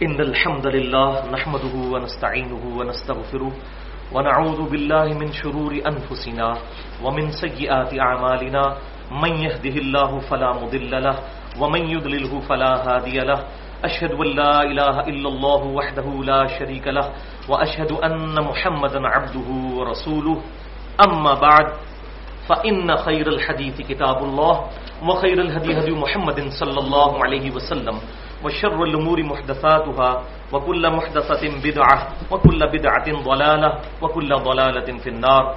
إن الحمد لله نحمده ونستعينه ونستغفره ونعوذ بالله من شرور أنفسنا ومن سيئات أعمالنا. من يهده الله فلا مضل له ومن يضلله فلا هادي له. أشهد أن لا إله إلا الله وحده لا شريك له وأشهد أن محمدا عبده ورسوله. أما بعد، فإن خير الحديث كتاب الله وخير الهدي هدي محمد صلى الله عليه وسلم. وشر الأمور محدثاتها وكل محدثة بدعة وكل بدعة ضلالة وكل ضلالة في النار.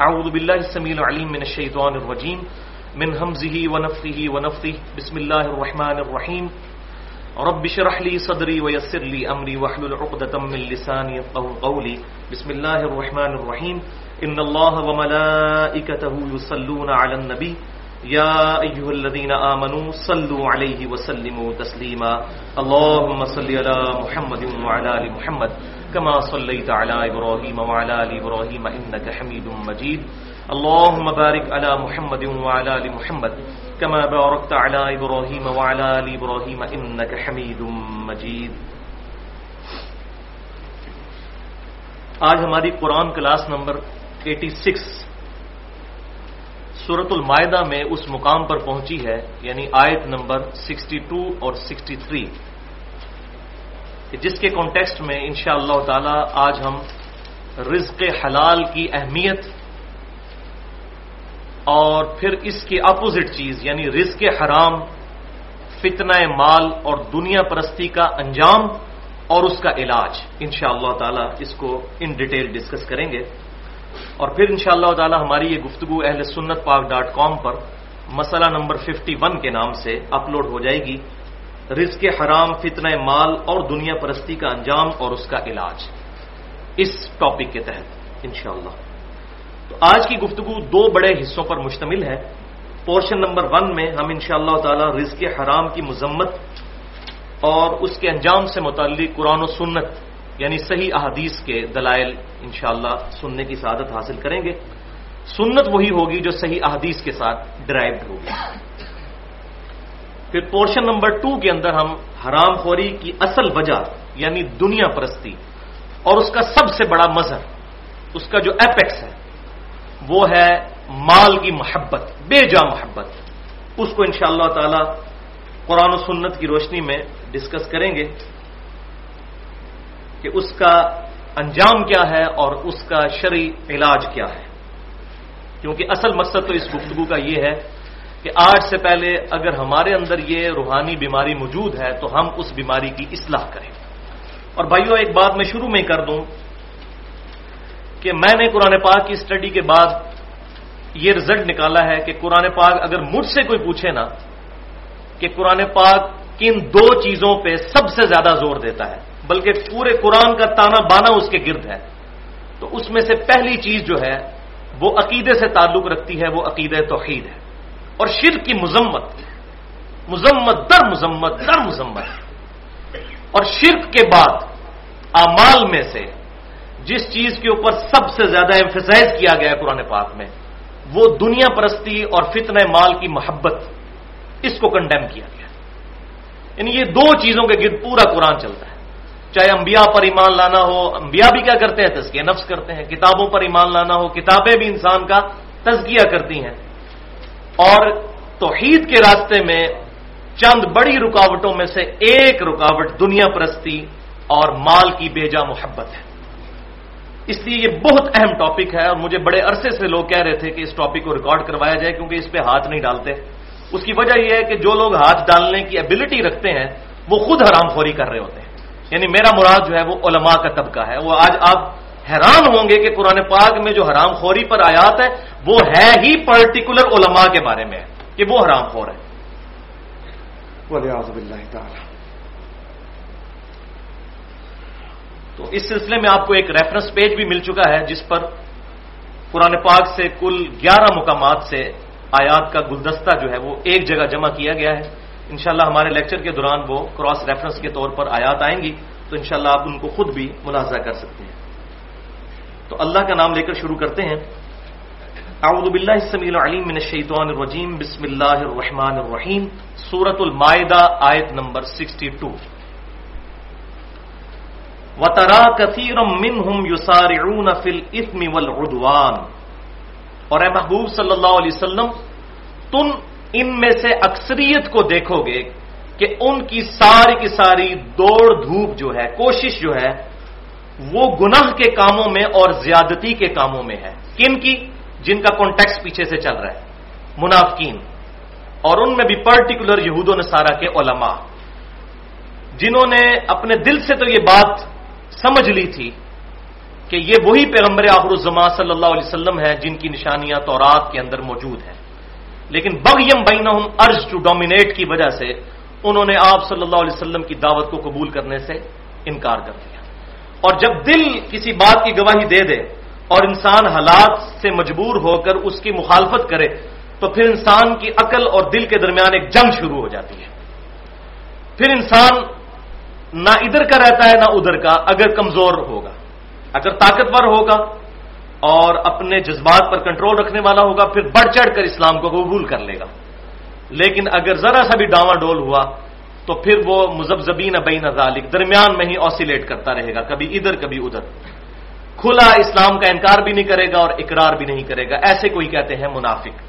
أعوذ بالله السميع العليم من الشيطان الرجيم من همزه ونفثه ونفثه. بسم الله الرحمن الرحيم. رب شرح لي صدري ويسر لي أمري واحلل عقدة من لساني يفقهوا قولي. بسم الله الرحمن الرحيم. إن الله وملائكته يصلون على النبي. يا أيها الذين آمنوا صلوا عليه وسلموا تسليما. اللهم صل على محمد وعلى آل محمد كما صليت على إبراهيم وعلى آل إبراهيم إنك حميد مجيد. اللهم بارك على محمد وعلى آل محمد كما باركت على إبراهيم وعلى آل إبراهيم إنك حميد مجيد. آج ہماری قرآن کلاس نمبر 86 سورت المائدہ میں اس مقام پر پہنچی ہے یعنی آیت نمبر 62 اور 63 جس کے کانٹیکسٹ میں انشاء اللہ تعالی آج ہم رزق حلال کی اہمیت اور پھر اس کی اپوزٹ چیز یعنی رزق حرام، فتنہ مال اور دنیا پرستی کا انجام اور اس کا علاج۔ انشاء اللہ تعالی اس کو ان ڈیٹیل ڈسکس کریں گے۔ اور پھر انشاء اللہ تعالی ہماری یہ گفتگو اہل سنت پاک ڈاٹ کام پر مسئلہ نمبر 51 کے نام سے اپلوڈ ہو جائے گی۔ رزق حرام، فتنہ مال اور دنیا پرستی کا انجام اور اس کا علاج۔ اس ٹاپک کے تحت انشاءاللہ۔ تو آج کی گفتگو دو بڑے حصوں پر مشتمل ہے۔ پورشن نمبر ون میں ہم انشاءاللہ تعالی رزق حرام کی مذمت اور اس کے انجام سے متعلق قرآن و سنت یعنی صحیح احادیث کے دلائل انشاءاللہ سننے کی سعادت حاصل کریں گے۔ سنت وہی ہوگی جو صحیح احادیث کے ساتھ ڈرائیوڈ ہوگی۔ پھر پورشن نمبر ٹو کے اندر ہم حرام خوری کی اصل وجہ یعنی دنیا پرستی اور اس کا سب سے بڑا مظہر، اس کا جو ایپیکس ہے، وہ ہے مال کی محبت، بے جا محبت۔ اس کو انشاءاللہ اللہ تعالی قرآن و سنت کی روشنی میں ڈسکس کریں گے۔ کہ اس کا انجام کیا ہے اور اس کا شرعی علاج کیا ہے۔ کیونکہ اصل مقصد تو اس گفتگو کا یہ ہے کہ آج سے پہلے اگر ہمارے اندر یہ روحانی بیماری موجود ہے تو ہم اس بیماری کی اصلاح کریں۔ اور بھائیوں ایک بات میں شروع میں کر دوں کہ میں نے قرآن پاک کی اسٹڈی کے بعد یہ رزلٹ نکالا ہے کہ قرآن پاک اگر مجھ سے کوئی پوچھے نا کہ قرآن پاک کن دو چیزوں پہ سب سے زیادہ زور دیتا ہے۔ بلکہ پورے قرآن کا تانا بانا اس کے گرد ہے۔ تو اس میں سے پہلی چیز جو ہے، وہ عقیدے سے تعلق رکھتی ہے، وہ عقیدہ توحید ہے۔ اور شرک کی مذمت مذمت، در مذمت در مذمت۔ اور شرک کے بعد اعمال میں سے جس چیز کے اوپر سب سے زیادہ ایمفیسائز کیا گیا ہے قرآن پاک میں، وہ دنیا پرستی اور فتن مال کی محبت، اس کو کنڈیم کیا گیا۔ یعنی یہ دو چیزوں کے گرد پورا قرآن چلتا ہے۔ چاہے انبیاء پر ایمان لانا ہو، انبیاء بھی کیا کرتے ہیں؟ تزکیہ نفس کرتے ہیں۔ کتابوں پر ایمان لانا ہو، کتابیں بھی انسان کا تزکیہ کرتی ہیں۔ اور توحید کے راستے میں چند بڑی رکاوٹوں میں سے ایک رکاوٹ دنیا پرستی اور مال کی بیجا محبت ہے۔ اس لیے یہ بہت اہم ٹاپک ہے اور مجھے بڑے عرصے سے لوگ کہہ رہے تھے کہ اس ٹاپک کو ریکارڈ کروایا جائے کیونکہ اس پہ ہاتھ نہیں ڈالتے۔ اس کی وجہ یہ ہے کہ جو لوگ ہاتھ ڈالنے کی ایبلٹی رکھتے ہیں، وہ خود حرام خوری کر رہے ہوتے ہیں۔ یعنی میرا مراد جو ہے وہ علماء کا طبقہ ہے۔ وہ آج آپ حیران ہوں گے کہ قرآن پاک میں جو حرام خوری پر آیات ہے وہ ہے ہی پرٹیکولر علماء کے بارے میں کہ وہ حرام خور ہے تو اس سلسلے میں آپ کو ایک ریفرنس پیج بھی مل چکا ہے جس پر قرآن پاک سے کل گیارہ مقامات سے آیات کا گلدستہ جو ہے وہ ایک جگہ جمع کیا گیا ہے۔ انشاءاللہ ہمارے لیکچر کے دوران وہ کراس ریفرنس کے طور پر آیات آئیں گی، تو انشاءاللہ آپ ان کو خود بھی ملاحظہ کر سکتے ہیں۔ تو اللہ کا نام لے کر شروع کرتے ہیں۔ اعوذ باللہ السمیع العلیم من الشیطان الرجیم، بسم اللہ الرحمن الرحیم سورت المائدہ، آیت نمبر 62 وطرا کثیر من ہم یوسار فل اسم ودوان اور اے محبوب صلی اللہ علیہ وسلم تم ان میں سے اکثریت کو دیکھو گے کہ ان کی ساری کی ساری دوڑ دھوپ جو ہے، کوشش جو ہے، وہ گناہ کے کاموں میں اور زیادتی کے کاموں میں ہے۔ کن کی؟ جن کا کانٹیکس پیچھے سے چل رہا ہے۔ منافقین۔ اور ان میں بھی پرٹیکولر یہود و نصارہ کے علماء۔ جنہوں نے اپنے دل سے تو یہ بات سمجھ لی تھی کہ یہ وہی پیغمبر آخر الزما صلی اللہ علیہ وسلم ہیں جن کی نشانیاں تورات کے اندر موجود ہیں۔ لیکن بغیم بینہم ارج ٹو ڈومینیٹ کی وجہ سے انہوں نے آپ صلی اللہ علیہ وسلم کی دعوت کو قبول کرنے سے انکار کر دیا۔ اور جب دل کسی بات کی گواہی دے دے اور انسان حالات سے مجبور ہو کر اس کی مخالفت کرے، تو پھر انسان کی عقل اور دل کے درمیان ایک جنگ شروع ہو جاتی ہے۔ پھر انسان نہ ادھر کا رہتا ہے نہ ادھر کا، اگر کمزور ہوگا، اگر طاقتور ہوگا اور اپنے جذبات پر کنٹرول رکھنے والا ہوگا، پھر بڑھ چڑھ کر اسلام کو قبول کر لے گا۔ لیکن اگر ذرا سا بھی ڈاواں ڈول ہوا، تو پھر وہ مزبزبین بین ذالک درمیان میں ہی آسیلیٹ کرتا رہے گا، کبھی ادھر کبھی ادھر۔ کھلا اسلام کا انکار بھی نہیں کرے گا اور اقرار بھی نہیں کرے گا۔ ایسے کوئی کہتے ہیں منافق۔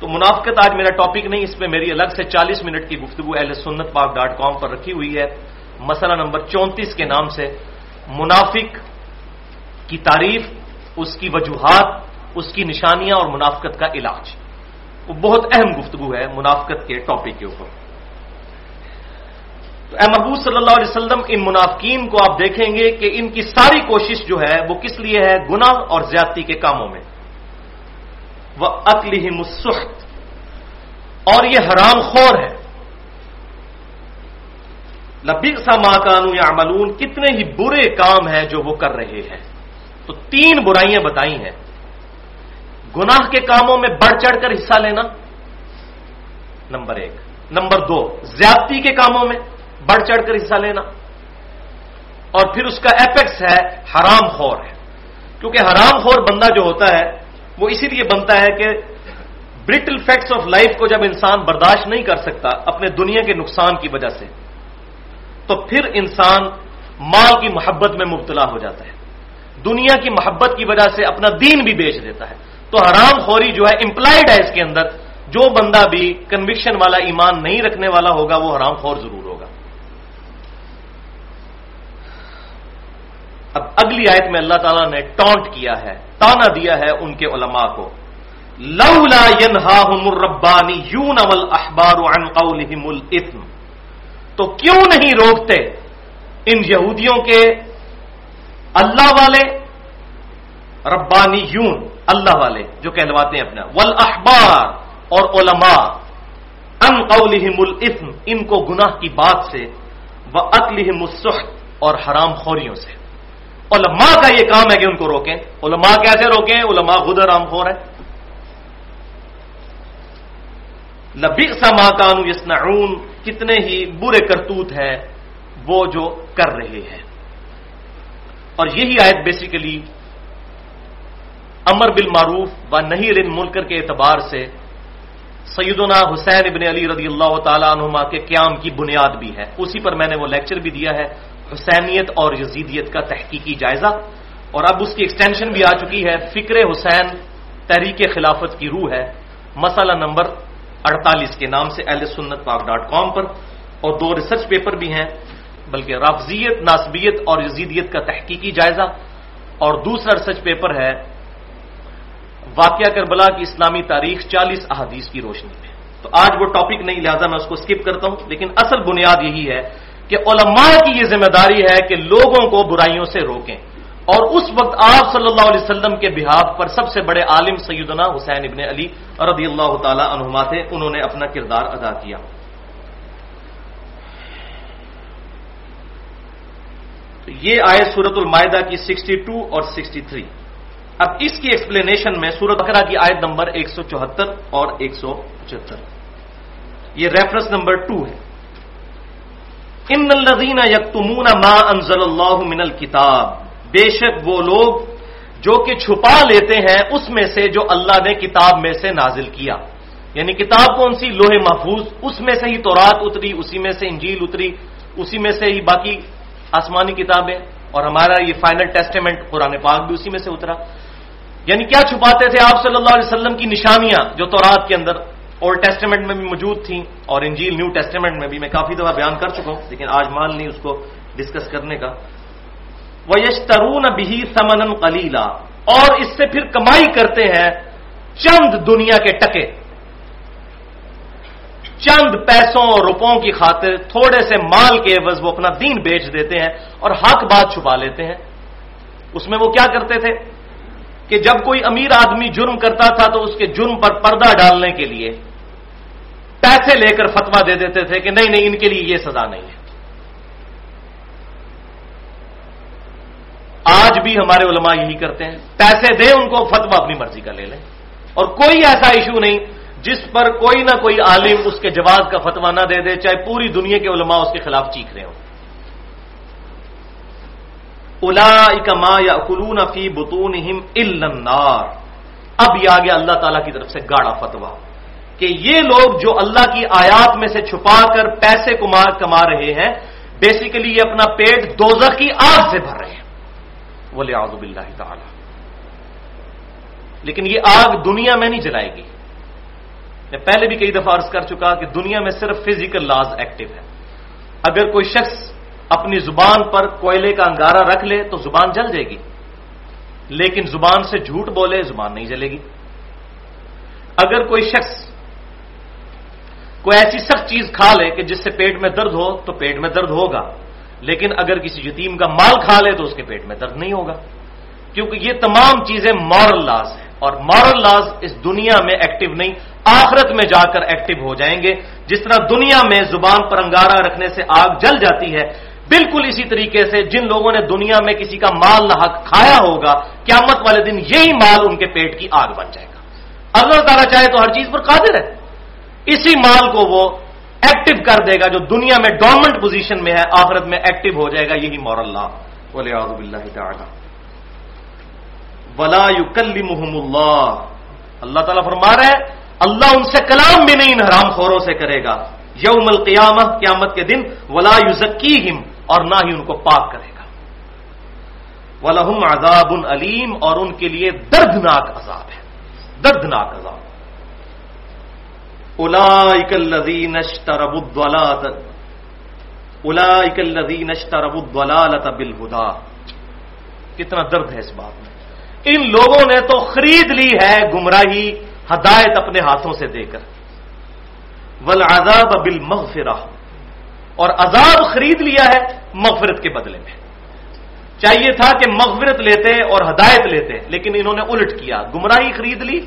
تو منافقت آج میرا ٹاپک نہیں، اس میں میری الگ سے چالیس منٹ کی گفتگو اہل سنت پاک ڈاٹ کام پر رکھی ہوئی ہے۔ مسئلہ نمبر چونتیس کے نام سے منافق کی تعریف۔ اس کی وجوہات، اس کی نشانیاں اور منافقت کا علاج۔ وہ بہت اہم گفتگو ہے منافقت کے ٹاپک کے اوپر۔ تو اے محبوب صلی اللہ علیہ وسلم، ان منافقین کو آپ دیکھیں گے کہ ان کی ساری کوشش جو ہے، وہ کس لیے ہے؟ گناہ اور زیادتی کے کاموں میں۔ وہ عقل ہی مسخت اور یہ حرام خور ہے۔ لبیق سا ماکانو یا ملون کتنے ہی برے کام ہیں جو وہ کر رہے ہیں۔ تو تین برائیاں بتائی ہیں۔ گناہ کے کاموں میں بڑھ چڑھ کر حصہ لینا۔ نمبر ایک۔ نمبر دو، زیادتی کے کاموں میں بڑھ چڑھ کر حصہ لینا۔ اور پھر اس کا ایپیکس ہے، حرام خور ہے۔ کیونکہ حرام خور بندہ جو ہوتا ہے، وہ اسی لیے بنتا ہے کہ برٹل فیکٹس آف لائف کو جب انسان برداشت نہیں کر سکتا اپنے دنیا کے نقصان کی وجہ سے، تو پھر انسان ماں کی محبت میں مبتلا ہو جاتا ہے۔ دنیا کی محبت کی وجہ سے اپنا دین بھی بیچ دیتا ہے۔ تو حرام خوری جو ہے امپلائڈ ہے اس کے اندر، جو بندہ بھی کنوکشن والا ایمان نہیں رکھنے والا ہوگا، وہ حرام خور ضرور ہوگا۔ اب اگلی آیت میں اللہ تعالیٰ نے ٹانٹ کیا ہے، تانا دیا ہے ان کے علماء کو۔ لولا ربانی یون اول اخبار تو کیوں نہیں روکتے ان یہودیوں کے اللہ والے ربانی یون اللہ والے، جو کہلواتے ہیں اپنا۔ ول اخبار اور علماء۔ ان قولہم الاسم ان کو گناہ کی بات سے۔ وہ اقلہم السخت اور حرام خوریوں سے۔ علماء کا یہ کام ہے کہ ان کو روکیں۔ علماء کیسے روکیں؟ علماء خود حرام خور ہے لبی سما کانو یسنعون کتنے ہی برے کرتوت ہیں وہ جو کر رہے ہیں۔ اور یہی آیت بیسیکلی امر بالمعروف و نہیں رن ملکر کے اعتبار سے سیدنا حسین ابن علی رضی اللہ تعالیٰ عنہما کے قیام کی بنیاد بھی ہے۔ اسی پر میں نے وہ لیکچر بھی دیا ہے۔ حسینیت اور یزیدیت کا تحقیقی جائزہ۔ اور اب اس کی ایکسٹینشن بھی آ چکی ہے۔ فکر حسین تحریک خلافت کی روح ہے۔ مسئلہ نمبر اڑتالیس کے نام سے اہل سنت پاک ڈاٹ کام پر۔ اور دو ریسرچ پیپر بھی ہیں۔ بلکہ رافضیت، ناسبیت اور یزیدیت کا تحقیقی جائزہ۔ اور دوسرا ریسرچ پیپر ہے واقعہ کربلا کی اسلامی تاریخ چالیس احادیث کی روشنی میں۔ تو آج وہ ٹاپک نہیں، لہٰذا میں اس کو اسکپ کرتا ہوں، لیکن اصل بنیاد یہی ہے کہ علماء کی یہ ذمہ داری ہے کہ لوگوں کو برائیوں سے روکیں۔ اور اس وقت آپ صلی اللہ علیہ وسلم کے بحاف پر سب سے بڑے عالم سیدنا حسین ابن علی رضی اللہ تعالی عنہما تھے، انہوں نے اپنا کردار ادا کیا۔ تو یہ آئے سورت المائدہ کی سکسٹی ٹو اور سکسٹی تھری۔ اب اس کی ایکسپلینیشن میں سورت بکرا کی آیت نمبر ایک سو چوہتر اور ایک سو پچہتر۔ یہ ریفرنس نمبر ٹو ہے۔ ان الزین یکتمون ما انزل اللہ من الکتاب بے شک وہ لوگ جو کہ چھپا لیتے ہیں اس میں سے جو اللہ نے کتاب میں سے نازل کیا۔ یعنی کتاب کون سی؟ لوہے محفوظ۔ اس میں سے ہی تورات اتری، اسی میں سے انجیل اتری، اسی میں سے ہی باقی آسمانی کتابیں اور ہمارا یہ فائنل ٹیسٹیمنٹ قرآن پاک بھی اسی میں سے اترا۔ یعنی کیا چھپاتے تھے آپ صلی اللہ علیہ وسلم کی نشانیاں جو تورات کے اندر اولڈ ٹیسٹیمنٹ میں بھی موجود تھیں اور انجیل نیو ٹیسٹیمنٹ میں بھی میں کافی دفعہ بیان کر چکا ہوں، لیکن آج مان نہیں اس کو ڈسکس کرنے کا۔ وہ یش ترون بھی سمن کلیلا اور اس سے پھر کمائی کرتے ہیں چند دنیا کے ٹکے۔ چند پیسوں اور روپوں کی خاطر تھوڑے سے مال کے عوض وہ اپنا دین بیچ دیتے ہیں اور حق بات چھپا لیتے ہیں۔ اس میں وہ کیا کرتے تھے؟ کہ جب کوئی امیر آدمی جرم کرتا تھا تو اس کے جرم پر پردہ ڈالنے کے لیے پیسے لے کر فتوا دے دیتے تھے کہ نہیں نہیں، ان کے لیے یہ سزا نہیں ہے۔ آج بھی ہمارے علماء یہی کرتے ہیں۔ پیسے دیں ان کو فتوا اپنی مرضی کا لے لیں۔ اور کوئی ایسا ایشو نہیں جس پر کوئی نہ کوئی عالم اس کے جواز کا فتوا نہ دے دے، چاہے پوری دنیا کے علماء اس کے خلاف چیخ رہے ہوں۔ الا یا قلون فی بتون النار۔ اب یہ آگے اللہ تعالی کی طرف سے گاڑا فتوا کہ یہ لوگ جو اللہ کی آیات میں سے چھپا کر پیسے کما رہے ہیں بیسیکلی یہ اپنا پیٹ دوزخ کی آگ سے بھر رہے ہیں۔ بولے آزب اللہ تعالی۔ لیکن یہ آگ دنیا میں نہیں جلائے گی۔ میں پہلے بھی کئی دفعہ عرض کر چکا کہ دنیا میں صرف فزیکل لاز ایکٹیو ہے اگر کوئی شخص اپنی زبان پر کوئلے کا انگارہ رکھ لے تو زبان جل جائے گی، لیکن زبان سے جھوٹ بولے زبان نہیں جلے گی۔ اگر کوئی شخص کوئی ایسی سخت چیز کھا لے کہ جس سے پیٹ میں درد ہو تو پیٹ میں درد ہوگا، لیکن اگر کسی یتیم کا مال کھا لے تو اس کے پیٹ میں درد نہیں ہوگا۔ کیونکہ یہ تمام چیزیں مارل لاز ہیں۔ اور مارل لاز اس دنیا میں ایکٹیو نہیں، آخرت میں جا کر ایکٹیو ہو جائیں گے۔ جس طرح دنیا میں زبان پر انگارہ رکھنے سے آگ جل جاتی ہے، بالکل اسی طریقے سے جن لوگوں نے دنیا میں کسی کا مال نہ حق کھایا ہوگا، قیامت والے دن یہی مال ان کے پیٹ کی آگ بن جائے گا۔ اللہ تعالیٰ چاہے تو ہر چیز پر قادر ہے۔ اسی مال کو وہ ایکٹیو کر دے گا جو دنیا میں ڈومنٹ پوزیشن میں ہے، آخرت میں ایکٹیو ہو جائے گا، یہی مور اللہ بولے آزب اللہ تعالیٰ ولا یو اللہ اللہ تعالیٰ فرما رہا ہے، اللہ ان سے کلام بھی نہیں ان حرام خوروں سے کرے گا۔ یوم القیامہ، قیامت کے دن، ولا یو اور نہ ہی ان کو پاک کرے گا۔ ولہم عذاب علیم اور ان کے لیے دردناک عذاب ہے۔ دردناک عذاب۔ الذین اشتروا الضلالۃ اولئک الذین اشتروا الضلالۃ بالهدى۔ کتنا درد ہے اس بات میں۔ ان لوگوں نے تو خرید لی ہے گمراہی، ہدایت اپنے ہاتھوں سے دے کر۔ ول آزاد بل اور عذاب خرید لیا ہے مغفرت کے بدلے میں۔ چاہیے تھا کہ مغفرت لیتے اور ہدایت لیتے، لیکن انہوں نے الٹ کیا۔ گمراہی خرید لی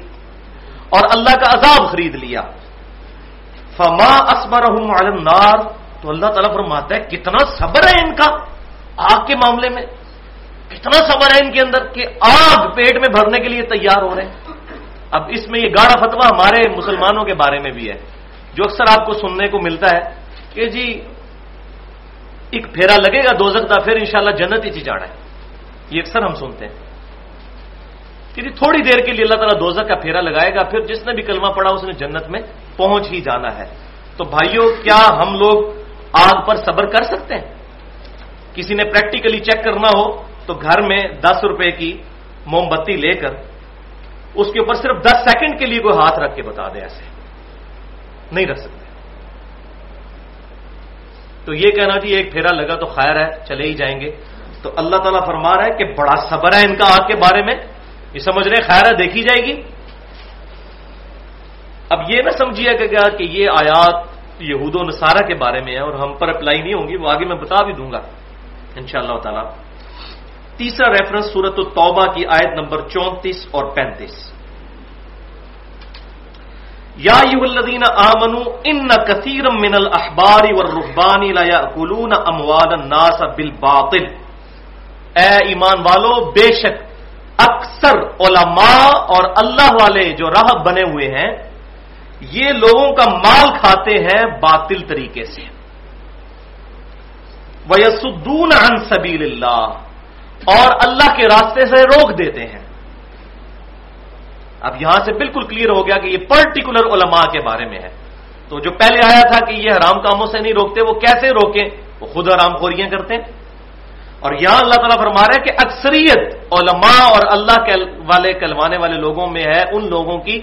اور اللہ کا عذاب خرید لیا۔ فما اسبر نار تو اللہ تعالیٰ فرماتا ہے، کتنا صبر ہے ان کا آگ کے معاملے میں۔ کتنا صبر ہے ان کے اندر کہ آگ پیٹ میں بھرنے کے لیے تیار ہو رہے ہیں۔ اب اس میں یہ گاڑا فتوا ہمارے مسلمانوں کے بارے میں بھی ہے۔ جو اکثر آپ کو سننے کو ملتا ہے کہ جی ایک پھیرا لگے گا دو کا پھر انشاءاللہ جنت ہی جانا ہے۔ یہ اکثر ہم سنتے ہیں۔ کہ جی تھوڑی دیر کے لیے اللہ تعالیٰ دوزک کا پھیرا لگائے گا، پھر جس نے بھی کلمہ پڑا اس نے جنت میں پہنچ ہی جانا ہے۔ تو بھائیوں کیا ہم لوگ آگ پر صبر کر سکتے ہیں؟ کسی نے پریکٹیکلی چیک کرنا ہو تو گھر میں دس روپے کی موم بتی لے کر اس کے اوپر صرف دس سیکنڈ کے لیے کوئی ہاتھ رکھ کے بتا دے ایسے۔ نہیں رکھ سکتے۔ تو یہ کہنا جی ایک پھیرا لگا تو خیر ہے، چلے ہی جائیں گے۔ تو اللہ تعالیٰ فرما رہا ہے کہ بڑا صبر ہے ان کا آگ کے بارے میں۔ یہ سمجھ رہے خیر ہے، دیکھی جائے گی۔ اب یہ نہ سمجھیے گا کہ یہ آیات یہود و نصارہ کے بارے میں ہے اور ہم پر اپلائی نہیں ہوں گی، وہ آگے میں بتا بھی دوں گا۔ ان شاء اللہ تعالی۔ تیسرا ریفرنس سورت التوبہ کی آیت نمبر چونتیس اور پینتیس۔ یا الذین آمنو ان کثیر من الاحبار والرهبان لا یاکلون اموال الناس بالباطل۔ اے ایمان والو، بے شک اکثر علماء اور اللہ والے جو راہب بنے ہوئے ہیں، یہ لوگوں کا مال کھاتے ہیں باطل طریقے سے۔ وَيَسُدُّونَ عَن سَبِيلِ اللہ اور اللہ کے راستے سے روک دیتے ہیں۔ اب یہاں سے بالکل کلیئر ہو گیا کہ یہ پرٹیکولر علماء کے بارے میں ہے۔ تو جو پہلے آیا تھا کہ یہ حرام کاموں سے نہیں روکتے، وہ کیسے روکیں؟ وہ خود حرام خوریاں کرتے ہیں۔ اور یہاں اللہ تعالیٰ فرما رہا ہے کہ اکثریت علماء اور اللہ کے والے، کلوانے والے لوگوں میں ہے ان لوگوں کی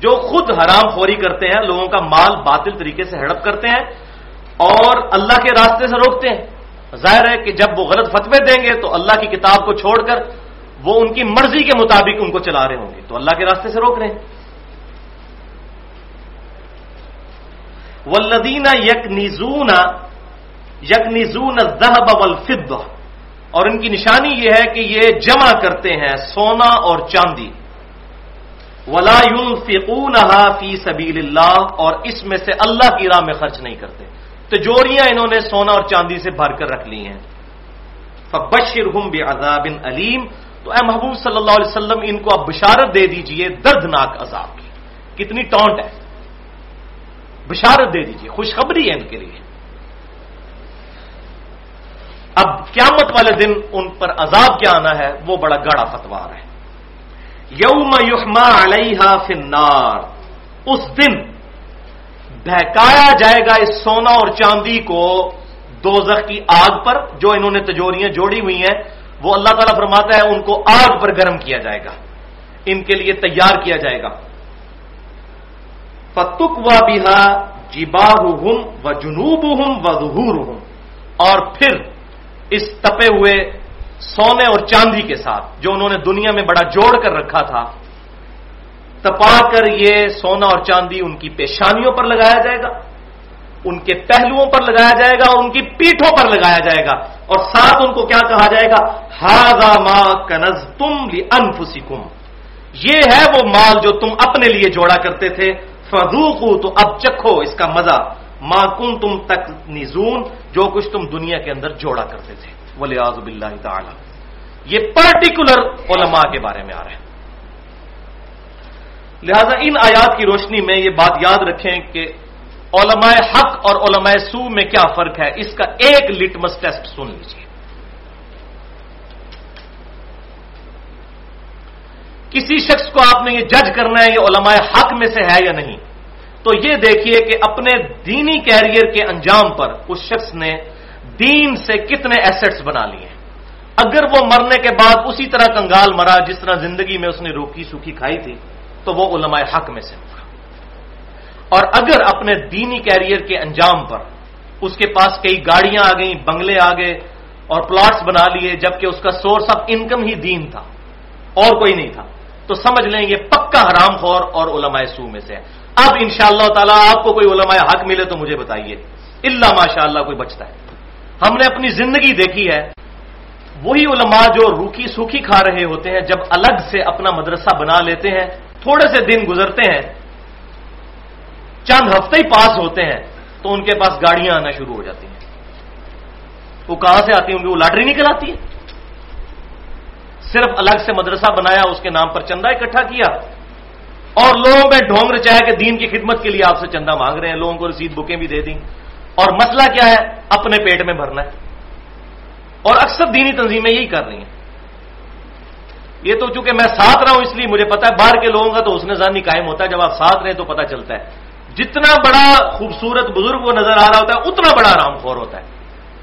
جو خود حرام خوری کرتے ہیں، لوگوں کا مال باطل طریقے سے ہڑپ کرتے ہیں اور اللہ کے راستے سے روکتے ہیں۔ ظاہر ہے کہ جب وہ غلط فتوے دیں گے تو اللہ کی کتاب کو چھوڑ کر وہ ان کی مرضی کے مطابق ان کو چلا رہے ہوں گے۔ تو اللہ کے راستے سے روک رہے ہیں۔ ولدین یک نیزون یک نیزون والفضہ اور ان کی نشانی یہ ہے کہ یہ جمع کرتے ہیں سونا اور چاندی۔ ولا فی سبیل اللہ اور اس میں سے اللہ کی راہ میں خرچ نہیں کرتے۔ تجوریاں انہوں نے سونا اور چاندی سے بھر کر رکھ لی ہیں۔ فبشر ہم عذاب علیم۔ تو اے محبوب صلی اللہ علیہ وسلم، ان کو اب بشارت دے دیجیے، دردناک عذاب کی۔ کتنی ٹونٹ ہے۔ بشارت دے دیجیے، خوشخبری ہے ان کے لیے۔ اب قیامت والے دن ان پر عذاب کیا آنا ہے، وہ بڑا گاڑا فتوار ہے۔ یوم یحما علیہ فنار اس دن بہکایا جائے گا اس سونا اور چاندی کو دوزخ کی آگ پر، جو انہوں نے تجوریاں جوڑی ہوئی ہیں، وہ اللہ تعالیٰ فرماتا ہے ان کو آگ پر گرم کیا جائے گا۔ ان کے لیے تیار کیا جائے گا۔ فتک و بہا جیبا و جنوب ہوں و ظہور ہوں اور پھر اس تپے ہوئے سونے اور چاندی کے ساتھ، جو انہوں نے دنیا میں بڑا جوڑ کر رکھا تھا تپا کر یہ سونا اور چاندی ان کی پیشانیوں پر لگایا جائے گا، ان کے پہلوؤں پر لگایا جائے گا اور ان کی پیٹھوں پر لگایا جائے گا۔ اور ساتھ ان کو کیا کہا جائے گا؟ ہاضا ما کنز تم لی یہ ہے وہ مال جو تم اپنے لیے جوڑا کرتے تھے۔ فضوقو تو اب چکھو اس کا مزہ۔ ماں کن تم تک نزون جو کچھ تم دنیا کے اندر جوڑا کرتے تھے۔ ولی آزب اللہ تعالی۔ یہ پرٹیکولر علماء کے بارے میں آ رہا ہے۔ لہذا ان آیات کی روشنی میں یہ بات یاد رکھیں کہ علماء حق اور علماء سو میں کیا فرق ہے؟ اس کا ایک لٹمس ٹیسٹ سن لیجیے کسی شخص کو آپ نے یہ جج کرنا ہے یہ علماء حق میں سے ہے یا نہیں؟ تو یہ دیکھیے کہ اپنے دینی کیریئر کے انجام پر اس شخص نے دین سے کتنے ایسٹس بنا لیے اگر وہ مرنے کے بعد اسی طرح کنگال مرا جس طرح زندگی میں اس نے روکی سوکھی کھائی تھی تو وہ علماء حق میں سے ہوگا۔ اور اگر اپنے دینی کیریئر کے انجام پر اس کے پاس کئی گاڑیاں آ گئیں، بنگلے آ گئے اور پلاٹس بنا لیے، جبکہ اس کا سورس آف انکم ہی دین تھا، اور کوئی نہیں تھا، تو سمجھ لیں یہ پکا حرام خور اور علماء سو میں سے اب ان شاء اللہ تعالیٰ آپ کو کوئی علماء حق ملے تو مجھے بتائیے۔ اللہ ماشاء اللہ کوئی بچتا ہے۔ ہم نے اپنی زندگی دیکھی ہے، وہی علماء جو روکھی سوکھی کھا رہے ہوتے ہیں، جب الگ سے اپنا مدرسہ بنا لیتے ہیں تھوڑے سے دن گزرتے ہیں، چند ہفتے ہی پاس ہوتے ہیں، تو ان کے پاس گاڑیاں آنا شروع ہو جاتی ہیں۔ وہ کہاں سے آتی ہوں گی وہ لاٹری نکل آتی ہے صرف الگ سے مدرسہ بنایا، اس کے نام پر چندہ اکٹھا کیا۔ اور لوگوں میں ڈھونگ رچایا کہ دین کی خدمت کے لیے آپ سے چندہ مانگ رہے ہیں، لوگوں کو رسید بکیں بھی دے دیں۔ اور مسئلہ کیا ہے؟ اپنے پیٹ میں بھرنا ہے۔ اور اکثر دینی تنظیمیں یہی کر رہی ہیں۔ یہ تو چونکہ میں ساتھ رہا ہوں، اس لیے مجھے پتا ہے، باہر کے لوگوں کا تو اس نے زانی قائم ہوتا ہے، جب آپ ساتھ رہے تو پتا چلتا ہے۔ جتنا بڑا خوبصورت بزرگ وہ نظر آ رہا ہوتا ہے، اتنا بڑا آرام خور ہوتا ہے۔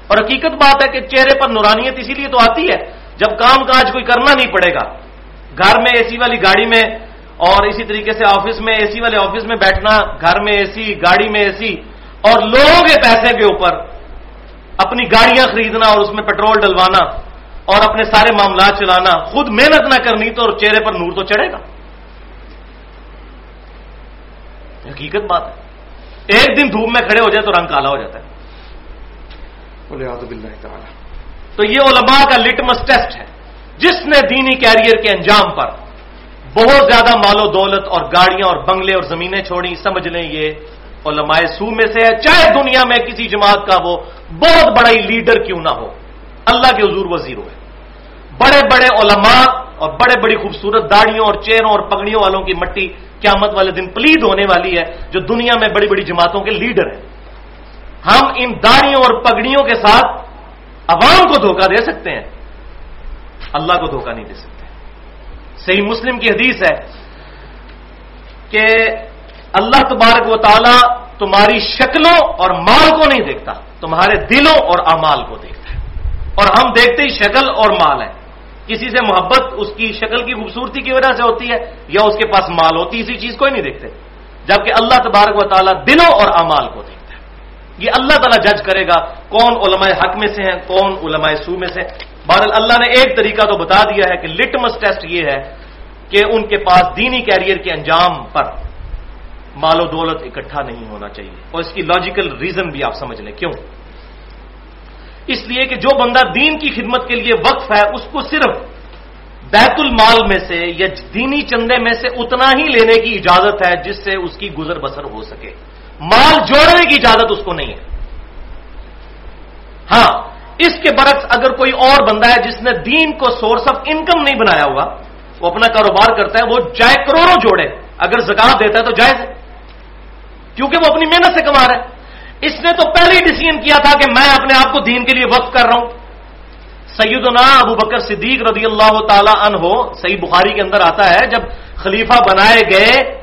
اور حقیقت بات ہے کہ چہرے پر نورانیت اسی لیے تو آتی ہے، جب کام کاج کوئی کرنا نہیں پڑے گا۔ گھر میں اے سی والی گاڑی میں اور اسی طریقے سے آفس میں اے سی والے آفس میں بیٹھنا، گھر میں اے سی، گاڑی میں اے سی، اور لوگوں کے پیسے کے اوپر اپنی گاڑیاں خریدنا اور اس میں پیٹرول ڈلوانا۔ اور اپنے سارے معاملات چلانا خود محنت نہ کرنی تو چہرے پر نور تو چڑھے گا۔ حقیقت بات ہے۔ ایک دن دھوپ میں کھڑے ہو جائے تو رنگ کالا ہو جاتا ہے۔ تو یہ علماء کا لٹمس ٹیسٹ ہے۔ جس نے دینی کیریئر کے انجام پر بہت زیادہ مال و دولت اور گاڑیاں اور بنگلے اور زمینیں چھوڑی سمجھ لیں یہ علماء سو میں سے ہے۔ چاہے دنیا میں کسی جماعت کا وہ بہت بڑا ہی لیڈر کیوں نہ ہو۔ اللہ کے حضور وہ زیرو ہے بڑے بڑے علماء اور بڑے بڑی خوبصورت داڑیوں اور چہروں اور پگڑیوں والوں کی مٹی قیامت والے دن پلید ہونے والی ہے، جو دنیا میں بڑی بڑی جماعتوں کے لیڈر ہیں۔ ہم ان داڑیوں اور پگڑیوں کے ساتھ عوام کو دھوکہ دے سکتے ہیں۔ اللہ کو دھوکہ نہیں دے سکتے۔ صحیح مسلم کی حدیث ہے کہ اللہ تبارک و تعالی تمہاری شکلوں اور مال کو نہیں دیکھتا، تمہارے دلوں اور امال کو دیکھتا۔ اور ہم دیکھتے ہی شکل اور مال ہے۔ کسی سے محبت اس کی شکل کی خوبصورتی کی وجہ سے ہوتی ہے یا اس کے پاس مال ہوتی اسی چیز کو ہی نہیں دیکھتے۔ جبکہ اللہ تبارک و تعالیٰ دلوں اور امال کو دیکھتا ہے۔ یہ اللہ تعالیٰ جج کرے گا کون علماء حق میں سے ہیں، کون علماء سو میں سے بہرحال اللہ نے ایک طریقہ تو بتا دیا ہے کہ لٹمس ٹیسٹ یہ ہے کہ ان کے پاس دینی کیریئر کے انجام پر مال و دولت اکٹھا نہیں ہونا چاہیے۔ اور اس کی لاجیکل ریزن بھی آپ سمجھ لیں۔ کیوں؟ اس لیے کہ جو بندہ دین کی خدمت کے لیے وقف ہے، اس کو صرف بیت المال میں سے یا دینی چندے میں سے اتنا ہی لینے کی اجازت ہے جس سے اس کی گزر بسر ہو سکے۔ مال جوڑنے کی اجازت اس کو نہیں ہے۔ ہاں اس کے برعکس اگر کوئی اور بندہ ہے جس نے دین کو سورس آف انکم نہیں بنایا ہوا، وہ اپنا کاروبار کرتا ہے، وہ چاہے کروڑوں جوڑے۔ اگر زکات دیتا ہے تو جائز ہے، کیونکہ وہ اپنی محنت سے کما رہا ہے۔ اس نے تو پہلے ہی ڈسیزن کیا تھا کہ میں اپنے آپ کو دین کے لیے وقف کر رہا ہوں۔ سیدنا ابو بکر صدیق رضی اللہ تعالی عنہ ہو صحیح بخاری کے اندر آتا ہے، جب خلیفہ بنائے گئے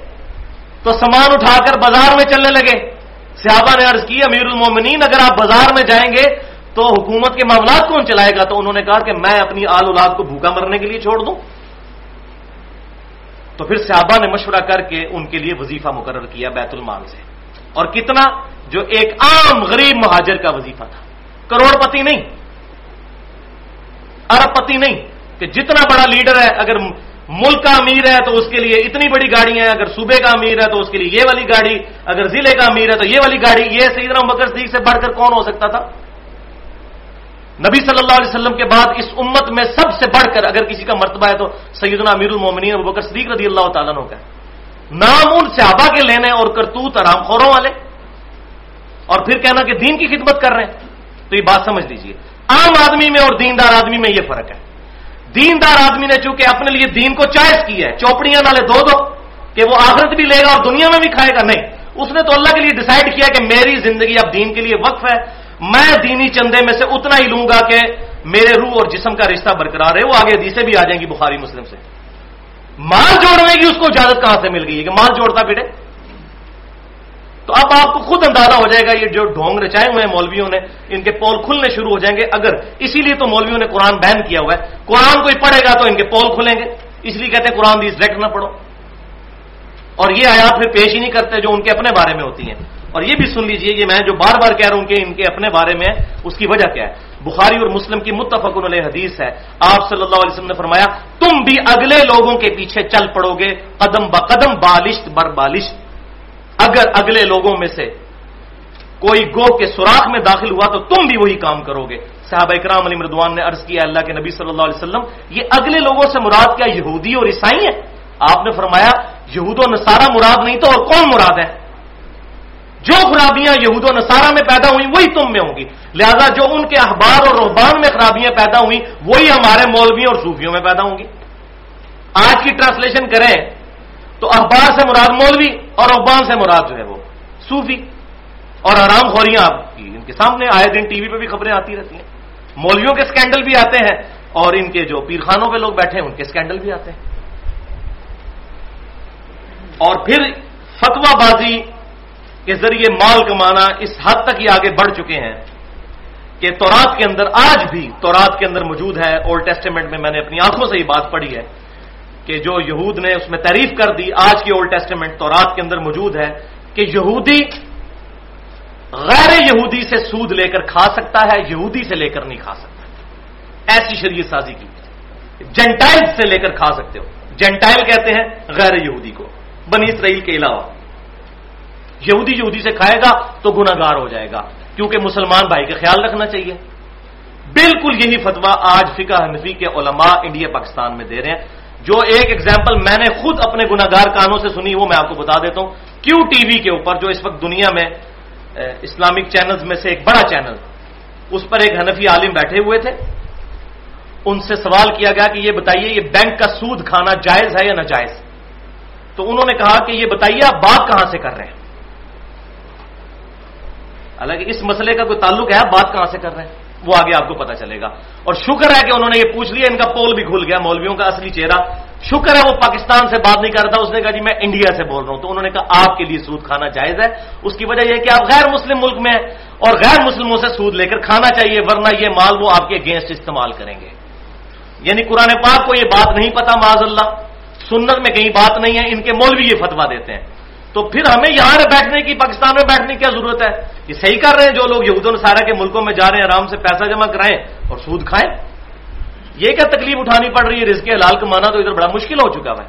تو سامان اٹھا کر بازار میں چلنے لگے۔ صحابہ نے عرض کی، امیر المومنین، اگر آپ بازار میں جائیں گے تو حکومت کے معاملات کون چلائے گا؟ تو انہوں نے کہا کہ میں اپنی آل اولاد کو بھوکا مرنے کے لیے چھوڑ دوں۔ تو پھر صحابہ نے مشورہ کر کے ان کے لیے وظیفہ مقرر کیا بیت المال سے۔ اور کتنا جو ایک عام غریب مہاجر کا وظیفہ تھا۔ کروڑ پتی نہیں۔ ارب پتی نہیں۔ کہ جتنا بڑا لیڈر ہے، اگر ملک کا امیر ہے تو اس کے لیے اتنی بڑی گاڑی ہیں، اگر صوبے کا امیر ہے تو اس کے لیے یہ والی گاڑی، اگر ضلع کا امیر ہے تو یہ والی گاڑی۔ یہ سیدنا مکر صدیق سے بڑھ کر کون ہو سکتا تھا؟ نبی صلی اللہ علیہ وسلم کے بعد اس امت میں سب سے بڑھ کر اگر کسی کا مرتبہ ہے تو سیدنا امیر المومنین ابو بکر صدیق رضی اللہ تعالیٰ کا نام ان صحابہ کے لینے اور کرتوت آرام خوروں والے۔ اور پھر کہنا کہ دین کی خدمت کر رہے ہیں۔ تو یہ بات سمجھ لیجیے عام آدمی میں اور دیندار آدمی میں یہ فرق ہے۔ دیندار آدمی نے چونکہ اپنے لیے دین کو چوائس کی ہے، چوپڑیاں نالے دو دو کہ وہ آخرت بھی لے گا اور دنیا میں بھی کھائے گا، نہیں۔ اس نے تو اللہ کے لیے ڈسائڈ کیا کہ میری زندگی اب دین کے لیے وقف ہے۔ میں دینی چندے میں سے اتنا ہی لوں گا کہ میرے روح اور جسم کا رشتہ برقرار ہے وہ آگے حدیثیں بھی آ جائیں گی بخاری مسلم سے۔ مال جوڑنے کی اس کو اجازت کہاں سے مل گئی ہے کہ مال جوڑتا پھرے؟ تو اب آپ کو خود اندازہ ہو جائے گا یہ جو ڈھونگ رچائے ہوئے ہیں مولویوں نے، ان کے پول کھلنے شروع ہو جائیں گے۔ اگر اسی لیے تو مولویوں نے قرآن بین کیا ہوا ہے۔ قرآن کوئی پڑھے گا تو ان کے پول کھلیں گے۔ اس لیے کہتے ہیں قرآن دیس ڈائریکٹ نہ پڑھو۔ اور یہ آیات پھر پیش ہی نہیں کرتے جو ان کے اپنے بارے میں ہوتی ہیں۔ اور یہ بھی سن لیجیے، یہ میں جو بار بار کہہ رہا ہوں کہ ان کے اپنے بارے میں اس کی وجہ کیا ہے؟ بخاری اور مسلم کی متفق علیہ حدیث ہے۔ آپ صلی اللہ علیہ وسلم نے فرمایا، تم بھی اگلے لوگوں کے پیچھے چل پڑو گے، قدم ب قدم بالشت بر بالشت۔ اگر اگلے لوگوں میں سے کوئی گو کے سوراخ میں داخل ہوا تو تم بھی وہی کام کرو گے۔ صحابہ اکرام علی مردوان نے عرض کیا، اللہ کے نبی صلی اللہ علیہ وسلم، یہ اگلے لوگوں سے مراد کیا؟ یہودی اور عیسائی ہے آپ نے فرمایا، یہود و نصارہ مراد نہیں تو اور کون مراد ہے؟ جو خرابیاں یہود و نصارہ میں پیدا ہوئی وہی تم میں ہوں گی۔ لہذا جو ان کے اخبار اور رحبان میں خرابیاں پیدا ہوئی وہی ہمارے مولویوں اور صوفیوں میں پیدا ہوں گی۔ آج کی ٹرانسلیشن کریں تو اخبار سے مراد مولوی اور رحبان سے مراد جو ہے وہ صوفی اور آرام خوریاں آپ کی۔ ان کے سامنے آئے دن ٹی وی پہ بھی خبریں آتی رہتی ہیں۔ مولویوں کے سکینڈل بھی آتے ہیں اور ان کے جو پیرخانوں پہ لوگ بیٹھے ہیں، ان کے سکینڈل بھی آتے ہیں۔ اور پھر فتوا بازی کے ذریعے مال کمانا اس حد تک ہی آگے بڑھ چکے ہیں کہ تورات کے اندر آج بھی تورات کے اندر موجود ہے۔ اولڈ ٹیسٹیمنٹ میں میں نے اپنی آنکھوں سے یہ بات پڑھی ہے۔ کہ جو یہود نے اس میں تعریف کر دی، آج کی اولڈ ٹیسٹیمنٹ تورات کے اندر موجود ہے کہ یہودی غیر یہودی سے سود لے کر کھا سکتا ہے، یہودی سے لے کر نہیں کھا سکتا۔ ایسی شریعت سازی کی جنٹائل سے لے کر کھا سکتے ہو۔ جنٹائل کہتے ہیں غیر یہودی کو۔ بنی اسرائیل کے علاوہ۔ یہودی یہودی سے کھائے گا تو گناگار ہو جائے گا۔ کیونکہ مسلمان بھائی کا خیال رکھنا چاہیے۔ بالکل یہی فتوا آج فقہ حنفی کے علماء انڈیا پاکستان میں دے رہے ہیں۔ جو ایک ایگزامپل میں نے خود اپنے گناگار کانوں سے سنی، وہ میں آپ کو بتا دیتا ہوں۔ کیو ٹی وی کے اوپر، جو اس وقت دنیا میں اسلامک چینلز میں سے ایک بڑا چینل اس پر ایک حنفی عالم بیٹھے ہوئے تھے۔ ان سے سوال کیا گیا کہ یہ بتائیے، یہ بینک کا سود کھانا جائز ہے یا ناجائز؟ تو انہوں نے کہا کہ یہ بتائیے، آپ بات کہاں سے کر رہے ہیں؟ حالانکہ اس مسئلے کا کوئی تعلق ہے بات کہاں سے کر رہے ہیں؟ وہ آگے آپ کو پتا چلے گا۔ اور شکر ہے کہ انہوں نے یہ پوچھ لیا، ان کا پول بھی کھل گیا، مولویوں کا اصلی چہرہ۔ شکر ہے وہ پاکستان سے بات نہیں کر رہا اس نے کہا جی میں انڈیا سے بول رہا ہوں۔ تو انہوں نے کہا آپ کے لیے سود کھانا جائز ہے۔ اس کی وجہ یہ کہ آپ غیر مسلم ملک میں ہیں اور غیر مسلموں سے سود لے کر کھانا چاہیے، ورنہ یہ مال وہ آپ کے اگینسٹ استعمال کریں گے۔ یعنی قرآن پاک کو یہ بات نہیں پتا، معاذ اللہ، سنت میں کہیں بات نہیں ہے، ان کے مولوی یہ فتوا دیتے ہیں۔ تو پھر ہمیں یہاں بیٹھنے کی، پاکستان میں بیٹھنے کی کیا ضرورت ہے؟ یہ صحیح کر رہے ہیں جو لوگ یہود سارا کے ملکوں میں جا رہے ہیں، آرام سے پیسہ جمع کرائیں اور سود کھائیں۔ یہ کیا تکلیف اٹھانی پڑ رہی ہے؟ رزق حلال کمانا تو ادھر بڑا مشکل ہو چکا ہے۔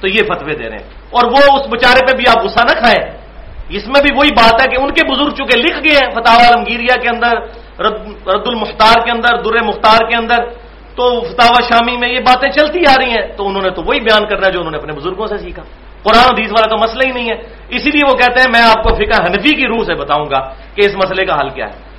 تو یہ فتوے دے رہے ہیں۔ اور وہ اس بچارے پہ بھی آپ غصہ نہ کھائیں۔ اس میں بھی وہی بات ہے کہ ان کے بزرگ چکے لکھ گئے ہیں فتح عالمگیریا کے اندر، رد المختار کے اندر در مختار کے اندر، تو فتح شامی میں یہ باتیں چلتی آ رہی ہیں۔ تو انہوں نے تو وہی بیان کرنا ہے جو انہوں نے اپنے بزرگوں سے سیکھا۔ قرآن حدیث والا تو مسئلہ ہی نہیں ہے۔ اسی لیے وہ کہتے ہیں، میں آپ کو فقہ حنفی کی روح سے بتاؤں گا کہ اس مسئلے کا حل کیا ہے۔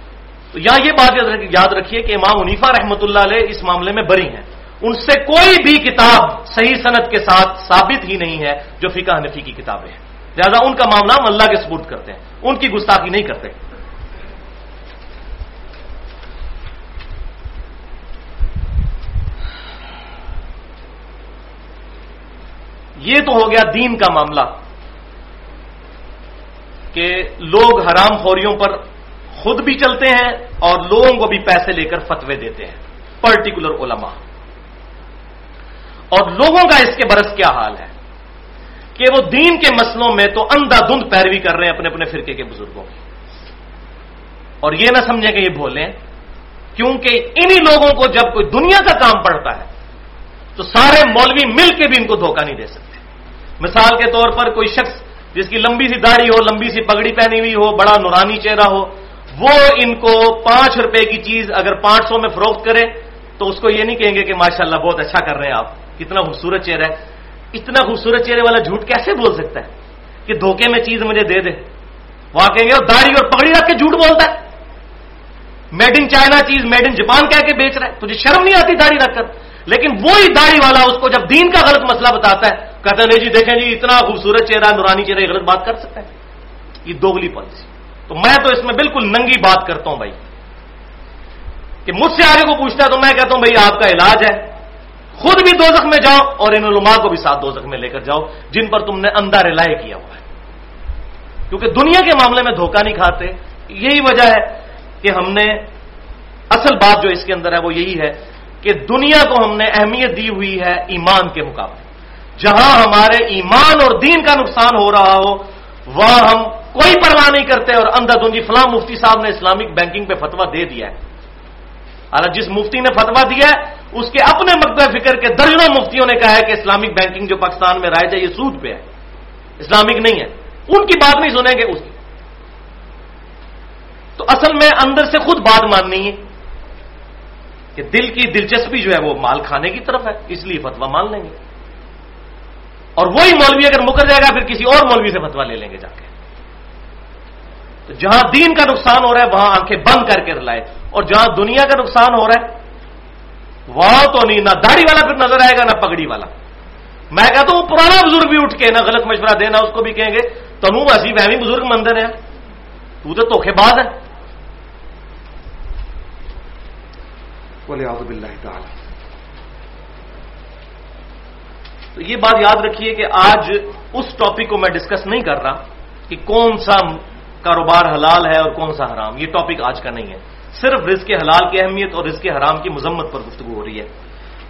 تو یہاں یہ بات یاد رکھیے کہ امام عنیفا رحمۃ اللہ علیہ اس معاملے میں بری ہیں۔ ان سے کوئی بھی کتاب صحیح صنعت کے ساتھ ثابت ہی نہیں ہے جو فقہ حنفی کی کتابیں ہیں۔ لہٰذا ان کا معاملہ ہم اللہ کے سپورٹ کرتے ہیں۔ ان کی گستاخی نہیں کرتے۔ یہ تو ہو گیا دین کا معاملہ کہ لوگ حرام خوریوں پر خود بھی چلتے ہیں اور لوگوں کو بھی پیسے لے کر فتوے دیتے ہیں پرٹیکولر علماء۔ اور لوگوں کا اس کے برس کیا حال ہے؟ کہ وہ دین کے مسلوں میں تو اندھا دھند پیروی کر رہے ہیں اپنے اپنے فرقے کے بزرگوں کی۔ اور یہ نہ سمجھیں کہ یہ بولیں کیونکہ انہی لوگوں کو جب کوئی دنیا کا کام پڑتا ہے، تو سارے مولوی مل کے بھی ان کو دھوکہ نہیں دے سکتے۔ مثال کے طور پر کوئی شخص جس کی لمبی سی داڑھی ہو، لمبی سی پگڑی پہنی ہوئی ہو، بڑا نورانی چہرہ ہو، وہ ان کو پانچ روپے کی چیز اگر پانچ سو میں فروخت کرے تو اس کو یہ نہیں کہیں گے کہ ماشاء اللہ بہت اچھا کر رہے ہیں آپ، کتنا خوبصورت چہرہ ہے۔ اتنا خوبصورت چہرے والا جھوٹ کیسے بول سکتا ہے کہ دھوکے میں چیز مجھے دے دے؟ وہاں کہیں گے داڑھی اور پگڑی رکھ کے جھوٹ بولتا ہے۔ میڈ ان چائنا چیز میڈ ان جاپان کہہ کے بیچ رہا ہے۔ تجھے شرم نہیں آتی داڑھی رکھ کر؟ لیکن وہی داڑھی والا اس کو جب دین کا غلط مسئلہ بتاتا ہے کہتا ہے نہیں جی دیکھیں جی اتنا خوبصورت چہرہ نورانی چہرہ غلط بات کر سکتا ہے جی۔ یہ دوگلی پالیسی۔ تو میں تو اس میں بالکل ننگی بات کرتا ہوں بھائی۔ کہ مجھ سے آگے کو پوچھتا ہے تو میں کہتا ہوں بھائی، آپ کا علاج ہے۔ خود بھی دو میں جاؤ اور ان علماء کو بھی ساتھ دو میں لے کر جاؤ، جن پر تم نے اندھا رلائے کیا ہوا ہے۔ کیونکہ دنیا کے معاملے میں دھوکہ نہیں کھاتے۔ یہی وجہ ہے کہ ہم نے، اصل بات جو اس کے اندر ہے وہ یہی ہے کہ دنیا کو ہم نے اہمیت دی ہوئی ہے ایمان کے مقابلے۔ جہاں ہمارے ایمان اور دین کا نقصان ہو رہا ہو، وہاں ہم کوئی پرواہ نہیں کرتے اور اندھا دھندی جی فلاں مفتی صاحب نے اسلامک بینکنگ پہ فتوا دے دیا ہے۔ حالانکہ جس مفتی نے فتوا دیا ہے، اس کے اپنے مقبہ فکر کے درجنوں مفتیوں نے کہا ہے کہ اسلامک بینکنگ جو پاکستان میں رائج ہے، یہ سود پہ ہے۔ اسلامک نہیں ہے۔ ان کی بات نہیں سنیں گے اس کی۔ تو اصل میں اندر سے خود بات ماننی ہے کہ دل کی دلچسپی جو ہے وہ مال کھانے کی طرف ہے، اس لیے فتوا مان لیں گے۔ اور وہی مولوی اگر مکر جائے گا، پھر کسی اور مولوی سے فتوا لے لیں گے جا کے۔ تو جہاں دین کا نقصان ہو رہا ہے، وہاں آنکھیں بند کر کے لائے اور جہاں دنیا کا نقصان ہو رہا ہے، وہاں تو نہیں، نہ داڑھی والا پھر نظر آئے گا، نہ پگڑی والا۔ میں کہتا ہوں، پرانا بزرگ بھی اٹھ کے نہ غلط مشورہ دینا، اس کو بھی کہیں گے، تنو ایسی وہمی بزرگ مندر ہے۔ تو تو دھوکھے باز ہے۔ تو یہ بات یاد رکھیے کہ آج اس ٹاپک کو میں ڈسکس نہیں کر رہا کہ کون سا کاروبار حلال ہے اور کون سا حرام، یہ ٹاپک آج کا نہیں ہے۔ صرف رزق حلال کی اہمیت اور رزق حرام کی مذمت پر گفتگو ہو رہی ہے۔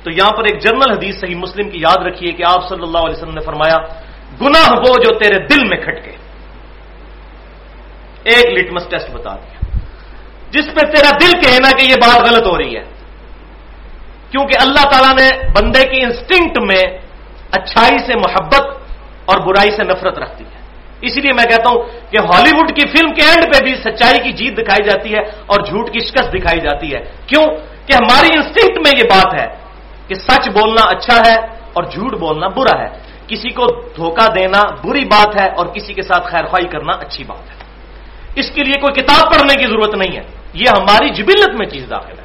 تو یہاں پر ایک جنرل حدیث صحیح مسلم کی یاد رکھیے کہ آپ صلی اللہ علیہ وسلم نے فرمایا، گناہ وہ جو تیرے دل میں کھٹکے۔ ایک لٹمس ٹیسٹ بتا دیا۔ جس پہ تیرا دل کہے نا کہ یہ بات غلط ہو رہی ہے۔ کیونکہ اللہ تعالیٰ نے بندے کی انسٹنکٹ میں اچھائی سے محبت اور برائی سے نفرت رکھتی ہے۔ اسی لیے میں کہتا ہوں کہ ہالی ووڈ کی فلم کے اینڈ پہ بھی سچائی کی جیت دکھائی جاتی ہے اور جھوٹ کی شکست دکھائی جاتی ہے۔ کیوں؟ کہ ہماری انسٹنکٹ میں یہ بات ہے کہ سچ بولنا اچھا ہے اور جھوٹ بولنا برا ہے۔ کسی کو دھوکہ دینا بری بات ہے اور کسی کے ساتھ خیر خواہی کرنا اچھی بات ہے۔ اس کے لیے کوئی کتاب پڑھنے کی ضرورت نہیں ہے۔ یہ ہماری جبلت میں چیز داخل ہے۔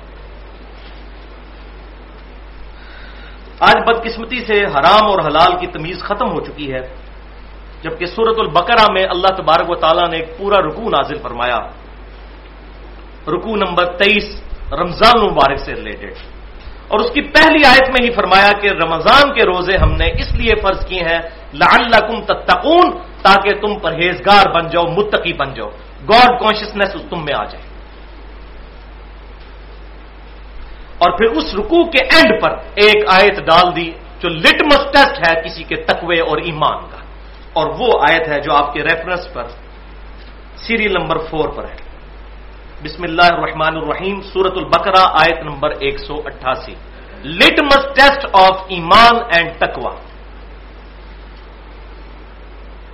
آج بدقسمتی سے حرام اور حلال کی تمیز ختم ہو چکی ہے، جبکہ سورت البقرہ میں اللہ تبارک و تعالیٰ نے ایک پورا رکو نازل فرمایا۔ رکو نمبر تیئیس، رمضان المبارک سے ریلیٹڈ اور اس کی پہلی آیت میں ہی فرمایا کہ رمضان کے روزے ہم نے اس لیے فرض کیے ہیں، لعلکم تتقون، تاکہ تم پرہیزگار بن جاؤ، متقی بن جاؤ۔ گاڈ کانشیسنیس تم میں آ جائے۔ اور پھر اس رکوع کے اینڈ پر ایک آیت ڈال دی جو لٹمس ٹیسٹ ہے کسی کے تقوی اور ایمان کا۔ اور وہ آیت ہے جو آپ کے ریفرنس پر سیریل نمبر فور پر ہے۔ بسم اللہ الرحمن الرحیم سورت البقرہ آیت نمبر ایک سو اٹھاسی۔ لٹمس ٹیسٹ آف ایمان اینڈ تکوا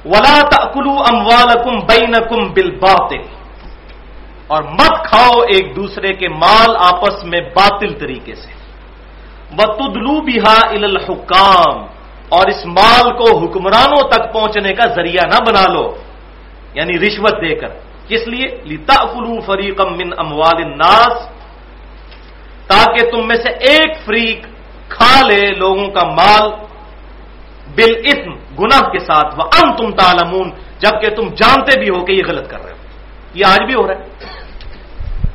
ولا تکلو اموالکم بینکم بالباطل۔ اور مت کھاؤ ایک دوسرے کے مال آپس میں باطل طریقے سے۔ وہ تدلو بہا الحکام اور اس مال کو حکمرانوں تک پہنچنے کا ذریعہ نہ بنا لو۔ یعنی رشوت دے کر۔ کس لیے؟ لتا فلو فریقم من اموال الناس۔ تاکہ تم میں سے ایک فریق کھا لے لوگوں کا مال۔ بل گناہ کے ساتھ۔ وہ ام تم تالمون جبکہ تم جانتے بھی ہو کہ یہ غلط کر رہے ہو۔ یہ آج بھی ہو رہا ہے۔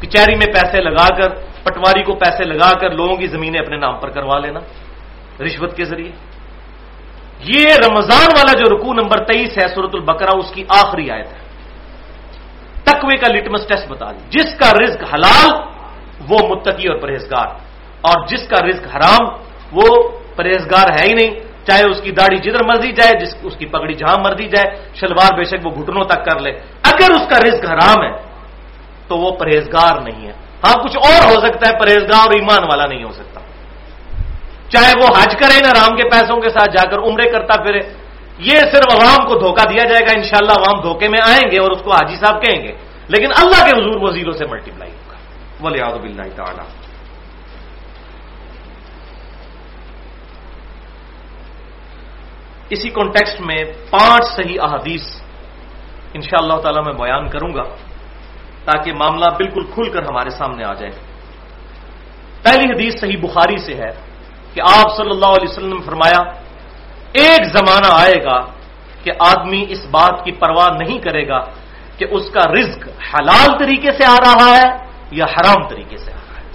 کچہری میں پیسے لگا کر، پٹواری کو پیسے لگا کر لوگوں کی زمینیں اپنے نام پر کروا لینا، رشوت کے ذریعے۔ یہ رمضان والا جو رکو نمبر تیئیس ہے سورت البقرہ، اس کی آخری آیت ہے۔ تقوی کا لٹمس ٹیسٹ بتا دی۔ جس کا رزق حلال، وہ متقی اور پرہیزگار۔ اور جس کا رزق حرام، وہ پرہیزگار ہے ہی نہیں۔ چاہے اس کی داڑھی جدھر مرضی جائے، جس اس کی پگڑی جہاں مرضی جائے، شلوار بے شک وہ گھٹنوں تک کر لے۔ اگر اس کا رزق حرام ہے، تو وہ پرہیزگار نہیں ہے۔ ہاں کچھ اور ہو سکتا ہے، پرہیزگار اور ایمان والا نہیں ہو سکتا۔ چاہے وہ حج کرے نا رام کے پیسوں کے ساتھ جا کر عمرے کرتا پھرے۔ یہ صرف عوام کو دھوکہ دیا جائے گا، انشاءاللہ عوام دھوکے میں آئیں گے اور اس کو حاجی صاحب کہیں گے۔ لیکن اللہ کے حضور وہ زیرو سے ملٹی پلائی ہوگا۔ بولے آدب اللہ تعالیٰ اسی کانٹیکسٹ میں پانچ صحیح احادیث ان شاء اللہ تعالی میں بیان کروں گا تاکہ معاملہ بالکل کھل کر ہمارے سامنے آ جائے۔ پہلی حدیث صحیح بخاری سے ہے کہ آپ صلی اللہ علیہ وسلم نے فرمایا، ایک زمانہ آئے گا کہ آدمی اس بات کی پرواہ نہیں کرے گا کہ اس کا رزق حلال طریقے سے آ رہا ہے یا حرام طریقے سے آ رہا ہے۔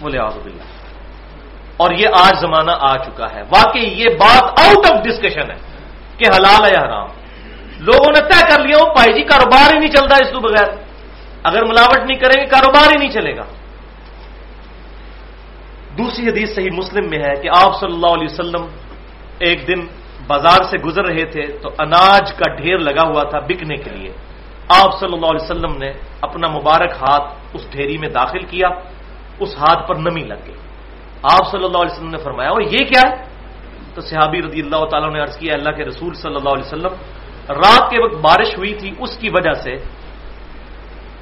بولے آزب اللہ اور یہ آج زمانہ آ چکا ہے۔ واقعی یہ بات آؤٹ آف ڈسکشن ہے کہ حلال ہے یا حرام۔ لوگوں نے طے کر لیا وہ بھائی جی کاروبار ہی نہیں چلتا اس کو بغیر۔ اگر ملاوٹ نہیں کریں گے، کاروبار ہی نہیں چلے گا۔ دوسری حدیث صحیح مسلم میں ہے کہ آپ صلی اللہ علیہ وسلم ایک دن بازار سے گزر رہے تھے تو اناج کا ڈھیر لگا ہوا تھا بکنے کے لیے۔ آپ صلی اللہ علیہ وسلم نے اپنا مبارک ہاتھ اس ڈھیری میں داخل کیا، اس ہاتھ پر نمی لگ گئی۔ آپ صلی اللہ علیہ وسلم نے فرمایا، اور یہ کیا ہے؟ تو صحابی رضی اللہ تعالیٰ نے عرض کیا، اللہ کے رسول صلی اللہ علیہ وسلم، رات کے وقت بارش ہوئی تھی، اس کی وجہ سے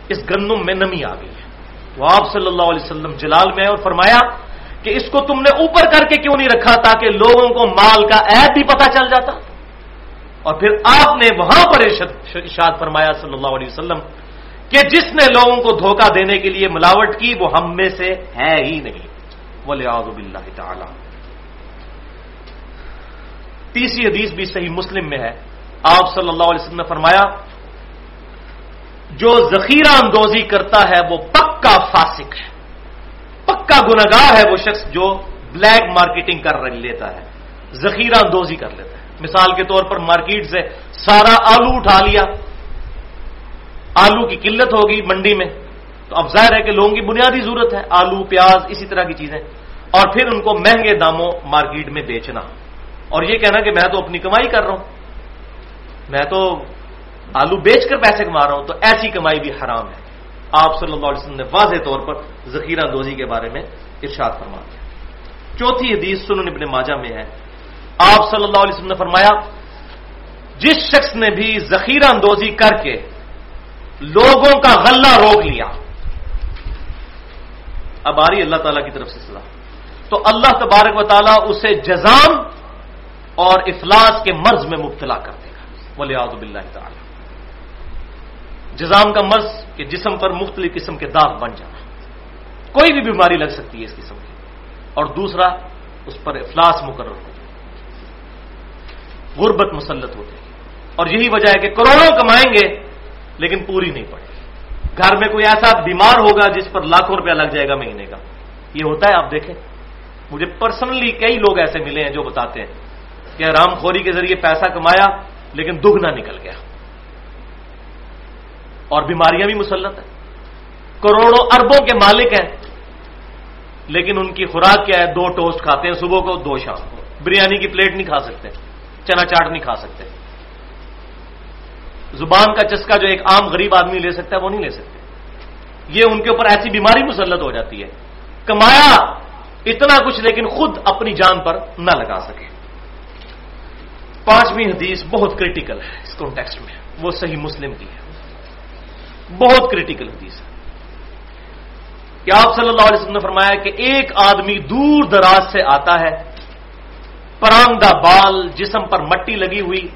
اس گندم میں نمی آ گئی ہے۔ تو آپ صلی اللہ علیہ وسلم جلال میں اور فرمایا کہ اس کو تم نے اوپر کر کے کیوں نہیں رکھا تاکہ لوگوں کو مال کا عید بھی پتا چل جاتا؟ اور پھر آپ نے وہاں پر ارشاد فرمایا صلی اللہ علیہ وسلم کہ جس نے لوگوں کو دھوکہ دینے کے لیے ملاوٹ کی، وہ ہم میں سے ہے ہی نہیں۔ بولے آزب تعالی تیسری حدیث بھی صحیح مسلم میں ہے۔ آپ صلی اللہ علیہ وسلم نے فرمایا، جو ذخیرہ اندوزی کرتا ہے، وہ پکا فاسق ہے۔ پکا گناگار ہے وہ شخص جو بلیک مارکیٹنگ کر لیتا ہے۔ ذخیرہ اندوزی کر لیتا ہے۔ مثال کے طور پر مارکیٹ سے سارا آلو اٹھا لیا۔ آلو کی قلت ہوگی منڈی میں۔ تو اب ظاہر ہے کہ لوگوں کی بنیادی ضرورت ہے، آلو، پیاز، اسی طرح کی چیزیں۔ اور پھر ان کو مہنگے داموں مارکیٹ میں بیچنا۔ اور یہ کہنا کہ میں تو اپنی کمائی کر رہا ہوں۔ میں تو آلو بیچ کر پیسے کما رہا ہوں، تو ایسی کمائی بھی حرام ہے۔ آپ صلی اللہ علیہ وسلم نے واضح طور پر ذخیرہ دوزی کے بارے میں ارشاد فرما دیا چوتھی حدیث سنن ابن ماجہ میں ہے۔ آپ صلی اللہ علیہ وسلم نے فرمایا، جس شخص نے بھی ذخیرہ اندوزی کر کے لوگوں کا غلہ روک لیا اب آ رہی اللہ تعالی کی طرف سے سزا تو اللہ تبارک و تعالیٰ اسے جزام اور افلاس کے مرض میں مبتلا کر دے گا۔ بولے آزب تعالی۔ جزام کا مرض کہ جسم پر مختلف قسم کے داغ بن جانا۔ کوئی بھی بیماری لگ سکتی ہے اس قسم کی۔ اور دوسرا، اس پر افلاس مقرر ہو غربت مسلط ہوتی اور یہی وجہ ہے کہ کروڑوں کمائیں گے لیکن پوری نہیں پڑے۔ گھر میں کوئی ایسا بیمار ہوگا جس پر لاکھوں روپیہ لگ جائے گا مہینے کا؟ یہ ہوتا ہے، آپ دیکھیں۔ مجھے پرسنلی کئی لوگ ایسے ملے ہیں جو بتاتے ہیں کہ رام خوری کے ذریعے پیسہ کمایا لیکن دگنا نکل گیا۔ اور بیماریاں بھی مسلط ہیں۔ کروڑوں اربوں کے مالک ہیں، لیکن ان کی خوراک کیا ہے؟ دو ٹوسٹ کھاتے ہیں، صبح کو دو شام کو۔ بریانی کی پلیٹ نہیں کھا سکتے، چنا چاٹ نہیں کھا سکتے۔ زبان کا چسکا جو ایک عام غریب آدمی لے سکتا ہے وہ نہیں لے سکتے۔ یہ ان کے اوپر ایسی بیماری مسلط ہو جاتی ہے۔ کمایا اتنا کچھ لیکن خود اپنی جان پر نہ لگا سکے۔ پانچویں حدیث بہت کریٹیکل ہے اس کانٹیکسٹ میں۔ وہ صحیح مسلم کی ہے۔ بہت کریٹیکل حدیث ہے۔ کہ آپ صلی اللہ علیہ وسلم نے فرمایا کہ ایک آدمی دور دراز سے آتا ہے پرانگا بال جسم پر مٹی لگی ہوئی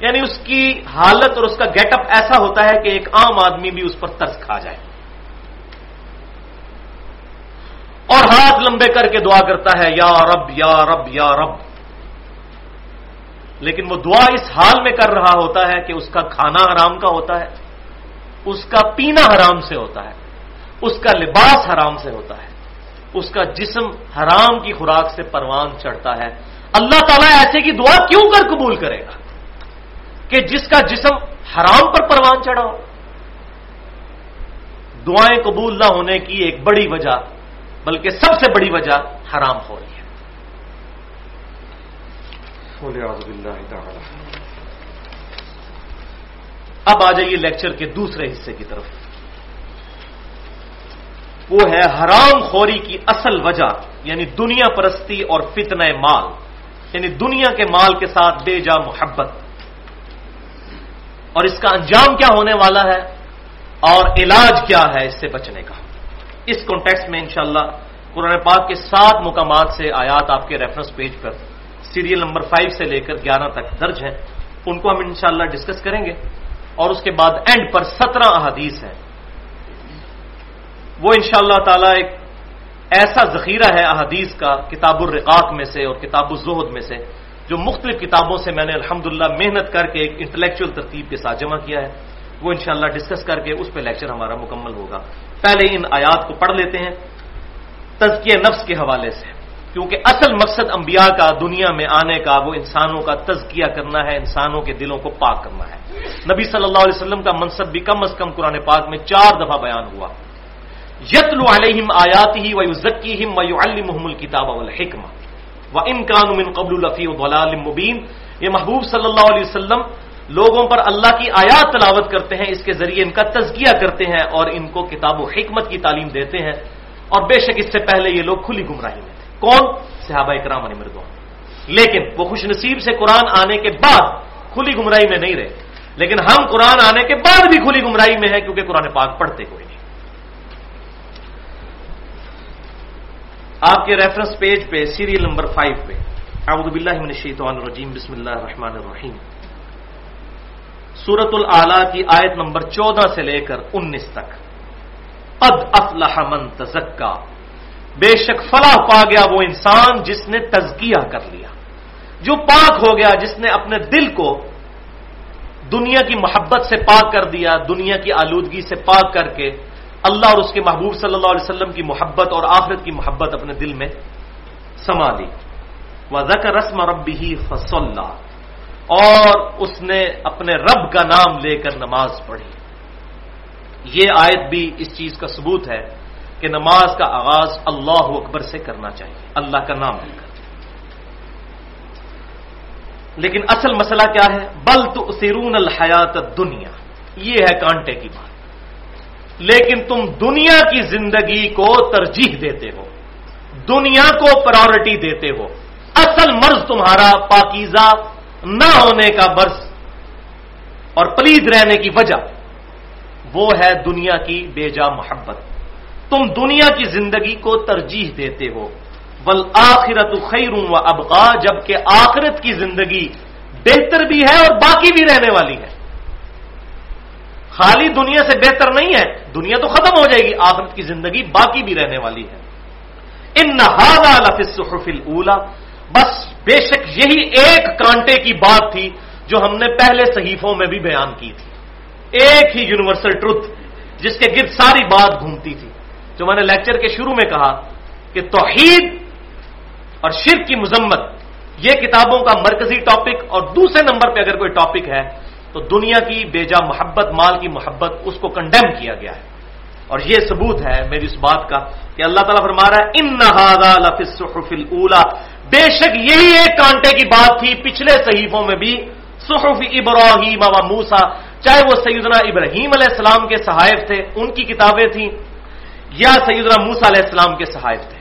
یعنی اس کی حالت اور اس کا گیٹ اپ ایسا ہوتا ہے کہ ایک عام آدمی بھی اس پر ترس کھا جائے۔ اور ہاتھ لمبے کر کے دعا کرتا ہے، یا رب یا رب یا رب۔ لیکن وہ دعا اس حال میں کر رہا ہوتا ہے کہ اس کا کھانا حرام کا ہوتا ہے، اس کا پینا حرام سے ہوتا ہے، اس کا لباس حرام سے ہوتا ہے، اس کا جسم حرام کی خوراک سے پروان چڑھتا ہے۔ اللہ تعالیٰ ایسے کی دعا کیوں کر قبول کرے گا؟ کہ جس کا جسم حرام پر پروان چڑھا ہو۔ دعائیں قبول نہ ہونے کی ایک بڑی وجہ بلکہ سب سے بڑی وجہ حرام ہو رہی ہے۔ اب آ جائیے لیکچر کے دوسرے حصے کی طرف۔ وہ ہے حرام خوری کی اصل وجہ یعنی دنیا پرستی اور فتن مال۔ یعنی دنیا کے مال کے ساتھ بے جا محبت۔ اور اس کا انجام کیا ہونے والا ہے اور علاج کیا ہے اس سے بچنے کا اس کانٹیکس میں انشاءاللہ قرآن پاک کے سات مقامات سے آیات آپ کے ریفرنس پیج پر سیریل نمبر فائیو سے لے کر گیارہ تک درج ہیں، ان کو ہم انشاءاللہ ڈسکس کریں گے۔ اور اس کے بعد اینڈ پر سترہ احادیث ہیں۔ وہ انشاءاللہ تعالی اللہ ایک ایسا ذخیرہ ہے احادیث کا کتاب الرقاق میں سے اور کتاب الزہد میں سے جو مختلف کتابوں سے میں نے الحمدللہ محنت کر کے ایک انٹلیکچل ترتیب کے ساتھ جمع کیا ہے، وہ انشاءاللہ ڈسکس کر کے اس پہ لیکچر ہمارا مکمل ہوگا۔ پہلے ان آیات کو پڑھ لیتے ہیں تزکیہ نفس کے حوالے سے، کیونکہ اصل مقصد انبیاء کا، دنیا میں آنے کا، وہ انسانوں کا تزکیہ کرنا ہے، انسانوں کے دلوں کو پاک کرنا ہے۔ نبی صلی اللہ علیہ وسلم کا منصب بھی کم از کم قرآن پاک میں چار دفعہ بیان ہوا۔ یتل علیہم آیات ہی و ذکی و المحم الکتاب الحکمہ و امکان من قبل الفی مبین یہ محبوب صلی اللہ علیہ وسلم لوگوں پر اللہ کی آیات تلاوت کرتے ہیں، اس کے ذریعے ان کا تزکیہ کرتے ہیں اور ان کو کتاب و حکمت کی تعلیم دیتے ہیں۔ اور بے شک اس سے پہلے یہ لوگ کھلی گمراہی میں تھے۔ کون؟ صحابہ اکرام علی مردوں لیکن وہ خوش نصیب سے قرآن آنے کے بعد کھلی گمراہی میں نہیں رہے۔ لیکن ہم قرآن آنے کے بعد بھی کھلی گمراہی میں ہیں، کیونکہ قرآن پاک پڑھتے کوئی نہیں۔ آپ کے ریفرنس پیج پہ سیریل نمبر فائیو پہ. اعوذ باللہ من الشیطان الرجیم، بسم اللہ الرحمن الرحیم. سورت العلی کی آیت نمبر چودہ سے لے کر انیس تک. قد افلح من تزکا. بے شک فلاح پا گیا وہ انسان جس نے تزکیہ کر لیا. جو پاک ہو گیا جس نے اپنے دل کو دنیا کی محبت سے پاک کر دیا، دنیا کی آلودگی سے پاک کر کے اللہ اور اس کے محبوب صلی اللہ علیہ وسلم کی محبت اور آخرت کی محبت اپنے دل میں سما لی وہ زکر رسم ربی ہی اور اس نے اپنے رب کا نام لے کر نماز پڑھی۔ یہ آیت بھی اس چیز کا ثبوت ہے کہ نماز کا آغاز اللہ اکبر سے کرنا چاہیے۔ اللہ کا نام لے کر۔ لیکن اصل مسئلہ کیا ہے؟ بل تو سیرون الحیات دنیا یہ ہے کانٹے کی بات۔ لیکن تم دنیا کی زندگی کو ترجیح دیتے ہو، دنیا کو پرائورٹی دیتے ہو۔ اصل مرض تمہارا پاکیزہ نہ ہونے کا برس اور پلید رہنے کی وجہ وہ ہے دنیا کی بے جا محبت۔ تم دنیا کی زندگی کو ترجیح دیتے ہو۔ بل آخرت خیروں و ابقا، جبکہ آخرت کی زندگی بہتر بھی ہے اور باقی بھی رہنے والی ہے۔ خالی دنیا سے بہتر نہیں ہے، دنیا تو ختم ہو جائے گی، آخرت کی زندگی باقی بھی رہنے والی ہے۔ ان نہادا لفظ اولا بس بے شک یہی ایک کانٹے کی بات تھی جو ہم نے پہلے صحیفوں میں بھی بیان کی تھی۔ ایک ہی یونیورسل ٹروتھ جس کے گرد ساری بات گھومتی تھی۔ جو میں نے لیکچر کے شروع میں کہا کہ توحید اور شرک کی مذمت، یہ کتابوں کا مرکزی ٹاپک اور دوسرے نمبر پہ اگر کوئی ٹاپک ہے تو دنیا کی بیجا محبت، مال کی محبت، اس کو کنڈیم کیا گیا ہے۔ اور یہ ثبوت ہے میری اس بات کا کہ اللہ تعالیٰ فرما رہا ہے ان نہ بے شک یہی ایک کانٹے کی بات تھی پچھلے صحیفوں میں بھی۔ صحف ابراہیم و موسا چاہے وہ سیدنا ابراہیم علیہ السلام کے صحائف تھے، ان کی کتابیں تھیں، یا سیدنا موسا علیہ السلام کے صحائف تھے۔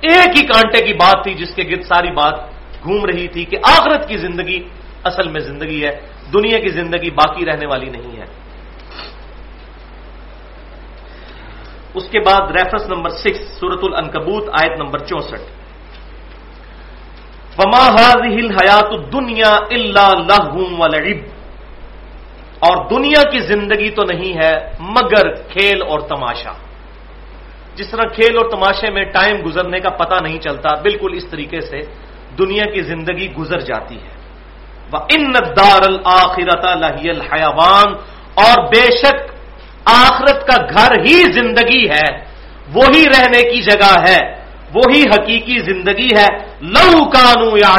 ایک ہی کانٹے کی بات تھی جس کے گرد ساری بات گھوم رہی تھی کہ آخرت کی زندگی اصل میں زندگی ہے، دنیا کی زندگی باقی رہنے والی نہیں ہے۔ اس کے بعد ریفرنس نمبر سکس سورت العنکبوت، آیت نمبر چونسٹھ۔ وما ہل حیات دنیا اللہ لعب اور دنیا کی زندگی تو نہیں ہے، مگر کھیل اور تماشا۔ جس طرح کھیل اور تماشے میں ٹائم گزرنے کا پتہ نہیں چلتا، بالکل اس طریقے سے دنیا کی زندگی گزر جاتی ہے۔ ان دار الآخرت الحیوان اور بے شک آخرت کا گھر ہی زندگی ہے، وہی رہنے کی جگہ ہے، وہی حقیقی زندگی ہے۔ لو کانو یا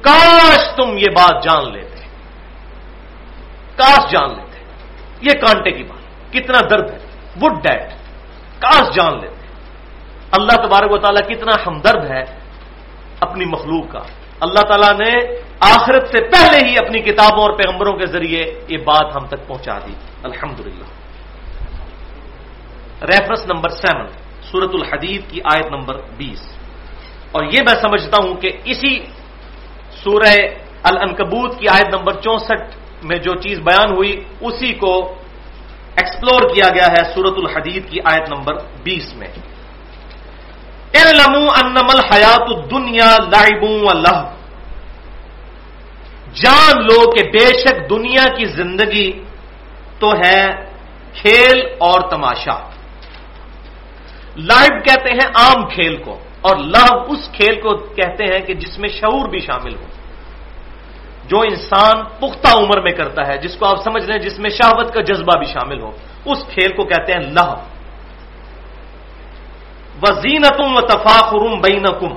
کاش تم یہ بات جان لیتے۔ کاش جان لیتے۔ یہ کانٹے کی بات۔ کتنا درد ہے وڈ ڈیٹ کاش جان لیتے۔ اللہ تبارک و تعالیٰ کتنا ہمدرد ہے اپنی مخلوق کا۔ اللہ تعالیٰ نے آخرت سے پہلے ہی اپنی کتابوں اور پیغمبروں کے ذریعے یہ بات ہم تک پہنچا دی۔ الحمدللہ۔ ریفرنس نمبر سیون سورت الحدید کی آیت نمبر بیس۔ اور یہ میں سمجھتا ہوں کہ اسی سورہ الانکبوت کی آیت نمبر چونسٹھ میں جو چیز بیان ہوئی، اسی کو ایکسپلور کیا گیا ہے سورت الحدید کی آیت نمبر بیس میں۔ لمو انمل حیات دنیا لائبوں اللہ جان لو کہ بے شک دنیا کی زندگی تو ہے کھیل اور تماشا۔ لائب کہتے ہیں عام کھیل کو، اور لو اس کھیل کو کہتے ہیں کہ جس میں شعور بھی شامل ہو۔ جو انسان پختہ عمر میں کرتا ہے، جس کو آپ سمجھ لیں جس میں شہوت کا جذبہ بھی شامل ہو، اس کھیل کو کہتے ہیں لہ وزینتم و تفاخرم بینکم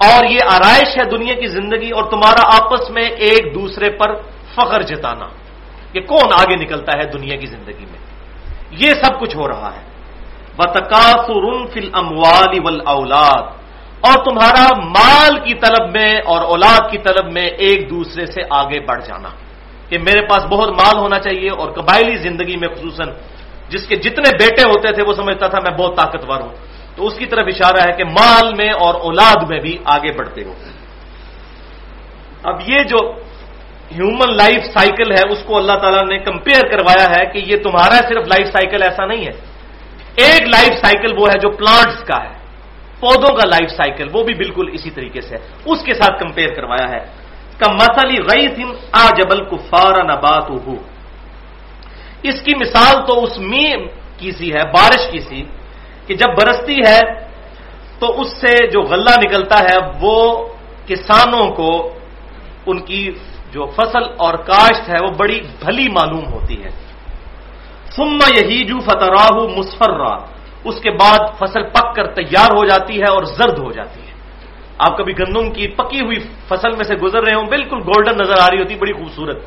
اور یہ آرائش ہے دنیا کی زندگی اور تمہارا آپس میں ایک دوسرے پر فخر جتانا کہ کون آگے نکلتا ہے دنیا کی زندگی میں۔ یہ سب کچھ ہو رہا ہے۔ بتکاسر فل اموال ول اولاد اور تمہارا مال کی طلب میں اور اولاد کی طلب میں ایک دوسرے سے آگے بڑھ جانا۔ کہ میرے پاس بہت مال ہونا چاہیے اور قبائلی زندگی میں خصوصاً جس کے جتنے بیٹے ہوتے تھے وہ سمجھتا تھا میں بہت طاقتور ہوں۔ تو اس کی طرف اشارہ ہے کہ مال میں اور اولاد میں بھی آگے بڑھتے ہو۔ اب یہ جو ہیومن لائف سائیکل ہے، اس کو اللہ تعالیٰ نے کمپیئر کروایا ہے کہ یہ تمہارا صرف لائف سائیکل ایسا نہیں ہے۔ ایک لائف سائیکل وہ ہے جو پلانٹس کا ہے۔ پودوں کا لائف سائیکل وہ بھی بالکل اسی طریقے سے اس کے ساتھ کمپیئر کروایا ہے۔ کا مسلی رئی تھم آ جبل کو فارا نبات اس کی مثال تو اس میں کی سی ہے، بارش کی سی۔ کہ جب برستی ہے تو اس سے جو غلہ نکلتا ہے وہ کسانوں کو ان کی جو فصل اور کاشت ہے وہ بڑی بھلی معلوم ہوتی ہے۔ سما یہی جو فتراہ مسفر اس کے بعد فصل پک کر تیار ہو جاتی ہے اور زرد ہو جاتی ہے۔ آپ کبھی گندم کی پکی ہوئی فصل میں سے گزر رہے ہوں، بالکل گولڈن نظر آ رہی ہوتی، بڑی خوبصورت۔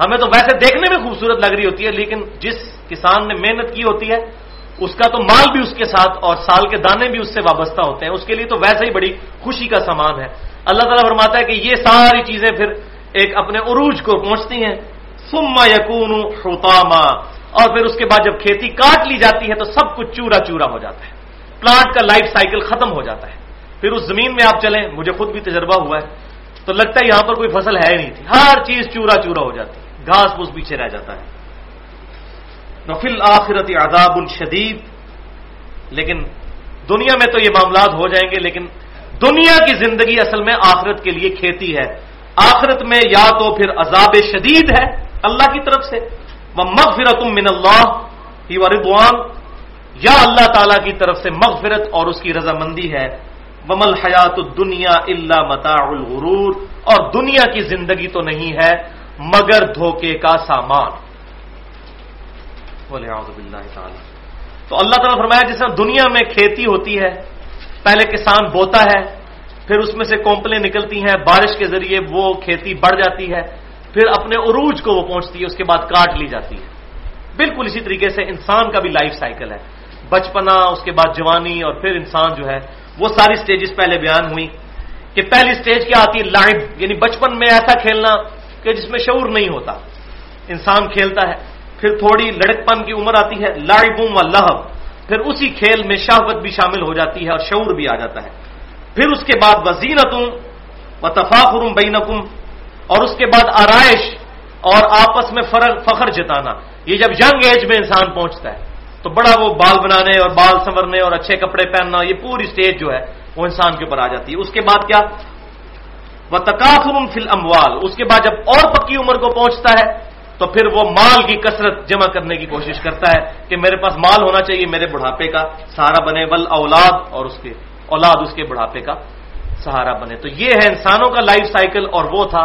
ہمیں تو ویسے دیکھنے میں خوبصورت لگ رہی ہوتی ہے، لیکن جس کسان نے محنت کی ہوتی ہے اس کا تو مال بھی اس کے ساتھ اور سال کے دانے بھی اس سے وابستہ ہوتے ہیں۔ اس کے لیے تو ویسے ہی بڑی خوشی کا سامان ہے۔ اللہ تعالیٰ فرماتا ہے کہ یہ ساری چیزیں پھر ایک اپنے عروج کو پہنچتی ہیں۔ سما یقون حتاما اور پھر اس کے بعد جب کھیتی کاٹ لی جاتی ہے تو سب کچھ چورا چورا ہو جاتا ہے۔ پلانٹ کا لائف سائیکل ختم ہو جاتا ہے۔ پھر اس زمین میں آپ چلیں، مجھے خود بھی تجربہ ہوا ہے۔ تو لگتا ہے یہاں پر کوئی فصل ہے ہی نہیں تھی۔ ہر چیز چورا چورا ہو جاتی۔ ہے گھاس پھوس پیچھے رہ جاتا ہے۔ نفل آخرت عذاب الشدید لیکن دنیا میں تو یہ معاملات ہو جائیں گے، لیکن دنیا کی زندگی اصل میں آخرت کے لیے کھیتی ہے۔ آخرت میں یا تو پھر عذاب شدید ہے اللہ کی طرف سے وہ مغفرت من اللہ ہی ردوان یا اللہ تعالی کی طرف سے مغفرت اور اس کی رضامندی ہے۔ ومل حیات دنیا اللہ متاع الغرور، اور دنیا کی زندگی تو نہیں ہے مگر دھوکے کا سامان۔ بولے تعالی۔ تو اللہ تعالیٰ فرمایا جس طرح دنیا میں کھیتی ہوتی ہے، پہلے کسان بوتا ہے، پھر اس میں سے کومپلیں نکلتی ہیں، بارش کے ذریعے وہ کھیتی بڑھ جاتی ہے، پھر اپنے عروج کو وہ پہنچتی ہے، اس کے بعد کاٹ لی جاتی ہے۔ بالکل اسی طریقے سے انسان کا بھی لائف سائیکل ہے۔ بچپنا، اس کے بعد جوانی، اور پھر انسان جو ہے، وہ ساری سٹیجز پہلے بیان ہوئی کہ پہلی سٹیج کیا آتی؟ ہے لائف یعنی بچپن میں ایسا کھیلنا کہ جس میں شعور نہیں ہوتا۔ انسان کھیلتا ہے۔ پھر تھوڑی لڑکپن کی عمر آتی ہے لائبوم و لہب۔ پھر اسی کھیل میں شہوت بھی شامل ہو جاتی ہے اور شعور بھی آ جاتا ہے۔ پھر اس کے بعد وزینتم و تفاخرم بینکم، اور اس کے بعد آرائش اور آپس میں فخر جتانا۔ یہ جب ینگ ایج میں انسان پہنچتا ہے، تو بڑا وہ بال بنانے اور بال سنورنے اور اچھے کپڑے پہننا، یہ پوری سٹیج جو ہے، وہ انسان کے اوپر آ جاتی ہے۔ اس کے بعد کیا؟ وہ تقافر فل اموال اس کے بعد جب اور پکی عمر کو پہنچتا ہے تو پھر وہ مال کی کثرت جمع کرنے کی کوشش کرتا ہے کہ میرے پاس مال ہونا چاہیے میرے بڑھاپے کا سہارا بنے ول اولاد اور اس کے، اولاد اس کے بڑھاپے کا سہارا بنے۔ تو یہ ہے انسانوں کا لائف سائیکل اور وہ تھا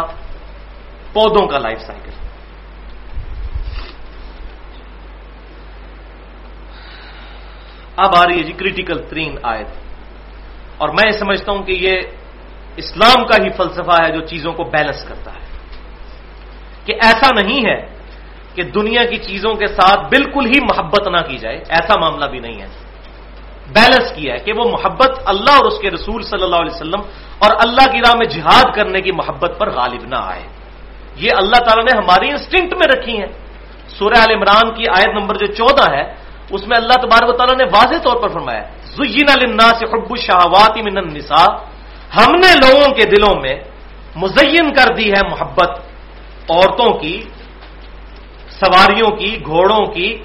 پودوں کا لائف سائیکل۔ اب آ رہی ہے جی کریٹیکل ترین آیت۔ اور میں سمجھتا ہوں کہ یہ اسلام کا ہی فلسفہ ہے جو چیزوں کو بیلنس کرتا ہے۔ کہ ایسا نہیں ہے کہ دنیا کی چیزوں کے ساتھ بالکل ہی محبت نہ کی جائے، ایسا معاملہ بھی نہیں ہے۔ بیلنس کیا ہے کہ وہ محبت اللہ اور اس کے رسول صلی اللہ علیہ وسلم اور اللہ کی راہ میں جہاد کرنے کی محبت پر غالب نہ آئے۔ یہ اللہ تعالیٰ نے ہماری انسٹنکٹ میں رکھی ہیں۔ سورہ عال عمران کی آیت نمبر جو چودہ ہے، اس میں اللہ تبارک و تعالیٰ نے واضح طور پر فرمایا زین الناس حب الشہوات من النساء۔ ہم نے لوگوں کے دلوں میں مزین کر دی ہے محبت۔ عورتوں کی، سواریوں کی، گھوڑوں کی،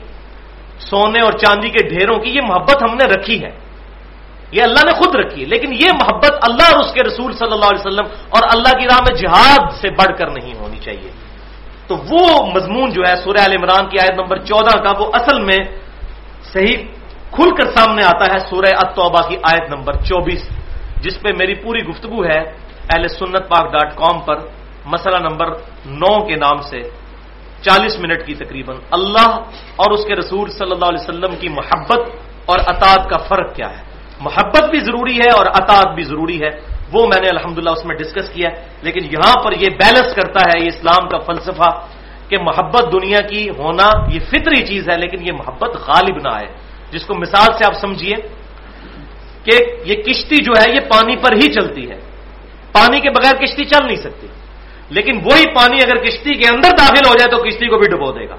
سونے اور چاندی کے ڈھیروں کی یہ محبت ہم نے رکھی ہے۔ یہ اللہ نے خود رکھی ہے، لیکن یہ محبت اللہ اور اس کے رسول صلی اللہ علیہ وسلم اور اللہ کی راہ میں جہاد سے بڑھ کر نہیں ہونی چاہیے۔ تو وہ مضمون جو ہے، سورہ عال عمران کی آیت نمبر چودہ کا، وہ اصل میں صحیح کھل کر سامنے آتا ہے سورہ التوبہ کی آیت نمبر چوبیس، جس پہ میری پوری گفتگو ہے اہل سنت پاک ڈاٹ کام پر۔ مسئلہ نمبر نو کے نام سے چالیس منٹ کی تقریباً اللہ اور اس کے رسول صلی اللہ علیہ وسلم کی محبت اور اطاعت کا فرق کیا ہے؟ محبت بھی ضروری ہے اور اطاعت بھی ضروری ہے۔ وہ میں نے الحمدللہ اس میں ڈسکس کیا لیکن یہاں پر یہ بیلنس کرتا ہے، یہ اسلام کا فلسفہ کہ محبت دنیا کی ہونا یہ فطری چیز ہے، لیکن یہ محبت غالب نہ آئے۔ جس کو مثال سے آپ سمجھیے کہ یہ کشتی جو ہے، یہ پانی پر ہی چلتی ہے۔ پانی کے بغیر کشتی چل نہیں سکتی۔ لیکن وہی پانی اگر کشتی کے اندر داخل ہو جائے تو کشتی کو بھی ڈبو دے گا۔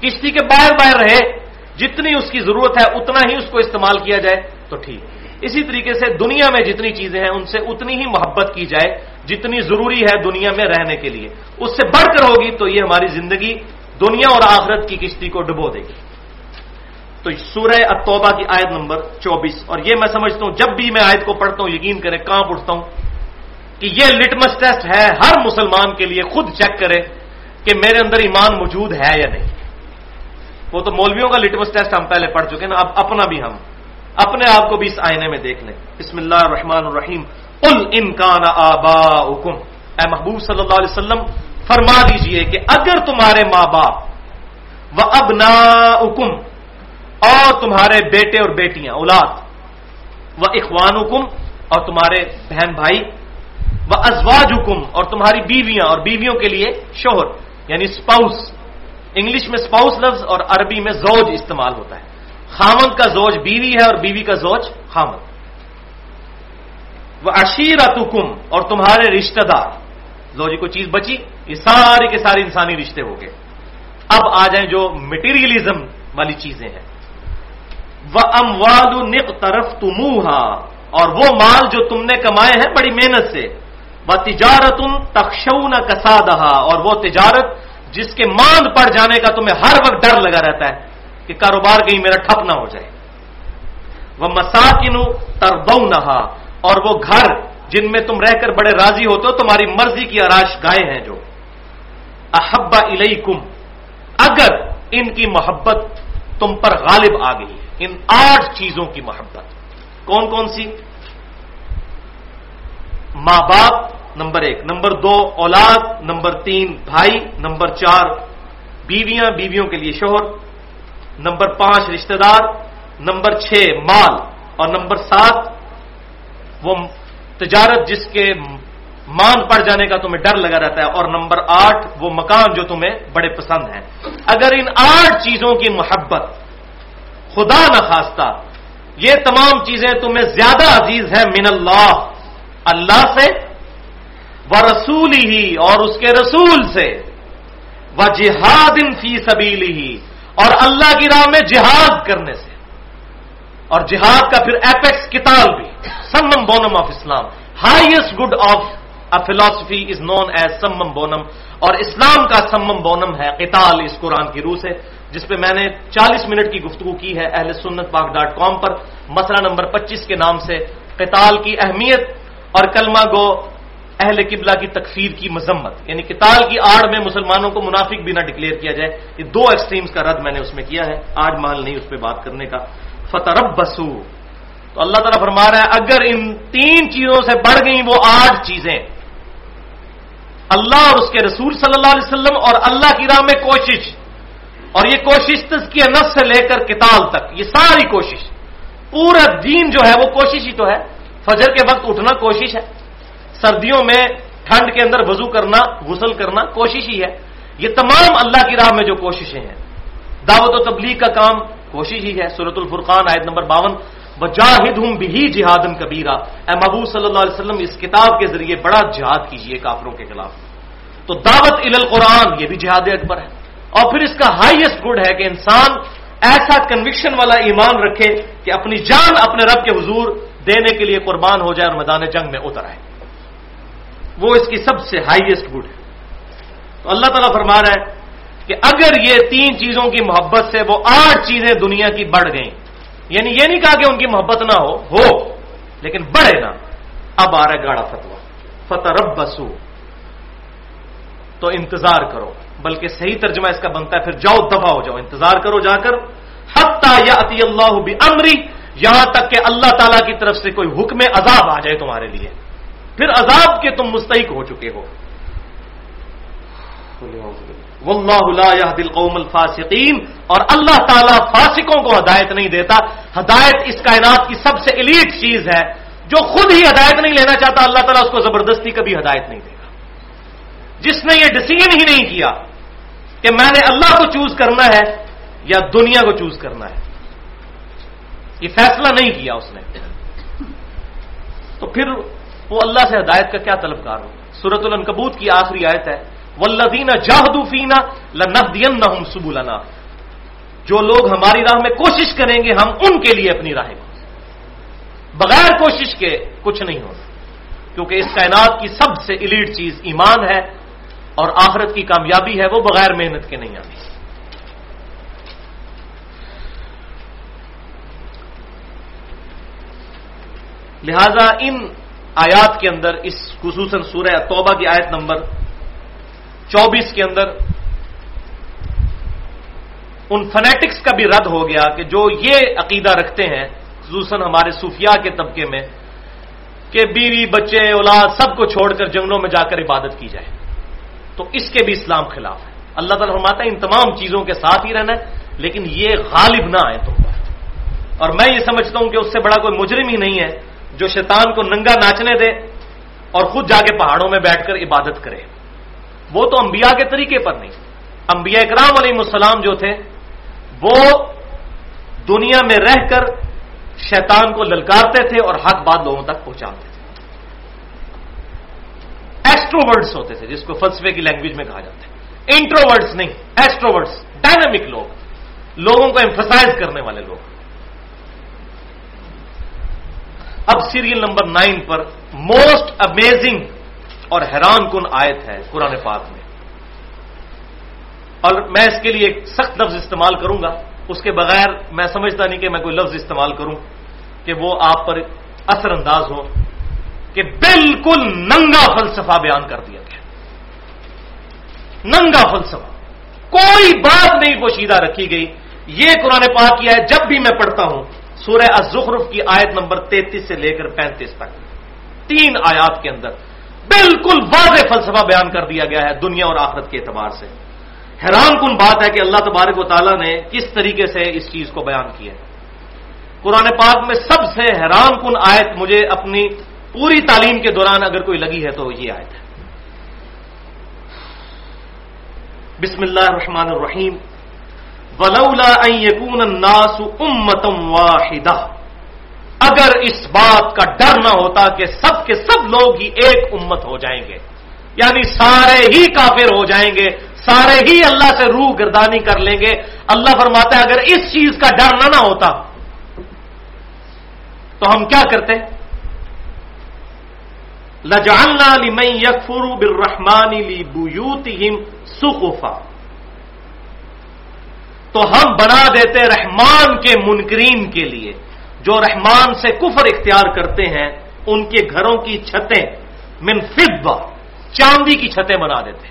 کشتی کے باہر باہر رہے، جتنی اس کی ضرورت ہے، اتنا ہی اس کو استعمال کیا جائے، تو ٹھیک۔ اسی طریقے سے دنیا میں جتنی چیزیں ہیں، ان سے اتنی ہی محبت کی جائے جتنی ضروری ہے دنیا میں رہنے کے لیے۔ اس سے بڑھ کر ہوگی تو یہ ہماری زندگی دنیا اور آخرت کی کشتی کو ڈبو دے گی۔ تو سورہ التوبہ کی آیت نمبر چوبیس۔ اور یہ میں سمجھتا ہوں، جب بھی میں آیت کو پڑھتا ہوں، یقین کریں کہاں پڑھتا ہوں۔ کہ یہ لٹمس ٹیسٹ ہے ہر مسلمان کے لیے، خود چیک کرے کہ میرے اندر ایمان موجود ہے یا نہیں۔ وہ تو مولویوں کا لٹمس ٹیسٹ ہم پہلے پڑھ چکے نا اب اپنا بھی ہم، اپنے آپ کو بھی اس آئینے میں دیکھ لیں۔ بسم اللہ الرحمن الرحیم۔ ال انکان آبا حکم اے محبوب صلی اللہ علیہ وسلم، فرما دیجیے کہ اگر تمہارے ماں باپ و ابنا حکم اور تمہارے بیٹے اور بیٹیاں، اولاد و اخوان حکم اور تمہارے بہن بھائی و ازواج حکم اور تمہاری بیویاں اور بیویوں کے لیے شوہر یعنی اسپاؤس انگلش میں اسپاؤس لفظ اور عربی میں زوج استعمال ہوتا ہے۔ خامد کا زوج بیوی ہے اور بیوی کا زوج خامد وہ اشیرت حکم اور تمہارے رشتہ دار۔ زوجی کو چیز بچی، یہ سارے کے سارے انسانی رشتے ہو گئے۔ اب آ جائیں جو مٹیریلزم والی چیزیں ہیں۔ وہ ام نق طرف اور وہ مال جو تم نے کمائے ہیں بڑی محنت سے۔ وہ تجارت تخشو نہ کسا اور وہ تجارت جس کے ماند پڑ جانے کا تمہیں ہر وقت ڈر لگا رہتا ہے کہ کاروبار کہیں میرا ٹھپ نہ ہو جائے۔ وہ مساکن تربو اور وہ گھر جن میں تم رہ کر بڑے راضی ہوتے ہو، تمہاری مرضی کی آراش گائے ہیں جو۔ احبا الیکم اگر ان کی محبت تم پر غالب آ گئی ہے ان آٹھ چیزوں کی محبت۔ کون کون سی؟ ماں باپ، نمبر ایک. نمبر دو، اولاد. نمبر تین، بھائی. نمبر چار، بیویاں، بیویوں کے لیے شوہر. نمبر پانچ، رشتہ دار. نمبر چھ، مال. اور نمبر سات، وہ تجارت جس کے مان پڑ جانے کا تمہیں ڈر لگا رہتا ہے. اور نمبر آٹھ، وہ مکان جو تمہیں بڑے پسند ہیں. اگر ان آٹھ چیزوں کی محبت خدا نخواستہ یہ تمام چیزیں تمہیں زیادہ عزیز ہیں، من اللہ. اللہ سے و رسول ہی اور اس کے رسول سے وہ جہاد ان فی سبیلی ہی اور اللہ کی راہ میں جہاد کرنے سے اور جہاد کا پھر ایپیکس کتاب بھی summum bonum of Islam highest good of a philosophy is known as summum bonum اور اسلام کا سمم بونم ہے قتال اس قرآن کی روح سے جس پہ میں نے چالیس منٹ کی گفتگو کی ہے اہل سنت پاک ڈاٹ کام پر مسئلہ نمبر پچیس کے نام سے قتال کی اہمیت اور کلمہ گو اہل قبلہ کی تکفیر کی مذمت یعنی کتال کی آڑ میں مسلمانوں کو منافق بھی نہ ڈکلیئر کیا جائے، یہ دو ایکسٹریمز کا رد میں نے اس میں کیا ہے، آج مال نہیں اس پہ بات کرنے کا۔ فترب بسو تو اللہ تعالیٰ فرما رہا ہے، اگر ان تین چیزوں سے بڑھ گئیں وہ آٹھ چیزیں، اللہ اور اس کے رسول صلی اللہ علیہ وسلم اور اللہ کی راہ میں کوشش، اور یہ کوشش تزکیہ نفس سے لے کر کتاب تک، یہ ساری کوشش، پورا دین جو ہے وہ کوشش ہی تو ہے۔ فجر کے وقت اٹھنا کوشش ہے۔ سردیوں میں ٹھنڈ کے اندر وضو کرنا، غسل کرنا کوشش ہی ہے۔ یہ تمام اللہ کی راہ میں جو کوششیں ہیں۔ دعوت و تبلیغ کا کام کوشش ہی ہے۔ سورت الفرقان آیت نمبر باون۔ بجاہد ہوں بھی جہاد کبیرہ۔ اے محبوب صلی اللہ علیہ وسلم، اس کتاب کے ذریعے بڑا جہاد کیجیے کافروں کے خلاف۔ تو دعوت ال القرآن، یہ بھی جہاد اکبر ہے۔ اور پھر اس کا ہائیسٹ گڈ ہے کہ انسان ایسا کنوکشن والا ایمان رکھے کہ اپنی جان اپنے رب کے حضور دینے کے لیے قربان ہو جائے اور میدان جنگ میں اتر آئے۔ وہ اس کی سب سے ہائیسٹ گڈ ہے۔ تو اللہ تعالیٰ فرما رہا ہے کہ اگر یہ تین چیزوں کی محبت سے وہ آٹھ چیزیں دنیا کی بڑھ گئیں یعنی یہ نہیں کہا کہ ان کی محبت نہ ہو ہو، لیکن بڑھے نا۔ اب آ رہا ہے گاڑا فتوا فتح رب بسو تو انتظار کرو۔ بلکہ صحیح ترجمہ اس کا بنتا ہے، پھر جاؤ دفاع ہو جاؤ۔ انتظار کرو جا کر۔ حتہ یا عطی اللہ بھی امری یہاں تک کہ اللہ تعالی کی طرف سے کوئی حکم عذاب آ جائے تمہارے لیے۔ پھر عذاب کے تم مستحق ہو چکے ہو۔ واللہ لا يهدي القوم الفاسقین۔ اور اللہ تعالیٰ فاسقوں کو ہدایت نہیں دیتا۔ ہدایت اس کائنات کی سب سے الیٹ چیز ہے۔ جو خود ہی ہدایت نہیں لینا چاہتا، اللہ تعالیٰ اس کو زبردستی کبھی ہدایت نہیں دے گا جس نے یہ ڈسیزن ہی نہیں کیا کہ میں نے اللہ کو چوز کرنا ہے یا دنیا کو چوز کرنا ہے۔ یہ فیصلہ نہیں کیا اس نے۔ تو پھر وہ اللہ سے ہدایت کا کیا طلبکار ہو؟ سورت النکبوت کی آخری آیت ہے ولدینہ جاہدوفینہ لنفدین نہ سبولنا جو لوگ ہماری راہ میں کوشش کریں گے، ہم ان کے لیے اپنی راہ بغیر کوشش کے کچھ نہیں ہونا۔ کیونکہ اس کائنات کی سب سے الیٹ چیز ایمان ہے اور آخرت کی کامیابی ہے، وہ بغیر محنت کے نہیں آتی۔ لہذا ان آیات کے اندر، اس خصوصاً سورہ توبہ کی آیت نمبر چوبیس کے اندر، ان فنیٹکس کا بھی رد ہو گیا کہ جو یہ عقیدہ رکھتے ہیں، خصوصاً ہمارے صوفیاء کے طبقے میں، کہ بیوی، بچے، اولاد سب کو چھوڑ کر جنگلوں میں جا کر عبادت کی جائے۔ تو اس کے بھی اسلام خلاف ہے۔ اللہ تعالیٰ فرماتا ہے، ان تمام چیزوں کے ساتھ ہی رہنا ہے، لیکن یہ غالب نہ آئے تم پر اور میں یہ سمجھتا ہوں کہ اس سے بڑا کوئی مجرم ہی نہیں ہے۔ جو شیطان کو ننگا ناچنے دے اور خود جا کے پہاڑوں میں بیٹھ کر عبادت کرے۔ وہ تو انبیاء کے طریقے پر نہیں۔ انبیاء اکرام علیہ السلام جو تھے، وہ دنیا میں رہ کر شیطان کو للکارتے تھے اور حق بات لوگوں تک پہنچاتے تھے۔ ایسٹروورڈس ہوتے تھے، جس کو فلسفے کی لینگویج میں کہا جاتا ہے۔ انٹروورڈس نہیں ایسٹروورڈس ڈائنامک لوگ۔ لوگوں کو ایمفسائز کرنے والے لوگ۔ اب سیریل نمبر نائن پر موسٹ امیزنگ اور حیران کن آیت ہے قرآن پاک میں۔ اور میں اس کے لیے ایک سخت لفظ استعمال کروں گا۔ اس کے بغیر میں سمجھتا نہیں کہ میں کوئی لفظ استعمال کروں کہ وہ آپ پر اثر انداز ہو کہ بالکل ننگا فلسفہ بیان کر دیا گیا۔ ننگا فلسفہ۔ کوئی بات نہیں پوشیدہ رکھی گئی۔ یہ قرآن پاک کیا ہے جب بھی میں پڑھتا ہوں سورہ الزخرف کی آیت نمبر تینتیس سے لے کر پینتیس تک۔ تین آیات کے اندر بالکل واضح فلسفہ بیان کر دیا گیا ہے دنیا اور آخرت کے اعتبار سے۔ حیران کن بات ہے کہ اللہ تبارک و تعالیٰ نے کس طریقے سے اس چیز کو بیان کیا ہے۔ قرآن پاک میں سب سے حیران کن آیت مجھے اپنی پوری تعلیم کے دوران اگر کوئی لگی ہے تو یہ آیت ہے۔ بسم اللہ الرحمن الرحیم۔ ولولا ان يكون الناس امه واحده اگر اس بات کا ڈر نہ ہوتا کہ سب کے سب لوگ ہی ایک امت ہو جائیں گے یعنی سارے ہی کافر ہو جائیں گے، سارے ہی اللہ سے روح گردانی کر لیں گے، اللہ فرماتا ہے اگر اس چیز کا ڈر نہ نہ ہوتا، تو ہم کیا کرتے؟ لجعلنا لمن يكفر بالرحمن لبيوتهم سقفا۔ تو ہم بنا دیتے رحمان کے منکرین کے لیے۔ جو رحمان سے کفر اختیار کرتے ہیں، ان کے گھروں کی چھتیں من فضہ، چاندی کی چھتیں بنا دیتے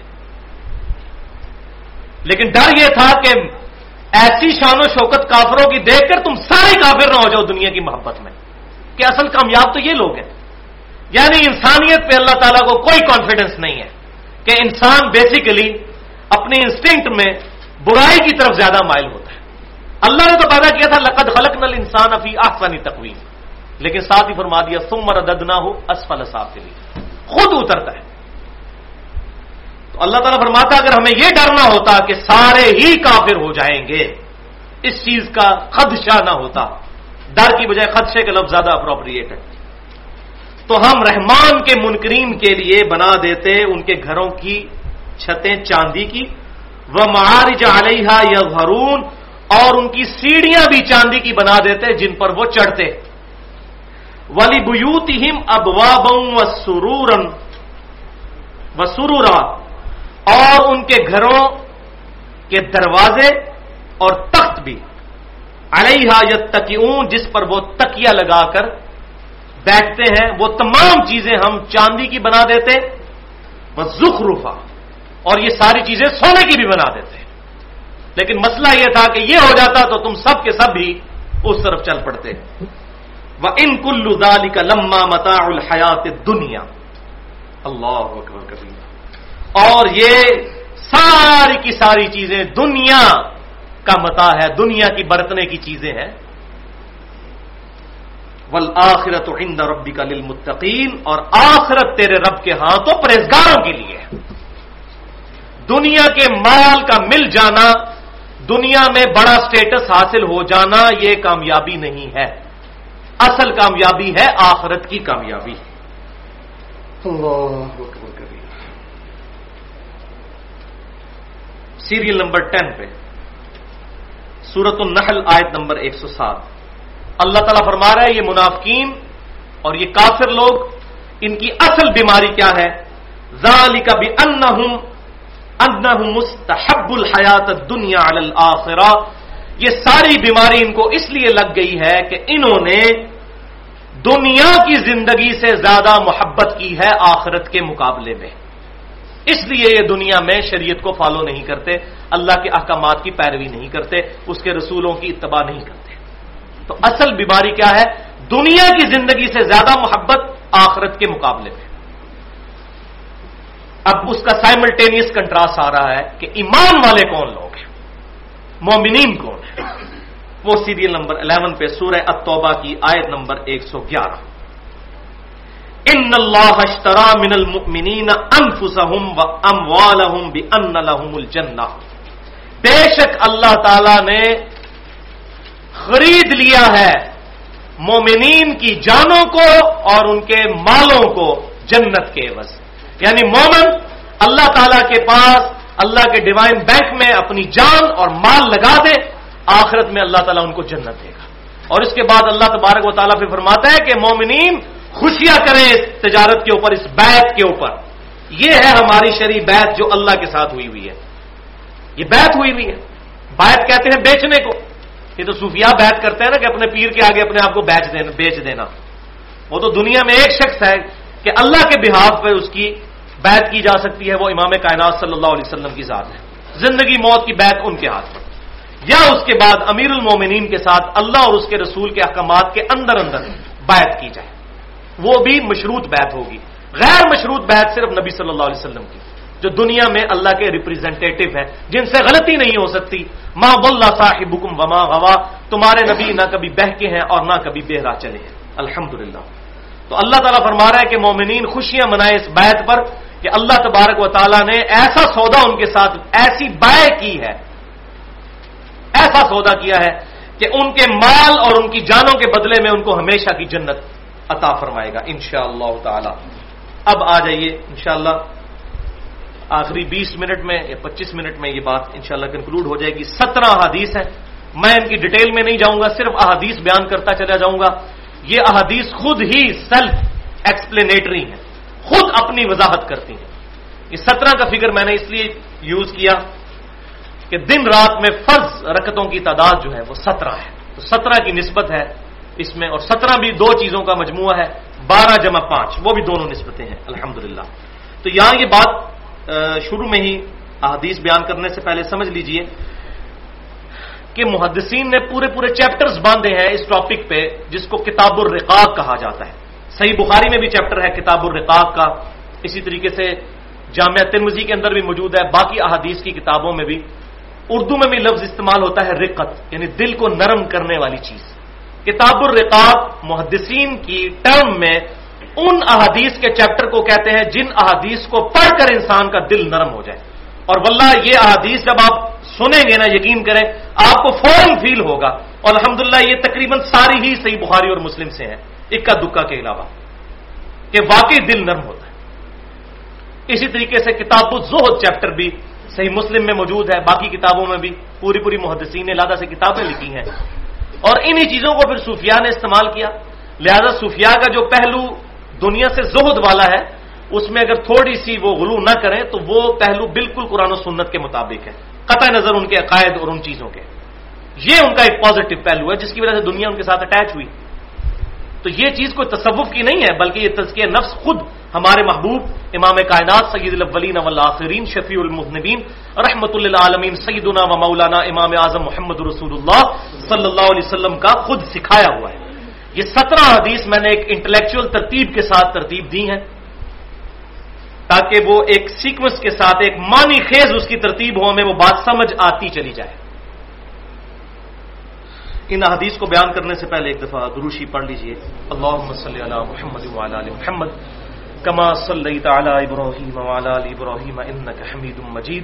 لیکن ڈر یہ تھا کہ ایسی شان و شوکت کافروں کی دیکھ کر تم سارے کافر نہ ہو جاؤ دنیا کی محبت میں۔ کہ اصل کامیاب تو یہ لوگ ہیں۔ یعنی انسانیت پہ اللہ تعالیٰ کو کوئی کانفیڈنس نہیں ہے کہ انسان بیسیکلی اپنی انسٹنکٹ میں برائی کی طرف زیادہ مائل ہوتا ہے۔ اللہ نے تو پیدا کیا تھا، لقد خلق نل انسان افی آسانی تقویم۔ لیکن ساتھ ہی فرما دیا سم ردد نہ ہو اسفل صاف کے لیے خود اترتا ہے۔ تو اللہ تعالیٰ فرماتا، اگر ہمیں یہ ڈرنا ہوتا کہ سارے ہی کافر ہو جائیں گے، اس چیز کا خدشہ نہ ہوتا۔ ڈر کی بجائے خدشے کا لفظ زیادہ اپروپریٹ ہے تو ہم رحمان کے منکرین کے لیے بنا دیتے، ان کے گھروں کی چھتیں، چاندی کی وہ معارج علیہ یا اور ان کی سیڑھیاں بھی چاندی کی بنا دیتے جن پر وہ چڑھتے۔ ولی بوت ہم ابواب و سرورن و سرورا، اور ان کے گھروں کے دروازے اور تخت بھی۔ علیہ یا تکیون جس پر وہ تکیا لگا کر بیٹھتے ہیں، وہ تمام چیزیں ہم چاندی کی بنا دیتے۔ وہ زخرفا اور یہ ساری چیزیں سونے کی بھی بنا دیتے لیکن مسئلہ یہ تھا کہ یہ ہو جاتا تو تم سب کے سب بھی اس طرف چل پڑتے۔ وہ ان کلو دالی کا لمبا متا الحیات دنیا اللہ کبھی اور یہ ساری کی ساری چیزیں دنیا کا متا ہے، دنیا کی برتنے کی چیزیں ہیں۔ ول آخرت عند ربی کا للمتقین اور آخرت تیرے رب کے ہاں تو پرہزگاروں کے لیے دنیا کے مال کا مل جانا، دنیا میں بڑا سٹیٹس حاصل ہو جانا، یہ کامیابی نہیں ہے۔ اصل کامیابی ہے آخرت کی کامیابی۔ سیریل نمبر ٹین پہ۔ سورت النحل آیت نمبر ایک سو سات۔ اللہ تعالیٰ فرما رہا ہے، یہ منافقین اور یہ کافر لوگ، ان کی اصل بیماری کیا ہے؟ ذالک کا بھی مستحب الحیات دنیا الآخرہ یہ ساری بیماری ان کو اس لیے لگ گئی ہے کہ انہوں نے دنیا کی زندگی سے زیادہ محبت کی ہے آخرت کے مقابلے میں۔ اس لیے یہ دنیا میں شریعت کو فالو نہیں کرتے، اللہ کے احکامات کی پیروی نہیں کرتے، اس کے رسولوں کی اتباع نہیں کرتے۔ تو اصل بیماری کیا ہے؟ دنیا کی زندگی سے زیادہ محبت آخرت کے مقابلے میں۔ اب اس کا سائملٹینیس کنٹراسٹ آ رہا ہے کہ ایمان والے کون لوگ ہیں؟ مومنین کون ہیں؟ وہ سیریل نمبر 11 پہ سورہ التوبہ کی آیت نمبر 111 ان اللہ اشترا من المؤمنین انفسهم واموالهم بان لهم الجنہ۔ بے شک اللہ تعالی نے خرید لیا ہے مومنین کی جانوں کو اور ان کے مالوں کو جنت کے عوض یعنی مومن اللہ تعالی کے پاس اللہ کے ڈیوائن بینک میں اپنی جان اور مال لگا دے، آخرت میں اللہ تعالیٰ ان کو جنت دے گا۔ اور اس کے بعد اللہ تبارک و تعالیٰ پھر فرماتا ہے کہ مومنین خوشیاں کریں اس تجارت کے اوپر، اس بیت کے اوپر۔ یہ ہے ہماری شریح بیت جو اللہ کے ساتھ ہوئی ہوئی ہے۔ یہ بیت ہوئی ہوئی ہے۔ بیت کہتے ہیں بیچنے کو۔ یہ تو صوفیہ بیت کرتے ہیں نا کہ اپنے پیر کے آگے اپنے آپ کو بیچ دینا بیچ دینا۔ وہ تو دنیا میں ایک شخص ہے کہ اللہ کے بحاف پہ اس کی بیت کی جا سکتی ہے، وہ امام کائنات صلی اللہ علیہ وسلم کی ذات ہے۔ زندگی موت کی بیت ان کے ہاتھ پر یا اس کے بعد امیر المومنین کے ساتھ اللہ اور اس کے رسول کے احکامات کے اندر اندر بیت کی جائے۔ وہ بھی مشروط بیت ہوگی۔ غیر مشروط بیت صرف نبی صلی اللہ علیہ وسلم کی، جو دنیا میں اللہ کے ریپرزینٹیو ہیں، جن سے غلطی نہیں ہو سکتی۔ ماں بلّہ صاحب حکم وما غوا تمہارے نبی نہ کبھی بہ کے ہیں اور نہ کبھی بہرا چلے ہیں۔ الحمد تو اللہ تعالیٰ فرما رہا ہے کہ مومنین خوشیاں منائے اس بیت پر۔ کہ اللہ تبارک و تعالیٰ نے ایسا سودا ان کے ساتھ، ایسی بے کی ہے۔ ایسا سودا کیا ہے کہ ان کے مال اور ان کی جانوں کے بدلے میں ان کو ہمیشہ کی جنت عطا فرمائے گا ان شاء اللہ تعالی۔ اب آ جائیے، انشاءاللہ آخری بیس منٹ میں یا پچیس منٹ میں یہ بات انشاءاللہ کنکلوڈ ہو جائے گی۔ سترہ احادیث ہیں۔ میں ان کی ڈیٹیل میں نہیں جاؤں گا، صرف احادیث بیان کرتا چلا جاؤں گا۔ یہ احادیث خود ہی سیلف ایکسپلینیٹری ہیں۔ خود اپنی وضاحت کرتی ہیں۔ یہ سترہ کا فگر میں نے اس لیے یوز کیا کہ دن رات میں فرض رکتوں کی تعداد جو ہے وہ سترہ ہے۔ تو سترہ کی نسبت ہے اس میں اور سترہ بھی دو چیزوں کا مجموعہ ہے، بارہ جمع پانچ، وہ بھی دونوں نسبتیں ہیں الحمد تو یہاں یہ بات شروع میں ہی احادیث بیان کرنے سے پہلے سمجھ لیجیے کہ محدثین نے پورے پورے چیپٹرز باندھے ہیں اس ٹاپک پہ، جس کو کتاب الرقاق کہا جاتا ہے۔ صحیح بخاری میں بھی چیپٹر ہے کتاب الرقاق کا۔ اسی طریقے سے جامعہ ترمزی کے اندر بھی موجود ہے، باقی احادیث کی کتابوں میں بھی۔ اردو میں بھی لفظ استعمال ہوتا ہے رقت یعنی دل کو نرم کرنے والی چیز۔ کتاب الرقاب محدثین کی ٹرم میں ان احادیث کے چیپٹر کو کہتے ہیں جن احادیث کو پڑھ کر انسان کا دل نرم ہو جائے۔ اور واللہ یہ احادیث جب آپ سنیں گے نا، یقین کریں، آپ کو فوراً فیل ہوگا۔ اور الحمدللہ یہ تقریباً ساری ہی صحیح بخاری اور مسلم سے ہیں۔ اکا دکا کے علاوہ کہ واقعی دل نرم ہوتا ہے۔ اسی طریقے سے کتاب الزہد چیپٹر بھی صحیح مسلم میں موجود ہے، باقی کتابوں میں بھی پوری پوری محدثین نے لادہ سے کتابیں لکھی ہیں۔ اور انہی چیزوں کو پھر صوفیاء نے استعمال کیا۔ لہذا صوفیاء کا جو پہلو دنیا سے زہد والا ہے، اس میں اگر تھوڑی سی وہ غلو نہ کریں تو وہ پہلو بالکل قرآن و سنت کے مطابق ہے۔ قطع نظر ان کے عقائد اور ان چیزوں کے۔ یہ ان کا ایک پازیٹو پہلو ہے، جس کی وجہ سے دنیا ان کے ساتھ اٹیچ ہوئی۔ تو یہ چیز کوئی تصوف کی نہیں ہے، بلکہ یہ تزکیہ نفس خود ہمارے محبوب، امام کائنات، سید الاولین والآخرین، شفیع المذنبین، رحمت اللہ عالمین سیدنا و مولانا امام اعظم محمد رسول اللہ صلی اللہ علیہ وسلم کا خود سکھایا ہوا ہے۔ یہ سترہ حدیث میں نے ایک انٹلیکچل ترتیب کے ساتھ ترتیب دی ہے تاکہ وہ ایک سیکوینس کے ساتھ ایک مانی خیز اس کی ترتیب ہو، ہمیں وہ بات سمجھ آتی چلی جائے۔ ان حدیث کو بیان کرنے سے پہلے ایک دفعہ دروشی پڑھ لیجیے۔ اللہ صلی علی محمد علی محمد کما صلی تعالی ابراہیم وعلی علی ابراہیم انک حمید مجید۔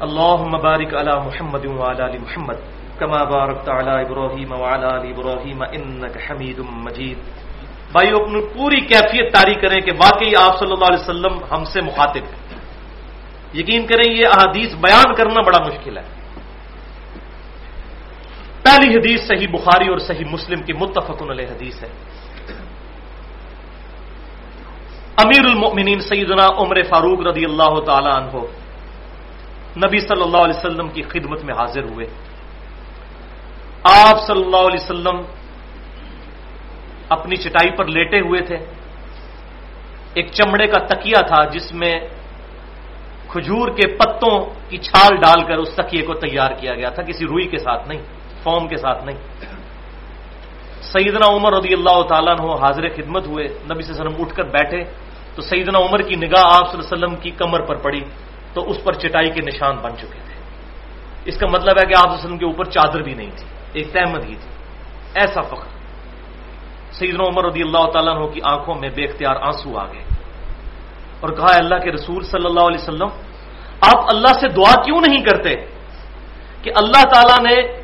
اللہم بارک علی محمد وعلی علی محمد کما بارک تعالی ابراہیم وعلی علی ابراہیم انک حمید مجید۔ بھائیو، اپنی پوری کیفیت تاری کریں کہ واقعی آپ صلی اللہ علیہ وسلم ہم سے مخاطب یقین کریں یہ احادیث بیان کرنا بڑا مشکل ہے۔ پہلی حدیث صحیح بخاری اور صحیح مسلم کی متفق علیہ حدیث ہے۔ امیر المؤمنین سیدنا عمر فاروق رضی اللہ تعالی عنہ نبی صلی اللہ علیہ وسلم کی خدمت میں حاضر ہوئے۔ آپ صلی اللہ علیہ وسلم اپنی چٹائی پر لیٹے ہوئے تھے۔ ایک چمڑے کا تکیا تھا جس میں کھجور کے پتوں کی چھال ڈال کر اس تکیے کو تیار کیا گیا تھا، کسی روئی کے ساتھ نہیں۔ فارم کے ساتھ نہیں۔ سیدنا عمر رضی اللہ تعالیٰ نے حاضر خدمت ہوئے، نبی صلی اللہ علیہ وسلم اٹھ کر بیٹھے، تو سیدنا عمر کی نگاہ آپ صلی اللہ علیہ وسلم کی کمر پر پڑی، تو اس پر چٹائی کے نشان بن چکے تھے۔ اس کا مطلب ہے کہ آپ وسلم کے اوپر چادر بھی نہیں تھی، ایک تحمد ہی تھی۔ ایسا فخر۔ سیدنا عمر رضی اللہ تعالیٰ عنہ کی آنکھوں میں بے اختیار آنسو آ گئے اور کہا اللہ کے رسول صلی اللہ علیہ وسلم، آپ اللہ سے دعا کیوں نہیں کرتے کہ اللہ تعالیٰ نے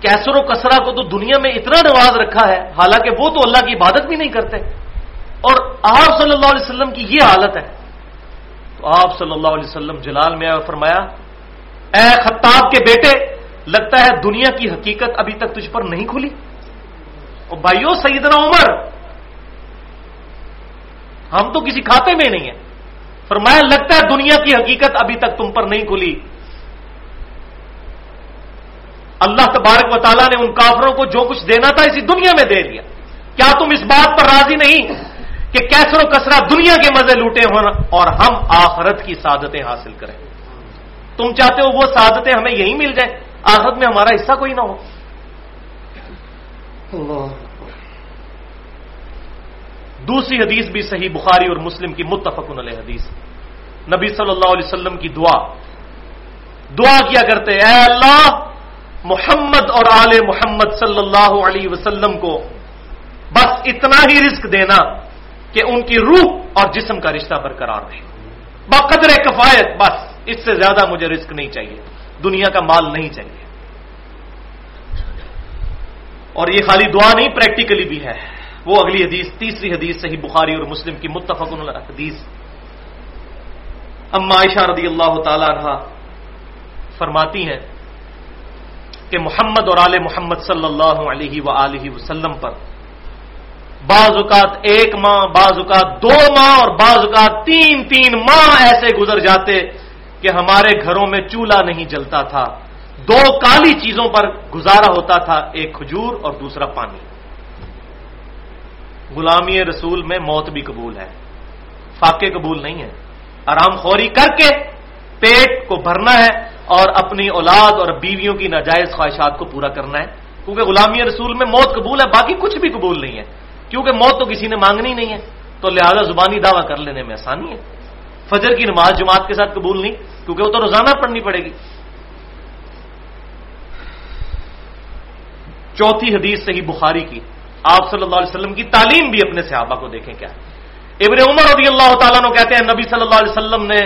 کیسر و کسرا کو تو دنیا میں اتنا نواز رکھا ہے، حالانکہ وہ تو اللہ کی عبادت بھی نہیں کرتے۔ اور آپ صلی اللہ علیہ وسلم کی یہ حالت ہے۔ تو آپ صلی اللہ علیہ وسلم جلال میں آئے فرمایا، اے خطاب کے بیٹے، لگتا ہے دنیا کی حقیقت ابھی تک تجھ پر نہیں کھلی۔ اور بھائیو، سیدنا عمر، ہم تو کسی کھاتے میں نہیں ہیں۔ فرمایا، لگتا ہے دنیا کی حقیقت ابھی تک تم پر نہیں کھلی۔ اللہ تبارک و تعالیٰ نے ان کافروں کو جو کچھ دینا تھا اسی دنیا میں دے دیا۔ کیا تم اس بات پر راضی نہیں کہ کیسر و کسرا دنیا کے مزے لوٹے ہونا اور ہم آخرت کی سعادتیں حاصل کریں؟ تم چاہتے ہو وہ سعادتیں ہمیں یہی مل جائیں آخرت میں ہمارا حصہ کوئی نہ ہو۔ دوسری حدیث بھی صحیح بخاری اور مسلم کی متفق علیہ حدیث۔ نبی صلی اللہ علیہ وسلم کی دعا۔ دعا کیا کرتے اے اللہ محمد اور آل محمد صلی اللہ علیہ وسلم کو بس اتنا ہی رزق دینا کہ ان کی روح اور جسم کا رشتہ برقرار رہے۔ بقدر کفایت، بس اس سے زیادہ مجھے رزق نہیں چاہیے۔ دنیا کا مال نہیں چاہیے۔ اور یہ خالی دعا نہیں پریکٹیکلی بھی ہے۔ وہ اگلی حدیث، تیسری حدیث صحیح بخاری اور مسلم کی متفق حدیث اما عائشہ رضی اللہ تعالی عنہ فرماتی ہیں کہ محمد اور آل محمد صلی اللہ علیہ و وسلم پر بعض اوقات ایک ماہ بعض اوقات دو ماہ اور بعض اوقات تین تین ماہ ایسے گزر جاتے کہ ہمارے گھروں میں چولہا نہیں جلتا تھا۔ دو کالی چیزوں پر گزارا ہوتا تھا، ایک کھجور اور دوسرا پانی۔ غلامی رسول میں موت بھی قبول ہے۔ فاقے قبول نہیں ہے۔ آرام خوری کر کے پیٹ کو بھرنا ہے اور اپنی اولاد اور بیویوں کی ناجائز خواہشات کو پورا کرنا ہے۔ کیونکہ غلامی رسول میں موت قبول ہے، باقی کچھ بھی قبول نہیں ہے۔ کیونکہ موت تو کسی نے مانگنی نہیں ہے، تو لہذا زبانی دعویٰ کر لینے میں آسانی ہے۔ فجر کی نماز جماعت کے ساتھ قبول نہیں، کیونکہ وہ تو روزانہ پڑھنی پڑے گی۔ چوتھی حدیث صحیح بخاری کی، آپ صلی اللہ علیہ وسلم کی تعلیم بھی اپنے صحابہ کو دیکھیں کیا ابن عمر رضی اللہ تعالیٰ نے کہتے ہیں، نبی صلی اللہ علیہ وسلم نے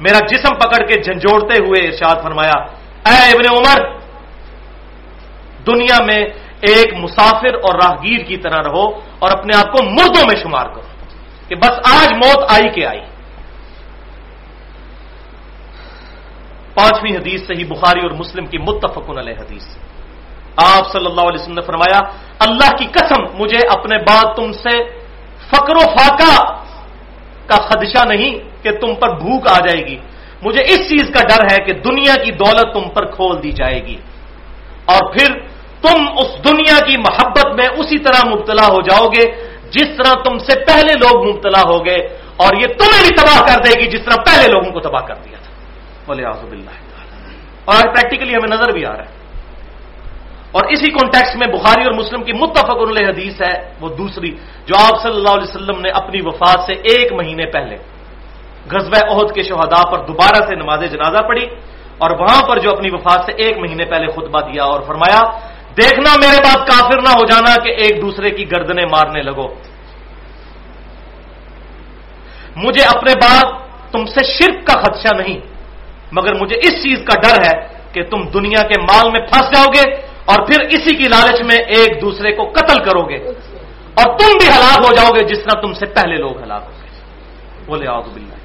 میرا جسم پکڑ کے جھنجھوڑتے ہوئے ارشاد فرمایا، اے ابن عمر، دنیا میں ایک مسافر اور راہگیر کی طرح رہو اور اپنے آپ کو مردوں میں شمار کرو کہ بس آج موت آئی کہ آئی۔ پانچویں حدیث صحیح بخاری اور مسلم کی متفقن علیہ حدیث۔ آپ صلی اللہ علیہ وسلم نے فرمایا، اللہ کی قسم، مجھے اپنے بعد تم سے فقر و فاقہ کا خدشہ نہیں کہ تم پر بھوک آ جائے گی۔ مجھے اس چیز کا ڈر ہے کہ دنیا کی دولت تم پر کھول دی جائے گی۔ اور پھر تم اس دنیا کی محبت میں اسی طرح مبتلا ہو جاؤ گے، جس طرح تم سے پہلے لوگ مبتلا ہو گئے۔ اور یہ تمہیں بھی تباہ کر دے گی جس طرح پہلے لوگوں کو تباہ کر دیا تھا۔ بولے آزب اللہ اور آج پریکٹیکلی ہمیں نظر بھی آ رہا ہے۔ اور اسی کانٹیکس میں بخاری اور مسلم کی متفق علیہ حدیث ہے، وہ دوسری، جو آپ صلی اللہ علیہ وسلم نے اپنی وفات سے ایک مہینے پہلے غزوہ عہد کے شہداء پر دوبارہ سے نماز جنازہ پڑھی اور وہاں پر جو اپنی وفات سے ایک مہینے پہلے خطبہ دیا اور فرمایا، دیکھنا میرے بات کافر نہ ہو جانا کہ ایک دوسرے کی گردنیں مارنے لگو۔ مجھے اپنے بعد تم سے شرک کا خدشہ نہیں، مگر مجھے اس چیز کا ڈر ہے کہ تم دنیا کے مال میں پھنس جاؤ گے اور پھر اسی کی لالچ میں ایک دوسرے کو قتل کرو گے۔ اور تم بھی ہلاک ہو جاؤ گے جس طرح تم سے پہلے لوگ ہلاک ہو گئے۔ بولے آؤ بلّہ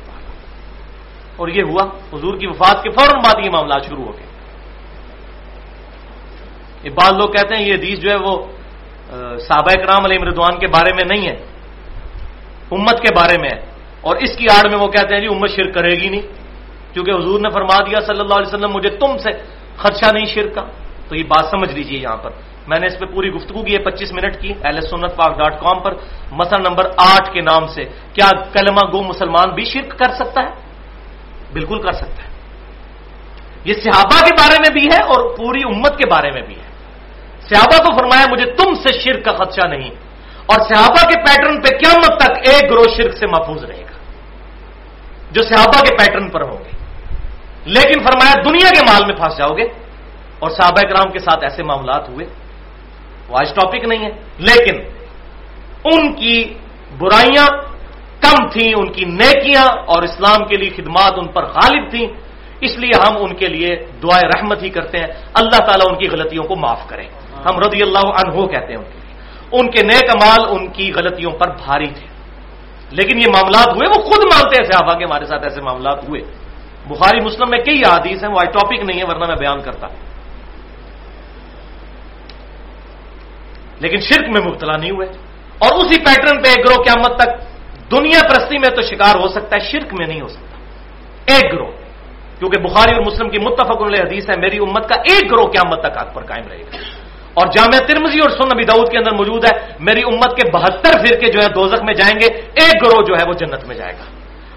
اور یہ ہوا حضور کی وفات کے فوراً بعد یہ معاملات شروع ہو گئے۔ بعض لوگ کہتے ہیں یہ حدیث جو ہے وہ صحابہ کرام علیہ مردوان کے بارے میں نہیں ہے، امت کے بارے میں ہے۔ اور اس کی آڑ میں وہ کہتے ہیں جی امت شرک کرے گی نہیں۔ کیونکہ حضور نے فرما دیا صلی اللہ علیہ وسلم، مجھے تم سے خدشہ نہیں شرک کا۔ تو یہ بات سمجھ لیجیے یہاں پر۔ میں نے اس پہ پوری گفتگو کی ہے پچیس منٹ کی ایل ایس سنت پاک ڈاٹ کام پر۔ مسئلہ نمبر آٹھ کے نام سے، کیا کلمہ گو مسلمان بھی شرک کر سکتا ہے؟ بالکل کر سکتا ہے۔ یہ صحابہ کے بارے میں بھی ہے اور پوری امت کے بارے میں بھی ہے۔ صحابہ کو فرمایا، مجھے تم سے شرک کا خدشہ نہیں۔ اور صحابہ کے پیٹرن پہ قیامت تک ایک گروہ شرک سے محفوظ رہے گا۔ جو صحابہ کے پیٹرن پر ہوں گے۔ لیکن فرمایا، دنیا کے مال میں پھنس جاؤ گے۔ اور صحابہ کرام کے ساتھ ایسے معاملات ہوئے۔ وہ آج ٹاپک نہیں ہے، لیکن ان کی برائیاں کم تھیں ان کی نیکیاں اور اسلام کے لیے خدمات ان پر غالب تھیں۔ اس لیے ہم ان کے لیے دعائیں رحمت ہی کرتے ہیں۔ اللہ تعالیٰ ان کی غلطیوں کو معاف کریں ہم رضی اللہ عنہ کہتے ہیں ان کے لیے۔ ان کے نیک امال ان کی غلطیوں پر بھاری تھے۔ لیکن یہ معاملات ہوئے، وہ خود مانتے ہیں صحابہ کے ہمارے ساتھ ایسے معاملات ہوئے۔ بخاری مسلم میں کئی حادیث ہیں، وہ آج ٹاپک نہیں ہے ورنہ میں بیان کرتا۔ لیکن شرک میں مبتلا نہیں ہوئے۔ اور اسی پیٹرن پہ ایک گروہ قیامت تک دنیا پرستی میں تو شکار ہو سکتا ہے شرک میں نہیں ہو سکتا۔ ایک گروہ کیونکہ بخاری اور مسلم کی متفق علیہ حدیث ہے میری امت کا ایک گروہ قیامت تک حق پر قائم رہے گا۔ اور جامعہ ترمزی اور سن نبی دعود کے اندر موجود ہے میری امت کے بہتر فرقے جو ہے دوزخ میں جائیں گے ایک گروہ جو ہے وہ جنت میں جائے گا۔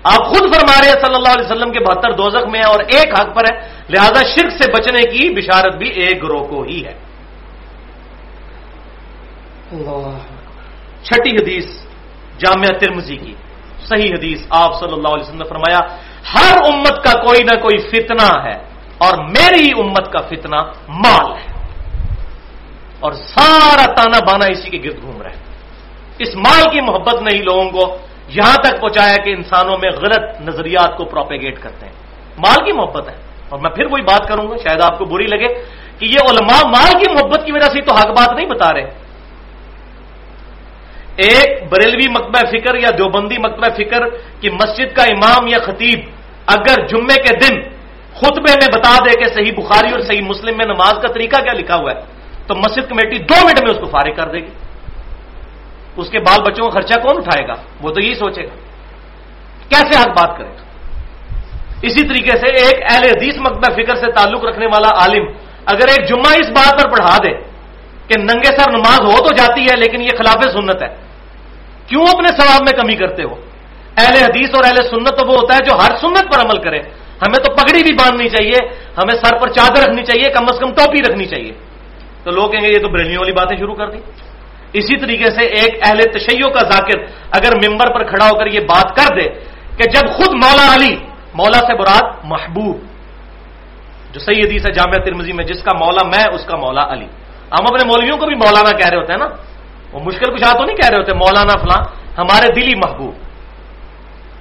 آپ خود فرما رہے ہیں صلی اللہ علیہ وسلم کے بہتر دوزخ میں ہے اور ایک حق پر ہے لہذا شرک سے بچنے کی بشارت بھی ایک گروہ کو ہی ہے۔ چھٹی حدیث جامعہ ترمزی کی۔ صحیح حدیث آپ صلی اللہ علیہ وسلم نے فرمایا، ہر امت کا کوئی نہ کوئی فتنہ ہے اور میری امت کا فتنہ مال ہے۔ اور سارا تانا بانا اسی کے گرد گھوم رہا ہے۔ اس مال کی محبت نے ہی لوگوں کو یہاں تک پہنچایا کہ انسانوں میں غلط نظریات کو پروپیگیٹ کرتے ہیں۔ مال کی محبت ہے۔ اور میں پھر وہی بات کروں گا، شاید آپ کو بری لگے کہ یہ علماء مال کی محبت کی وجہ سے تو حق بات نہیں بتا رہے۔ ایک بریلوی مکتبہ فکر یا دیوبندی مکتبہ فکر کی مسجد کا امام یا خطیب اگر جمعے کے دن خطبے میں بتا دے کہ صحیح بخاری اور صحیح مسلم میں نماز کا طریقہ کیا لکھا ہوا ہے، تو مسجد کمیٹی دو منٹ میں اس کو فارغ کر دے گی۔ اس کے بال بچوں کا خرچہ کون اٹھائے گا؟ وہ تو یہی سوچے گا۔ کیسے حق بات کرے گا؟ اسی طریقے سے ایک اہل حدیث مکتبہ فکر سے تعلق رکھنے والا عالم اگر ایک جمعہ اس بات پر پڑھا دے کہ ننگے سر نماز ہو تو جاتی ہے، لیکن یہ خلاف سنت ہے۔ کیوں اپنے ثواب میں کمی کرتے ہو؟ اہل حدیث اور اہل سنت تو وہ ہوتا ہے جو ہر سنت پر عمل کرے۔ ہمیں تو پگڑی بھی باندھنی چاہیے، ہمیں سر پر چادر رکھنی چاہیے، کم از کم ٹوپی رکھنی چاہیے۔ تو لوگ کہیں گے یہ تو بریلیوں والی باتیں شروع کر دی۔ اسی طریقے سے ایک اہل تشیع کا ذاکر اگر ممبر پر کھڑا ہو کر یہ بات کر دے کہ جب خود مولا علی، مولا سے براد محبوب، جو صحیح حدیث ہے جامعہ ترمزی میں، جس کا مولا میں، اس کا مولا علی۔ ہم اپنے مولویوں کو بھی مولانا کہہ رہے ہوتے ہیں نا۔ وہ مشکل کچھ تو نہیں کہہ رہے ہوتے، مولانا فلاں، ہمارے دلی محبوب۔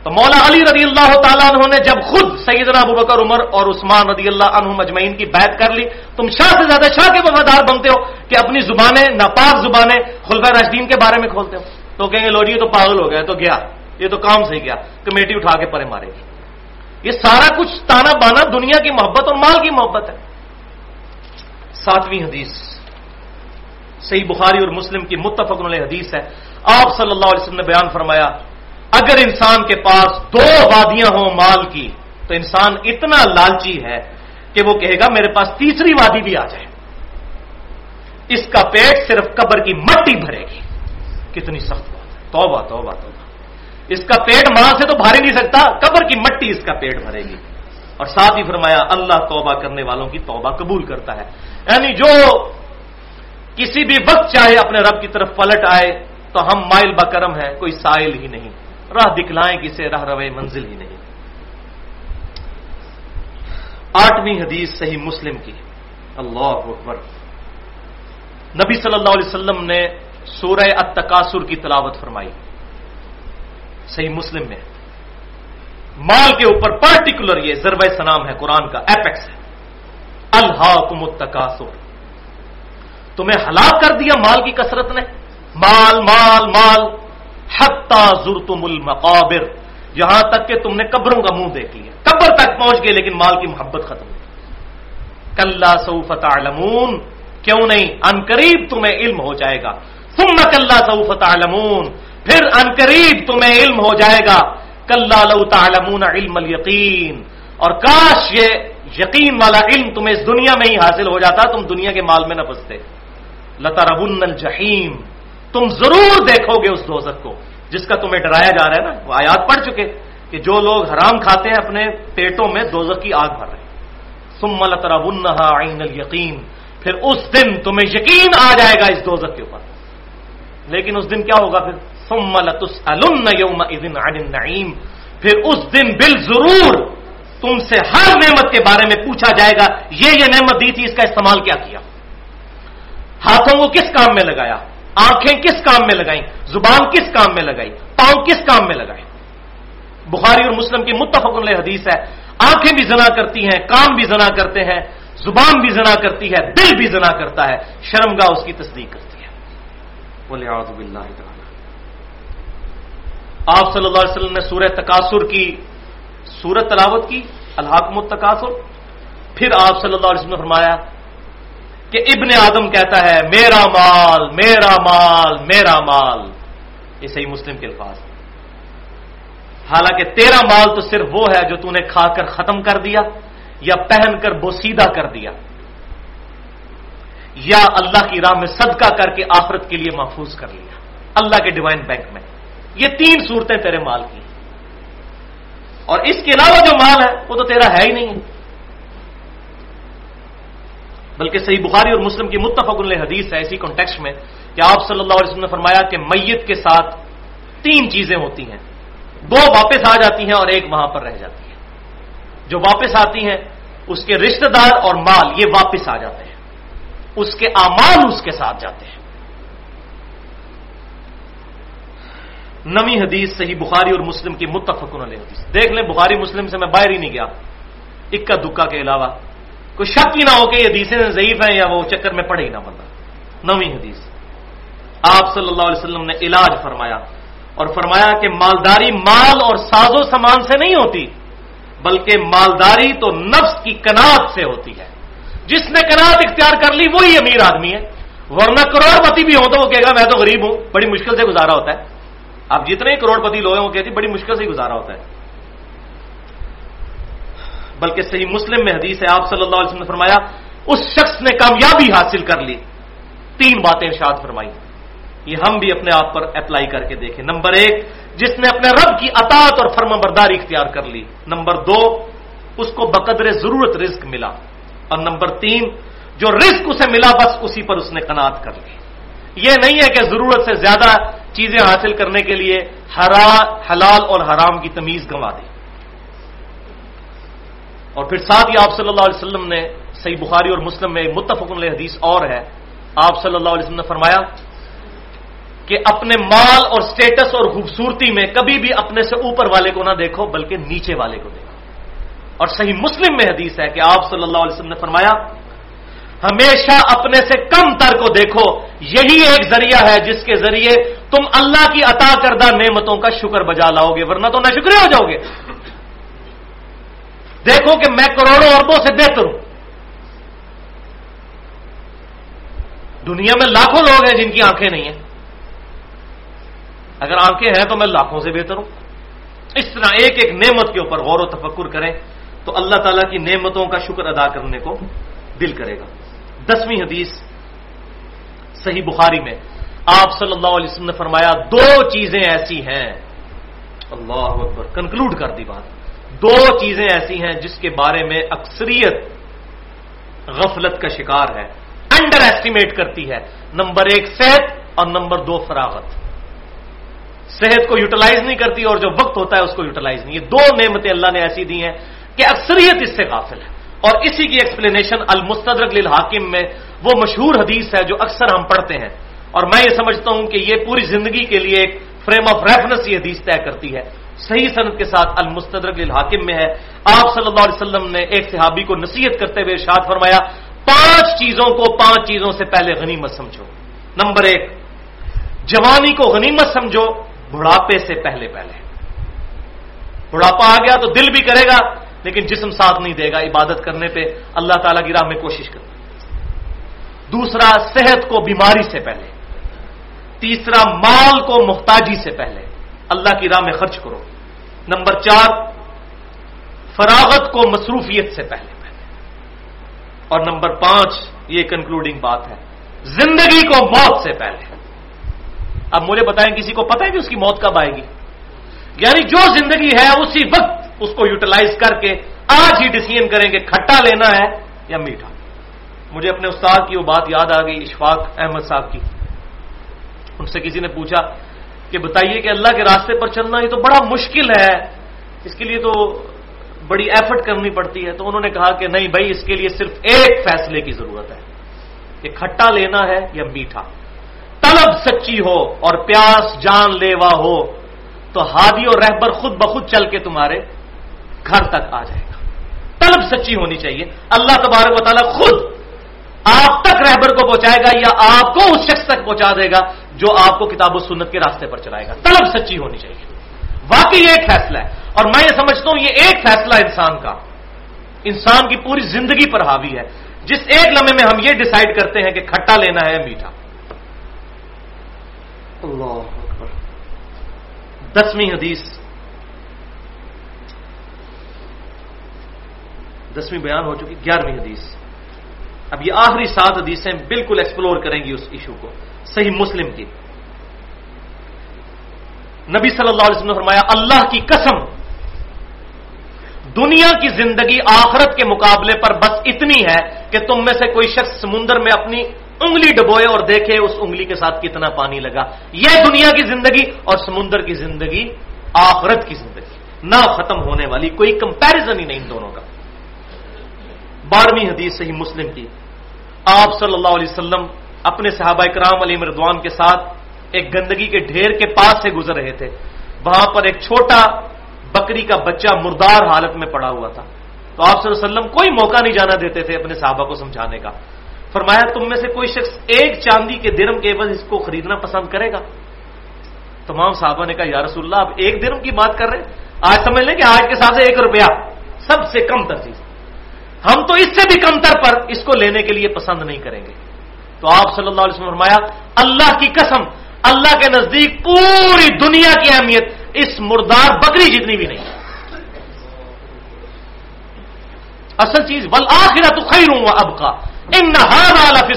تو مولا علی رضی اللہ تعالیٰ عنہ نے جب خود سیدنا ابو بکر، عمر اور عثمان رضی اللہ عنہ مجمعین کی بیعت کر لی، تم شاہ سے زیادہ شاہ کے وفادار بنتے ہو کہ اپنی زبانیں، ناپاک زبانیں خلفہ راشدین کے بارے میں کھولتے ہو۔ تو کہیں گے لوڈی جی، تو پاگل ہو گیا تو گیا، یہ تو کام صحیح گیا، کمیٹی اٹھا کے پرے مارے گی۔ یہ سارا کچھ تانا بانا، دنیا کی محبت اور مال کی محبت ہے۔ ساتویں حدیث۔ صحیح بخاری اور مسلم کی متفق علیہ حدیث ہے۔ آپ صلی اللہ علیہ وسلم نے بیان فرمایا، اگر انسان کے پاس دو وادیاں ہوں مال کی، تو انسان اتنا لالچی ہے کہ وہ کہے گا، میرے پاس تیسری وادی بھی آ جائے۔ اس کا پیٹ صرف قبر کی مٹی بھرے گی۔ کتنی سخت بات ہے۔ توبہ توبہ توبہ۔ اس کا پیٹ ماں سے تو بھر ہی نہیں سکتا، قبر کی مٹی اس کا پیٹ بھرے گی۔ اور ساتھ ہی فرمایا، اللہ توبہ کرنے والوں کی توبہ قبول کرتا ہے۔ یعنی جو کسی بھی وقت چاہے اپنے رب کی طرف پلٹ آئے تو ہم مائل بکرم ہیں، کوئی سائل ہی نہیں۔ راہ دکھلائیں کسے راہ روے منزل ہی نہیں۔ آٹھویں حدیث صحیح مسلم کی۔ اللہ اکبر۔ نبی صلی اللہ علیہ وسلم نے سورہ التکاثر کی تلاوت فرمائی۔ صحیح مسلم میں۔ مال کے اوپر پرٹیکولر یہ ضرب سنام ہے، قرآن کا ایپیکس ہے۔ اللہ کم تمہیں ہلاک کر دیا مال کی کثرت نے۔ مال مال مال۔ حتا زرتم المقابر۔ یہاں تک کہ تم نے قبروں کا منہ دیکھ لیا۔ قبر تک پہنچ گئے لیکن مال کی محبت ختم ہوئی کلّا سعفت علمون کیوں نہیں؟ ان قریب تمہیں علم ہو جائے گا۔ ثم کلّا سعفت علمون پھر قریب تمہیں علم ہو جائے گا۔ کل تعلمون علم الیقین۔ اور کاش یہ یقین والا علم تمہیں اس دنیا میں ہی حاصل ہو جاتا، تم دنیا کے مال میں نہ پستے لتا الجحیم۔ تم ضرور دیکھو گے اس دوزک کو۔ جس کا تمہیں ڈرایا جا رہا ہے نا، وہ آیات پڑھ چکے کہ جو لوگ حرام کھاتے ہیں، اپنے پیٹوں میں دوزک کی آگ بھر رہے ہیں۔ سم لتربن عین الیقین۔ پھر اس دن تمہیں یقین آ جائے گا اس دوزک کے اوپر۔ لیکن اس دن کیا ہوگا پھر؟ النعیم۔ پھر اس دن بل ضرور تم سے ہر نعمت کے بارے میں پوچھا جائے گا، یہ یہ نعمت دی تھی، اس کا استعمال کیا کیا؟ ہاتھوں کو کس کام میں لگایا؟ آنکھیں کس کام میں لگائیں؟ زبان کس کام میں لگائی؟ پاؤں کس کام میں لگائے بخاری اور مسلم کی متفق علیہ حدیث ہے، آنکھیں بھی زنا کرتی ہیں کام بھی زنا کرتے ہیں، زبان بھی زنا کرتی ہے، دل بھی زنا کرتا ہے شرمگاہ اس کی تصدیق کرتی ہے۔ بولے باللہ آپ صلی اللہ علیہ وسلم نے سورہ تقاصر کی سورت تلاوت کی، الحاکم التقاصر پھر آپ صلی اللہ علیہ وسلم نے فرمایا کہ ابن آدم کہتا ہے، میرا مال میرا مال میرا مال. یہ صحیح مسلم کے الفاظ حالانکہ تیرا مال تو صرف وہ ہے جو تو نے کھا کر ختم کر دیا یا پہن کر بوسیدہ کر دیا۔ یا اللہ کی راہ میں صدقہ کر کے آخرت کے لیے محفوظ کر لیا۔ اللہ کے ڈیوائن بینک میں۔ یہ تین صورتیں تیرے مال کی اور اس کے علاوہ جو مال ہے، وہ تو تیرا ہے ہی نہیں۔ ہے بلکہ صحیح بخاری اور مسلم کی متفق علیہ حدیث ہے اسی کانٹیکس میں کہ آپ صلی اللہ علیہ وسلم نے فرمایا کہ میت کے ساتھ تین چیزیں ہوتی ہیں۔ دو واپس آ جاتی ہیں اور ایک وہاں پر رہ جاتی ہے جو واپس آتی ہیں، اس کے رشتہ دار اور مال یہ واپس آ جاتے ہیں۔ اس کے اعمال اس کے ساتھ جاتے ہیں۔ نمی حدیث صحیح بخاری اور مسلم کی متفق علیہ حدیث۔ دیکھ لیں، بخاری مسلم سے میں باہر ہی نہیں گیا۔ اکا دکا کے علاوہ کوئی شک ہی نہ ہو کہ یہ حدیثیں ضعیف ہیں یا وہ چکر میں پڑے ہی نہ بندہ۔ نویں حدیث۔ آپ صلی اللہ علیہ وسلم نے علاج فرمایا اور فرمایا کہ مالداری مال اور ساز و سامان سے نہیں ہوتی، بلکہ مالداری تو نفس کی کنات سے ہوتی ہے۔ جس نے کنات اختیار کر لی، وہی امیر آدمی ہے۔ ورنہ کروڑ پتی بھی ہو تو وہ کہے گا، میں تو غریب ہوں۔ بڑی مشکل سے گزارا ہوتا ہے۔ آپ جتنے ہی کروڑ پتی لوگ ہیں، وہ کہتے بڑی مشکل سے گزارا ہوتا ہے۔ بلکہ صحیح مسلم میں حدیث ہے، آپ صلی اللہ علیہ وسلم نے فرمایا، اس شخص نے کامیابی حاصل کر لی۔ تین باتیں ارشاد فرمائی۔ یہ ہم بھی اپنے آپ پر اپلائی کر کے دیکھیں۔ نمبر ایک، جس نے اپنے رب کی اطاعت اور فرما برداری اختیار کر لی۔ نمبر دو، اس کو بقدر ضرورت رزق ملا۔ اور نمبر تین، جو رزق اسے ملا، بس اسی پر اس نے کنات کر لی۔ یہ نہیں ہے کہ ضرورت سے زیادہ چیزیں حاصل کرنے کے لیے حلال اور حرام کی تمیز گنوا دی اور پھر ساتھ ہی آپ صلی اللہ علیہ وسلم نے صحیح بخاری اور مسلم میں متفق علیہ حدیث اور ہے۔ آپ صلی اللہ علیہ وسلم نے فرمایا کہ اپنے مال اور سٹیٹس اور خوبصورتی میں کبھی بھی اپنے سے اوپر والے کو نہ دیکھو، بلکہ نیچے والے کو دیکھو۔ اور صحیح مسلم میں حدیث ہے کہ آپ صلی اللہ علیہ وسلم نے فرمایا، ہمیشہ اپنے سے کم تر کو دیکھو، یہی ایک ذریعہ ہے جس کے ذریعے تم اللہ کی عطا کردہ نعمتوں کا شکر بجا لاؤ گے ورنہ تو نہ شکریہ ہو جاؤ گے دیکھو کہ میں کروڑوں اربوں سے بہتر ہوں۔ دنیا میں لاکھوں لوگ ہیں جن کی آنکھیں نہیں ہیں۔ اگر آنکھیں ہیں تو میں لاکھوں سے بہتر ہوں۔ اس طرح ایک ایک نعمت کے اوپر غور و تفکر کریں تو اللہ تعالیٰ کی نعمتوں کا شکر ادا کرنے کو دل کرے گا۔ دسویں حدیث صحیح بخاری میں آپ صلی اللہ علیہ وسلم نے فرمایا، دو چیزیں ایسی ہیں۔ اللہ اکبر، کنکلوڈ کر دی بات۔ دو چیزیں ایسی ہیں جس کے بارے میں اکثریت غفلت کا شکار ہے انڈر ایسٹیمیٹ کرتی ہے۔ نمبر ایک صحت اور نمبر دو فراغت۔ صحت کو یوٹیلائز نہیں کرتی اور جو وقت ہوتا ہے اس کو یوٹیلائز نہیں۔ یہ دو نعمتیں اللہ نے ایسی دی ہیں کہ اکثریت اس سے غافل ہے۔ اور اسی کی ایکسپلینیشن المستدرک للحاکم میں وہ مشہور حدیث ہے جو اکثر ہم پڑھتے ہیں۔ اور میں یہ سمجھتا ہوں کہ یہ پوری زندگی کے لیے ایک فریم آف ریفرنس یہ حدیث طے کرتی ہے۔ صحیح صنعت کے ساتھ المستدرک للحاکم میں ہے۔ آپ صلی اللہ علیہ وسلم نے ایک صحابی کو نصیحت کرتے ہوئے ارشاد فرمایا، پانچ چیزوں کو پانچ چیزوں سے پہلے غنیمت سمجھو۔ نمبر ایک، جوانی کو غنیمت سمجھو، بڑھاپے سے پہلے پہلے۔ بڑھاپا آ گیا تو دل بھی کرے گا، لیکن جسم ساتھ نہیں دے گا عبادت کرنے پہ۔ اللہ تعالیٰ کی راہ میں کوشش کرنا دوسرا، صحت کو بیماری سے پہلے۔ تیسرا، مال کو محتاجی سے پہلے۔ اللہ کی راہ میں خرچ کرو۔ نمبر چار، فراغت کو مصروفیت سے پہلے پہلے۔ اور نمبر پانچ، یہ کنکلوڈنگ بات ہے، زندگی کو موت سے پہلے۔ اب مجھے بتائیں، کسی کو پتہ ہے کہ اس کی موت کب آئے گی؟ یعنی جو زندگی ہے، اسی وقت اس کو یوٹیلائز کر کے آج ہی ڈسیزن کریں کہ کھٹا لینا ہے یا میٹھا۔ مجھے اپنے استاد کی وہ بات یاد آ گئی، اشفاق احمد صاحب کی۔ ان سے کسی نے پوچھا کہ بتائیے کہ اللہ کے راستے پر چلنا یہ تو بڑا مشکل ہے۔ اس کے لیے تو بڑی ایفرٹ کرنی پڑتی ہے۔ تو انہوں نے کہا کہ نہیں بھائی، اس کے لیے صرف ایک فیصلے کی ضرورت ہے کہ کھٹا لینا ہے یا میٹھا۔ طلب سچی ہو اور پیاس جان لیوا ہو تو ہادی اور رہبر خود بخود چل کے تمہارے گھر تک آ جائے گا۔ طلب سچی ہونی چاہیے۔ اللہ تبارک و تعالیٰ خود آپ تک رہبر کو پہنچائے گا یا آپ کو اس شخص تک پہنچا دے گا۔ جو آپ کو کتاب و سنت کے راستے پر چلائے گا۔ طلب سچی ہونی چاہیے۔ واقعی ایک فیصلہ ہے۔ اور میں یہ سمجھتا ہوں یہ ایک فیصلہ انسان کا۔ انسان کی پوری زندگی پر حاوی ہے۔ جس ایک لمحے میں ہم یہ ڈسائڈ کرتے ہیں کہ کھٹا لینا ہے میٹھا۔ اللہ دسویں حدیث۔ دسویں بیان ہو چکی، گیارہویں حدیث۔ اب یہ آخری سات حدیثیں بالکل ایکسپلور کریں گی اس ایشو کو۔ صحیح مسلم کی۔ نبی صلی اللہ علیہ وسلم نے فرمایا، اللہ کی قسم، دنیا کی زندگی آخرت کے مقابلے پر بس اتنی ہے کہ تم میں سے کوئی شخص سمندر میں اپنی انگلی ڈبوئے اور دیکھے اس انگلی کے ساتھ کتنا پانی لگا۔ یہ دنیا کی زندگی اور سمندر کی زندگی آخرت کی زندگی، نہ ختم ہونے والی، کوئی کمپیرزن ہی نہیں ان دونوں کا۔ بارہویں حدیث صحیح مسلم کی۔ آپ صلی اللہ علیہ وسلم اپنے صحابہ کرام علی مردوان کے ساتھ ایک گندگی کے ڈھیر کے پاس سے گزر رہے تھے۔ وہاں پر ایک چھوٹا بکری کا بچہ مردار حالت میں پڑا ہوا تھا۔ تو آپ صلی اللہ علیہ وسلم کوئی موقع نہیں جانا دیتے تھے اپنے صحابہ کو سمجھانے کا۔ فرمایا، تم میں سے کوئی شخص ایک چاندی کے درم کے عوض اس کو خریدنا پسند کرے گا؟ تمام صحابہ نے کہا، یا رسول اللہ، آپ ایک درم کی بات کر رہے ہیں؟ آج سمجھ لیں کہ آج کے ساتھ ایک روپیہ سب سے کم تر چیز۔ ہم تو اس سے بھی کم تر پر اس کو لینے کے لیے پسند نہیں کریں گے۔ تو آپ صلی اللہ علیہ وسلم فرمایا، اللہ کی قسم، اللہ کے نزدیک پوری دنیا کی اہمیت اس مردار بکری جتنی بھی نہیں۔ اصل چیز ول آخرا تو خیر ہوں اب کا ان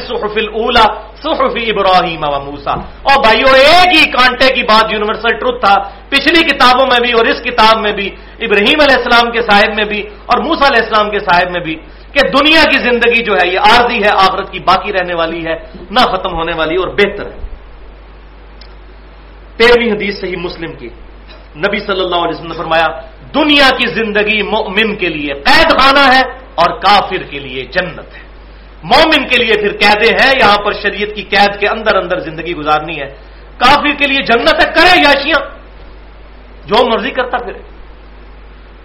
صحف اولا صحف ابراہیم و موسا اور بھائیو، ایک ہی کانٹے کی بات یونیورسل ٹروتھ تھا۔ پچھلی کتابوں میں بھی اور اس کتاب میں بھی، ابراہیم علیہ السلام کے صاحب میں بھی اور موسا علیہ السلام کے صاحب میں بھی۔ کہ دنیا کی زندگی جو ہے یہ عارضی ہے، آخرت کی باقی رہنے والی ہے، نہ ختم ہونے والی اور بہتر ہے۔ تیرہویں حدیث صحیح مسلم کی۔ نبی صلی اللہ علیہ وسلم نے فرمایا، دنیا کی زندگی مومن کے لیے قید خانہ ہے اور کافر کے لیے جنت ہے۔ مومن کے لیے پھر قیدے ہیں، یہاں پر شریعت کی قید کے اندر اندر زندگی گزارنی ہے۔ کافر کے لیے جنت ہے کرے یاشیاں جو مرضی کرتا پھر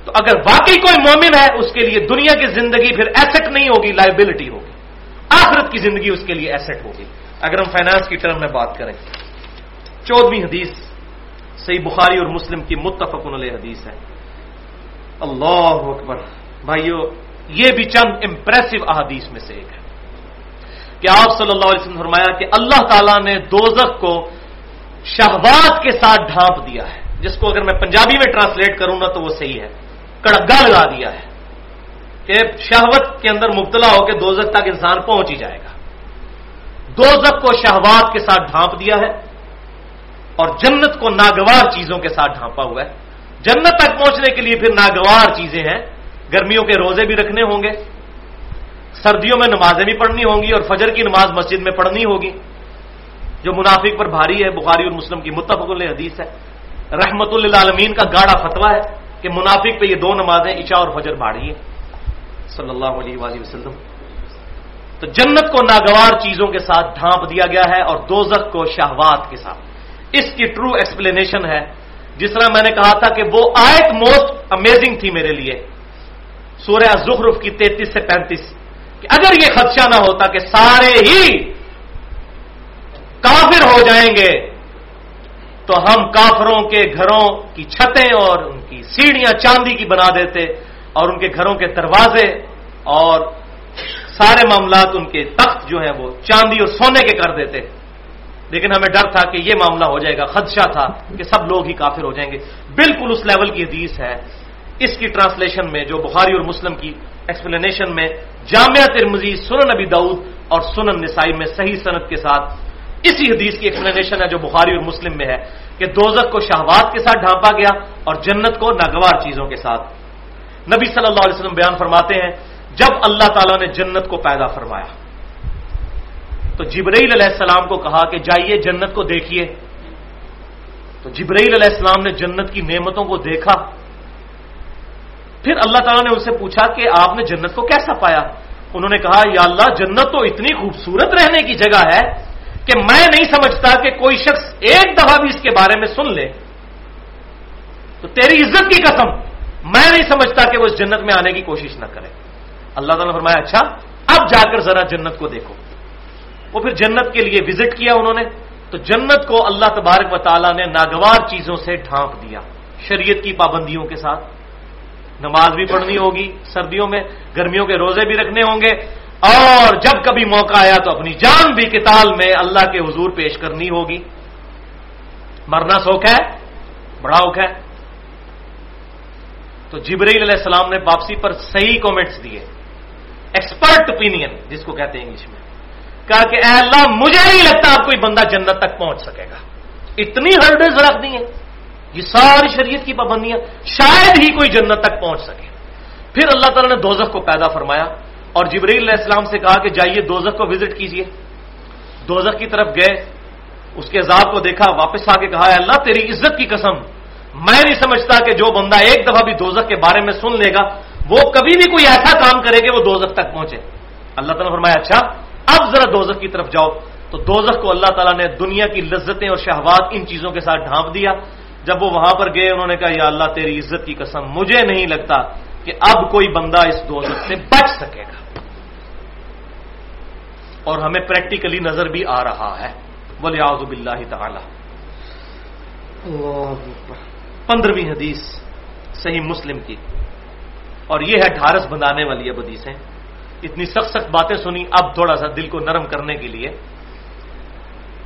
تو اگر واقعی کوئی مومن ہے، اس کے لیے دنیا کی زندگی پھر ایسٹ نہیں ہوگی لائبلٹی ہوگی۔ آخرت کی زندگی اس کے لیے ایسٹ ہوگی۔ اگر ہم فائنانس کی ٹرم میں بات کریں، چودہویں حدیث صحیح بخاری اور مسلم کی متفق علیہ حدیث ہے۔ اللہ اکبر۔ بھائیو، یہ بھی چند امپریسو احادیث میں سے ایک ہے۔ کہ آپ صلی اللہ علیہ وسلم فرمایا کہ اللہ تعالیٰ نے دوزخ کو شہبات کے ساتھ ڈھانپ دیا ہے۔ جس کو اگر میں پنجابی میں ٹرانسلیٹ کروں گا تو وہ صحیح ہے۔ کڑگا لگا دیا ہے کہ شہوت کے اندر مبتلا ہو کے دوزخ تک انسان پہنچ ہی جائے گا۔ دوزخ کو شہوات کے ساتھ ڈھانپ دیا ہے اور جنت کو ناگوار چیزوں کے ساتھ ڈھانپا ہوا ہے۔ جنت تک پہنچنے کے لیے پھر ناگوار چیزیں ہیں۔ گرمیوں کے روزے بھی رکھنے ہوں گے۔ سردیوں میں نمازیں بھی پڑھنی ہوں گی اور فجر کی نماز مسجد میں پڑھنی ہوگی۔ جو منافق پر بھاری ہے، بخاری اور مسلم کی متفق حدیث ہے۔ رحمت اللہ عالمین کا گاڑا فتوا ہے۔ کہ منافق پہ یہ دو نمازیں، عشاء اور فجر بھاڑی ہے صلی اللہ علیہ وآلہ وسلم۔ تو جنت کو ناگوار چیزوں کے ساتھ ڈھانپ دیا گیا ہے اور دوزخ کو شہوات کے ساتھ۔ اس کی ٹرو ایکسپلینیشن ہے۔ جس طرح میں نے کہا تھا کہ وہ آیت موسٹ امیزنگ تھی میرے لیے۔ سورہ زخرف کی تینتیس سے پینتیس۔ کہ اگر یہ خدشہ نہ ہوتا کہ سارے ہی کافر ہو جائیں گے، تو ہم کافروں کے گھروں کی چھتیں اور سیڑھیاں چاندی کی بنا دیتے اور ان کے گھروں کے دروازے اور سارے معاملات ان کے تخت جو ہیں وہ چاندی اور سونے کے کر دیتے۔ لیکن ہمیں ڈر تھا کہ یہ معاملہ ہو جائے گا، خدشہ تھا کہ سب لوگ ہی کافر ہو جائیں گے۔ بالکل اس لیول کی حدیث ہے۔ اس کی ٹرانسلیشن میں جو بخاری اور مسلم کی ایکسپلینیشن میں جامعہ ترمزی سنن نبی دعود اور سنن نسائی میں صحیح صنعت کے ساتھ اسی حدیث کی ایکسپلینیشن ہے جو بخاری اور مسلم میں ہے کہ دوزک کو شہوات کے ساتھ ڈھانپا گیا اور جنت کو ناگوار چیزوں کے ساتھ۔ نبی صلی اللہ علیہ وسلم بیان فرماتے ہیں، جب اللہ تعالیٰ نے جنت کو پیدا فرمایا، تو جبرائیل علیہ السلام کو کہا کہ جائیے جنت کو دیکھیے۔ تو جبرائیل علیہ السلام نے جنت کی نعمتوں کو دیکھا۔ پھر اللہ تعالیٰ نے ان سے پوچھا کہ آپ نے جنت کو کیسا پایا؟ انہوں نے کہا، یا اللہ، جنت تو اتنی خوبصورت رہنے کی جگہ ہے کہ میں نہیں سمجھتا کہ کوئی شخص ایک دفعہ بھی اس کے بارے میں سن لے، تو تیری عزت کی قسم، میں نہیں سمجھتا کہ وہ اس جنت میں آنے کی کوشش نہ کرے۔ اللہ تعالیٰ نے فرمایا اچھا اب جا کر ذرا جنت کو دیکھو۔ وہ پھر جنت کے لیے وزٹ کیا انہوں نے، تو جنت کو اللہ تبارک و تعالیٰ نے ناگوار چیزوں سے ڈھانپ دیا۔ شریعت کی پابندیوں کے ساتھ۔ نماز بھی پڑھنی ہوگی، سردیوں میں، گرمیوں کے روزے بھی رکھنے ہوں گے۔ اور جب کبھی موقع آیا تو اپنی جان بھی کتال میں اللہ کے حضور پیش کرنی ہوگی۔ مرنا سوکھ ہے، بڑا اوکھ ہے۔ تو جبریل علیہ السلام نے واپسی پر صحیح کومنٹس دیے۔ ایکسپرٹ اوپینین جس کو کہتے ہیں انگلش میں۔ کہا کہ اے اللہ، مجھے نہیں لگتا آپ کوئی بندہ جنت تک پہنچ سکے گا۔ اتنی ہرڈز رکھ دی ہیں۔ یہ ساری شریعت کی پابندیاں، شاید ہی کوئی جنت تک پہنچ سکے۔ پھر اللہ تعالیٰ نے دوزخ کو پیدا فرمایا۔ اور جبریل علیہ السلام سے کہا کہ جائیے دوزخ کو وزٹ کیجیے۔ دوزخ کی طرف گئے، اس کے عذاب کو دیکھا، واپس آ کے کہا اللہ، تیری عزت کی قسم، میں نہیں سمجھتا کہ جو بندہ ایک دفعہ بھی دوزخ کے بارے میں سن لے گا، وہ کبھی بھی کوئی ایسا کام کرے کہ وہ دوزخ تک پہنچے۔ اللہ تعالیٰ نے فرمایا اچھا اب ذرا دوزخ کی طرف جاؤ۔ تو دوزخ کو اللہ تعالیٰ نے دنیا کی لذتیں اور شہوات ان چیزوں کے ساتھ ڈھانپ دیا۔ جب وہ وہاں پر گئے، انہوں نے کہا، یا اللہ، تیری عزت کی قسم، مجھے نہیں لگتا کہ اب کوئی بندہ اس دوزخ سے بچ سکے گا۔ اور ہمیں پریکٹیکلی نظر بھی آ رہا ہے۔ ولی آزب اللہ تعالی پندرہویں حدیث صحیح مسلم کی۔ اور یہ ہے ڈھارس بندانے والی اب حدیثیں۔ اتنی سخت سخت باتیں سنی اب تھوڑا سا دل کو نرم کرنے کے لیے۔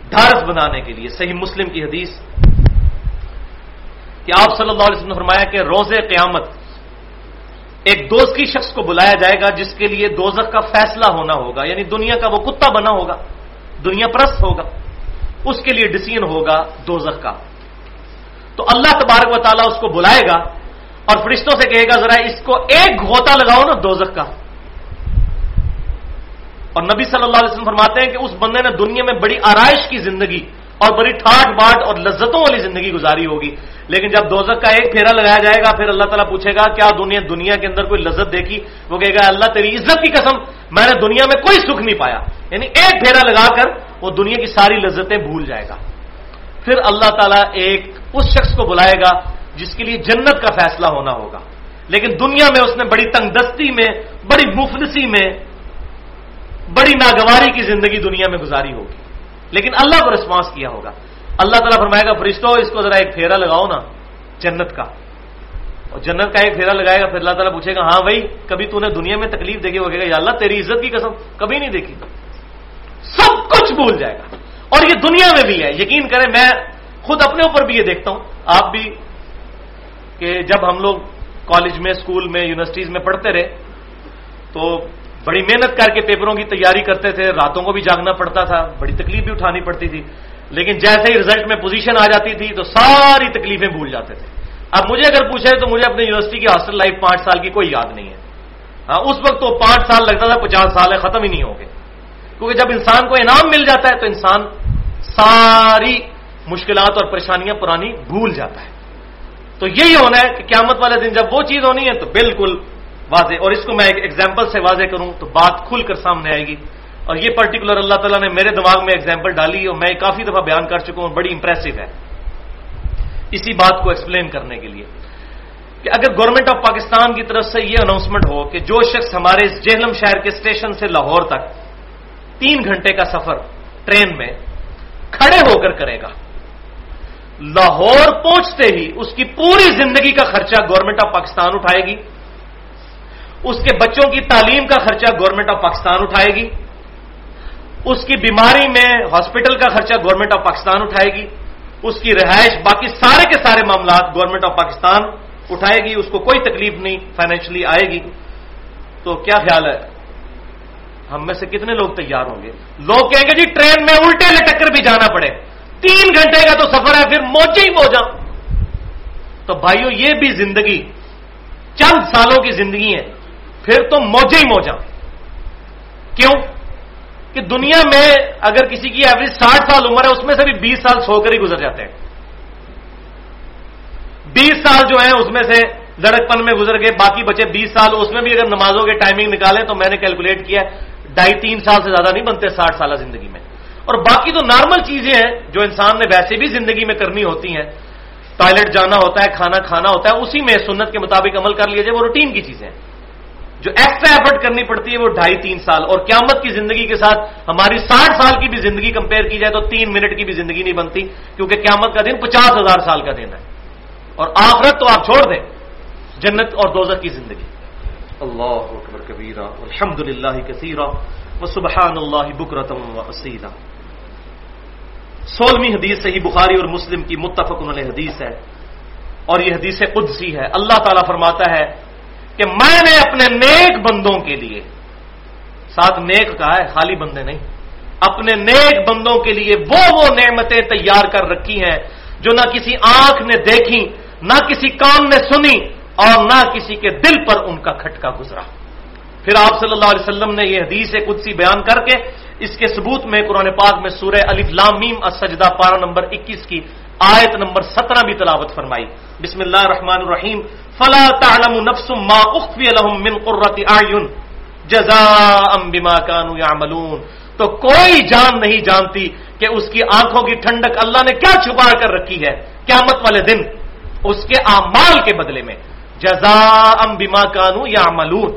ڈھارس بنانے کے لیے صحیح مسلم کی حدیث کہ آپ صلی اللہ علیہ وسلم نے فرمایا کہ روز قیامت ایک دوستی شخص کو بلایا جائے گا جس کے لیے دوزخ کا فیصلہ ہونا ہوگا یعنی دنیا کا وہ کتا بنا ہوگا، دنیا پرست ہوگا، اس کے لیے ڈسیزن ہوگا دوزخ کا۔ تو اللہ تبارک و تعالیٰ اس کو بلائے گا اور فرشتوں سے کہے گا، ذرا اس کو ایک گھوتا لگاؤ نا دوزخ کا۔ اور نبی صلی اللہ علیہ وسلم فرماتے ہیں کہ اس بندے نے دنیا میں بڑی آرائش کی زندگی اور بڑی ٹھاٹ باٹ اور لذتوں والی زندگی گزاری ہوگی۔ لیکن جب دوزک کا ایک پھیرا لگایا جائے گا، پھر اللہ تعالیٰ پوچھے گا، کیا دنیا دنیا کے اندر کوئی لذت دیکھی؟ وہ کہے گا، اللہ تیری عزت کی قسم، میں نے دنیا میں کوئی سکھ نہیں پایا۔ یعنی ایک پھیرا لگا کر وہ دنیا کی ساری لذتیں بھول جائے گا۔ پھر اللہ تعالیٰ ایک اس شخص کو بلائے گا جس کے لیے جنت کا فیصلہ ہونا ہوگا۔ لیکن دنیا میں اس نے بڑی تنگ دستی میں، بڑی مفلسی میں، بڑی ناگواری کی زندگی دنیا میں گزاری ہوگی۔ لیکن اللہ کو رسپانس کیا ہوگا۔ اللہ تعالیٰ فرمائے گا فرشتوں اس کو ذرا ایک پھیرا لگاؤ نا، جنت کا۔ اور جنت کا ایک پھیرا لگائے گا، پھر اللہ تعالیٰ پوچھے گا ہاں بھائی، کبھی تو نے دنیا میں تکلیف دیکھی؟ وہ کہے گا، یا اللہ، تیری عزت کی قسم کبھی نہیں دیکھی۔ سب کچھ بھول جائے گا۔ اور یہ دنیا میں بھی ہے۔ یقین کریں، میں خود اپنے اوپر بھی یہ دیکھتا ہوں۔ آپ بھی کہ جب ہم لوگ کالج میں، اسکول میں، یونیورسٹیز میں پڑھتے رہے، تو بڑی محنت کر کے پیپروں کی تیاری کرتے تھے، راتوں کو بھی جاگنا پڑتا تھا، بڑی تکلیف بھی اٹھانی پڑتی تھی۔ لیکن جیسے ہی رزلٹ میں پوزیشن آ جاتی تھی تو ساری تکلیفیں بھول جاتے تھے۔ اب مجھے اگر پوچھے تو مجھے اپنے یونیورسٹی کی ہاسٹل لائف پانچ سال کی کوئی یاد نہیں ہے۔ ہاں اس وقت تو پانچ سال لگتا تھا، پچاس سال ہے، ختم ہی نہیں ہو گئے کیونکہ جب انسان کو انعام مل جاتا ہے تو انسان ساری مشکلات اور پریشانیاں پرانی بھول جاتا ہے۔ تو یہی ہونا ہے کہ قیامت والے دن جب وہ چیز ہونی ہے تو بالکل واضح اور اس کو میں ایک ایگزامپل سے واضح کروں تو بات کھل کر سامنے آئے گی۔ اور یہ پرٹیکولر اللہ تعالیٰ نے میرے دماغ میں ایگزامپل ڈالی اور میں کافی دفعہ بیان کر چکا ہوں بڑی امپریسو ہے۔ اسی بات کو ایکسپلین کرنے کے لیے۔ کہ اگر گورنمنٹ آف پاکستان کی طرف سے یہ اناؤنسمنٹ ہو کہ جو شخص ہمارے جہلم شہر کے اسٹیشن سے لاہور تک تین گھنٹے کا سفر ٹرین میں کھڑے ہو کر کرے گا، لاہور پہنچتے ہی اس کی پوری زندگی کا خرچہ گورنمنٹ آف پاکستان اٹھائے گی۔ اس کے بچوں کی تعلیم کا خرچہ گورنمنٹ آف پاکستان اٹھائے گی۔ اس کی بیماری میں ہاسپٹل کا خرچہ گورنمنٹ آف پاکستان اٹھائے گی۔ اس کی رہائش باقی سارے کے سارے معاملات گورنمنٹ آف پاکستان اٹھائے گی۔ اس کو کوئی تکلیف نہیں فائنینشلی آئے گی۔ تو کیا خیال ہے؟ ہم میں سے کتنے لوگ تیار ہوں گے؟ لوگ کہیں گے جی ٹرین میں الٹے لٹک کر بھی جانا پڑے۔ تین گھنٹے کا تو سفر ہے، پھر موجے ہی موجا تو بھائیو، یہ بھی زندگی چند سالوں کی زندگی ہے۔ پھر تو موجے ہی موجا کیوں؟ کہ دنیا میں اگر کسی کی ایوریج ساٹھ سال عمر ہے، اس میں سے بھی بیس سال سو کر ہی گزر جاتے ہیں۔ بیس سال جو ہیں، اس میں سے لڑکپن میں گزر گئے، باقی بچے بیس سال، اس میں بھی اگر نمازوں کے ٹائمنگ نکالیں تو میں نے کیلکولیٹ کیا ڈھائی تین سال سے زیادہ نہیں بنتے ساٹھ سالہ زندگی میں۔ اور باقی تو نارمل چیزیں ہیں، جو انسان نے ویسے بھی زندگی میں کرنی ہوتی ہیں۔ ٹوائلٹ جانا ہوتا ہے، کھانا کھانا ہوتا ہے، اسی میں سنت کے مطابق عمل کر لیجیے وہ روٹین کی چیزیں ہیں۔ جو ایکسٹرا ایفرٹ کرنی پڑتی ہے وہ ڈھائی تین سال اور قیامت کی زندگی کے ساتھ ہماری ساٹھ سال کی بھی زندگی کمپیئر کی جائے تو تین منٹ کی بھی زندگی نہیں بنتی، کیونکہ قیامت کا دن پچاس ہزار سال کا دن ہے۔ اور آخرت تو آپ چھوڑ دیں، جنت اور دوزت کی زندگی۔ اللہ اکبر کبیرہ الحمد للہ کثیرہ و سبحان اللہ بکرتم و سولہویں حدیث سے ہی بخاری اور مسلم کی متفق علیہ حدیث ہے اور یہ حدیث قدسی ہے۔ اللہ تعالیٰ فرماتا ہے کہ میں نے اپنے نیک بندوں کے لیے، ساتھ نیک کہا ہے، خالی بندے نہیں، اپنے نیک بندوں کے لیے وہ وہ نعمتیں تیار کر رکھی ہیں جو نہ کسی آنکھ نے دیکھی، نہ کسی کان نے سنی اور نہ کسی کے دل پر ان کا کھٹکا گزرا۔ پھر آپ صلی اللہ علیہ وسلم نے یہ حدیث قدسی بیان کر کے اس کے ثبوت میں قرآن پاک میں سورہ علی لامیم السجدہ پارہ نمبر اکیس کی آیت نمبر سترہ بھی تلاوت فرمائی۔ بسم اللہ الرحمن الرحیم۔ فلا تعلم نفس ما اخفي لهم من قرة اعين جزاء بما كانوا يعملون۔ تو کوئی جان نہیں جانتی کہ اس کی آنکھوں کی ٹھنڈک اللہ نے کیا چھپا کر رکھی ہے قیامت والے دن، اس کے اعمال کے بدلے میں۔ جزا ام بیما کانو یا ملون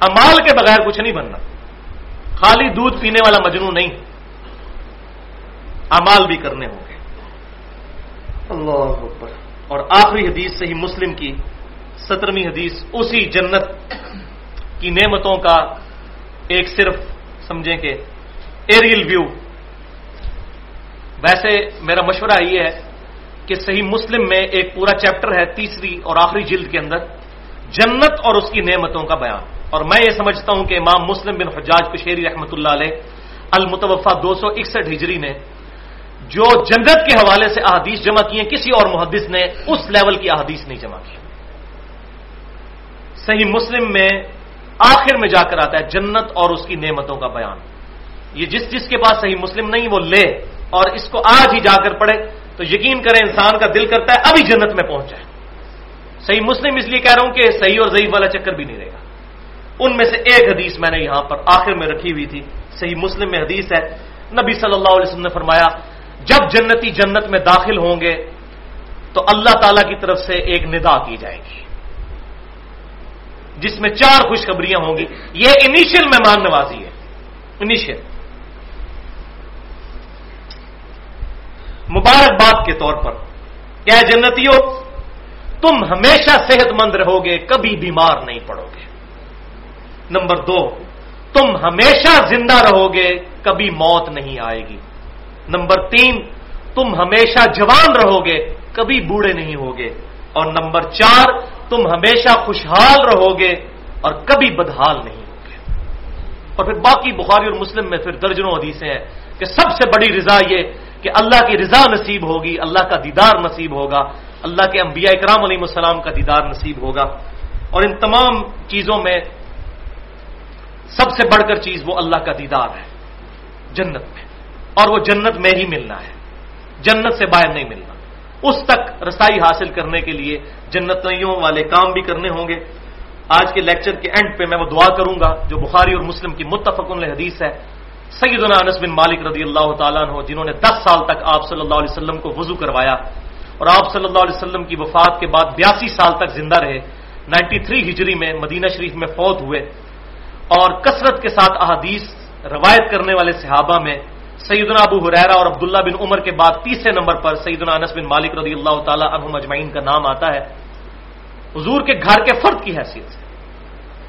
امال کے بغیر کچھ نہیں بننا۔ خالی دودھ پینے والا مجنو نہیں۔ امال بھی کرنے ہوں گے۔ اللہ اور آخری حدیث ہی مسلم کی سترویں حدیث اسی جنت کی نعمتوں کا ایک صرف سمجھیں کہ ایریل ویو ویسے میرا مشورہ یہ ہے کہ صحیح مسلم میں ایک پورا چیپٹر ہے تیسری اور آخری جلد کے اندر جنت اور اس کی نعمتوں کا بیان۔ اور میں یہ سمجھتا ہوں کہ امام مسلم بن حجاج کشیری رحمۃ اللہ علیہ المتوفا دو سو اکسٹھ ہجری نے جو جنت کے حوالے سے احادیث جمع کیے، کسی اور محدث نے اس لیول کی احادیث نہیں جمع کی۔ صحیح مسلم میں آخر میں جا کر آتا ہے جنت اور اس کی نعمتوں کا بیان۔ یہ جس جس کے پاس صحیح مسلم نہیں، وہ لے اور اس کو آج ہی جا کر پڑھے۔ تو یقین کریں انسان کا دل کرتا ہے ابھی جنت میں پہنچ جائے۔ صحیح مسلم اس لیے کہہ رہا ہوں کہ صحیح اور ضعیف والا چکر بھی نہیں رہے گا۔ ان میں سے ایک حدیث میں نے یہاں پر آخر میں رکھی ہوئی تھی۔ صحیح مسلم میں حدیث ہے۔ نبی صلی اللہ علیہ وسلم نے فرمایا جب جنتی جنت میں داخل ہوں گے تو اللہ تعالی کی طرف سے ایک ندا کی جائے گی جس میں چار خوشخبریاں ہوں گی یہ انیشل مہمان نوازی ہے انیشل مبارکباد کے طور پر کیا جنتیوں، تم ہمیشہ صحت مند رہو گے کبھی بیمار نہیں پڑو گے نمبر دو، تم ہمیشہ زندہ رہو گے کبھی موت نہیں آئے گی۔ نمبر تین، تم ہمیشہ جوان رہو گے، کبھی بوڑھے نہیں ہوگے اور نمبر چار، تم ہمیشہ خوشحال رہو گے اور کبھی بدحال نہیں ہوگے اور پھر باقی بخاری اور مسلم میں پھر درجنوں حدیثیں ہیں کہ سب سے بڑی رضا یہ کہ اللہ کی رضا نصیب ہوگی، اللہ کا دیدار نصیب ہوگا، اللہ کے انبیاء اکرام علیہ السلام کا دیدار نصیب ہوگا۔ اور ان تمام چیزوں میں سب سے بڑھ کر چیز وہ اللہ کا دیدار ہے، جنت میں۔ اور وہ جنت میں ہی ملنا ہے۔ جنت سے باہر نہیں ملنا۔ اس تک رسائی حاصل کرنے کے لیے جنتوں والے کام بھی کرنے ہوں گے۔ آج کے لیکچر کے اینڈ پہ میں وہ دعا کروں گا، جو بخاری اور مسلم کی متفق حدیث ہے۔ سیدنا انس بن مالک رضی اللہ تعالیٰ عنہ، جنہوں نے دس سال تک آپ صلی اللہ علیہ وسلم کو وضو کروایا اور آپ صلی اللہ علیہ وسلم کی وفات کے بعد بیاسی سال تک زندہ رہے نائنٹی تھری ہجری میں مدینہ شریف میں فوت ہوئے۔ اور کثرت کے ساتھ احادیث روایت کرنے والے صحابہ میں سیدنا ابو حریرا اور عبداللہ بن عمر کے بعد تیسرے نمبر پر سیدنا انس بن مالک رضی اللہ تعالیٰ عنہ مجمعین کا نام آتا ہے۔ حضور کے گھر کے فرد کی حیثیت سے۔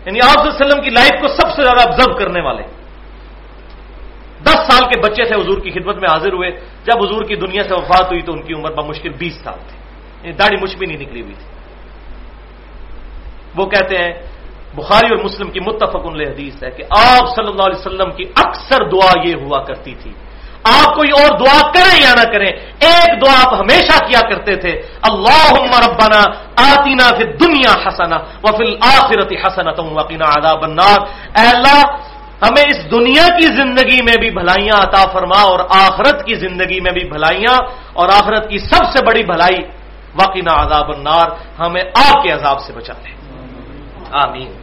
یعنی آپ وسلم کی لائف کو سب سے زیادہ آبزرو کرنے والے۔ دس سال کے بچے تھے، حضور کی خدمت میں حاضر ہوئے۔ جب حضور کی دنیا سے وفات ہوئی تو ان کی عمر بمشکل بیس سال تھی۔ یعنی داڑھی مش بھی نہیں نکلی ہوئی تھی۔ وہ کہتے ہیں بخاری اور مسلم کی متفق حدیث ہے کہ آپ صلی اللہ علیہ وسلم کی اکثر دعا یہ ہوا کرتی تھی۔ آپ کوئی اور دعا کریں یا نہ کریں، ایک دعا آپ ہمیشہ کیا کرتے تھے اللہ ربنا آتینا فی دنیا حسنا وفی الآخرت حسنت وقینا عذاب النار۔ اے اللہ، ہمیں اس دنیا کی زندگی میں بھی بھلائیاں عطا فرما اور آخرت کی زندگی میں بھی بھلائیاں اور آخرت کی سب سے بڑی بھلائی وقینا عذاب النار، ہمیں آپ کے عذاب سے بچا لے آمین۔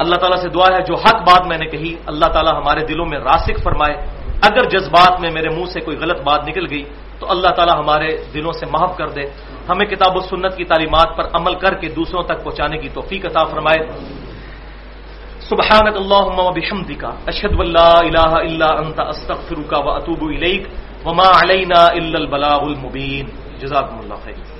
اللہ تعالیٰ سے دعا ہے جو حق بات میں نے کہی، اللہ تعالیٰ ہمارے دلوں میں راسک فرمائے۔ اگر جذبات میں میرے منہ سے کوئی غلط بات نکل گئی، تو اللہ تعالیٰ ہمارے دلوں سے محف کر دے۔ ہمیں کتاب و سنت کی تعلیمات پر عمل کر کے دوسروں تک پہنچانے کی توفیق عطا فرمائے۔ سبحانك اللهم وبحمدك اشهد ان لا اله الا انت استغفرك واتوب اليك وما علينا الا البلاغ المبين جزاكم الله خير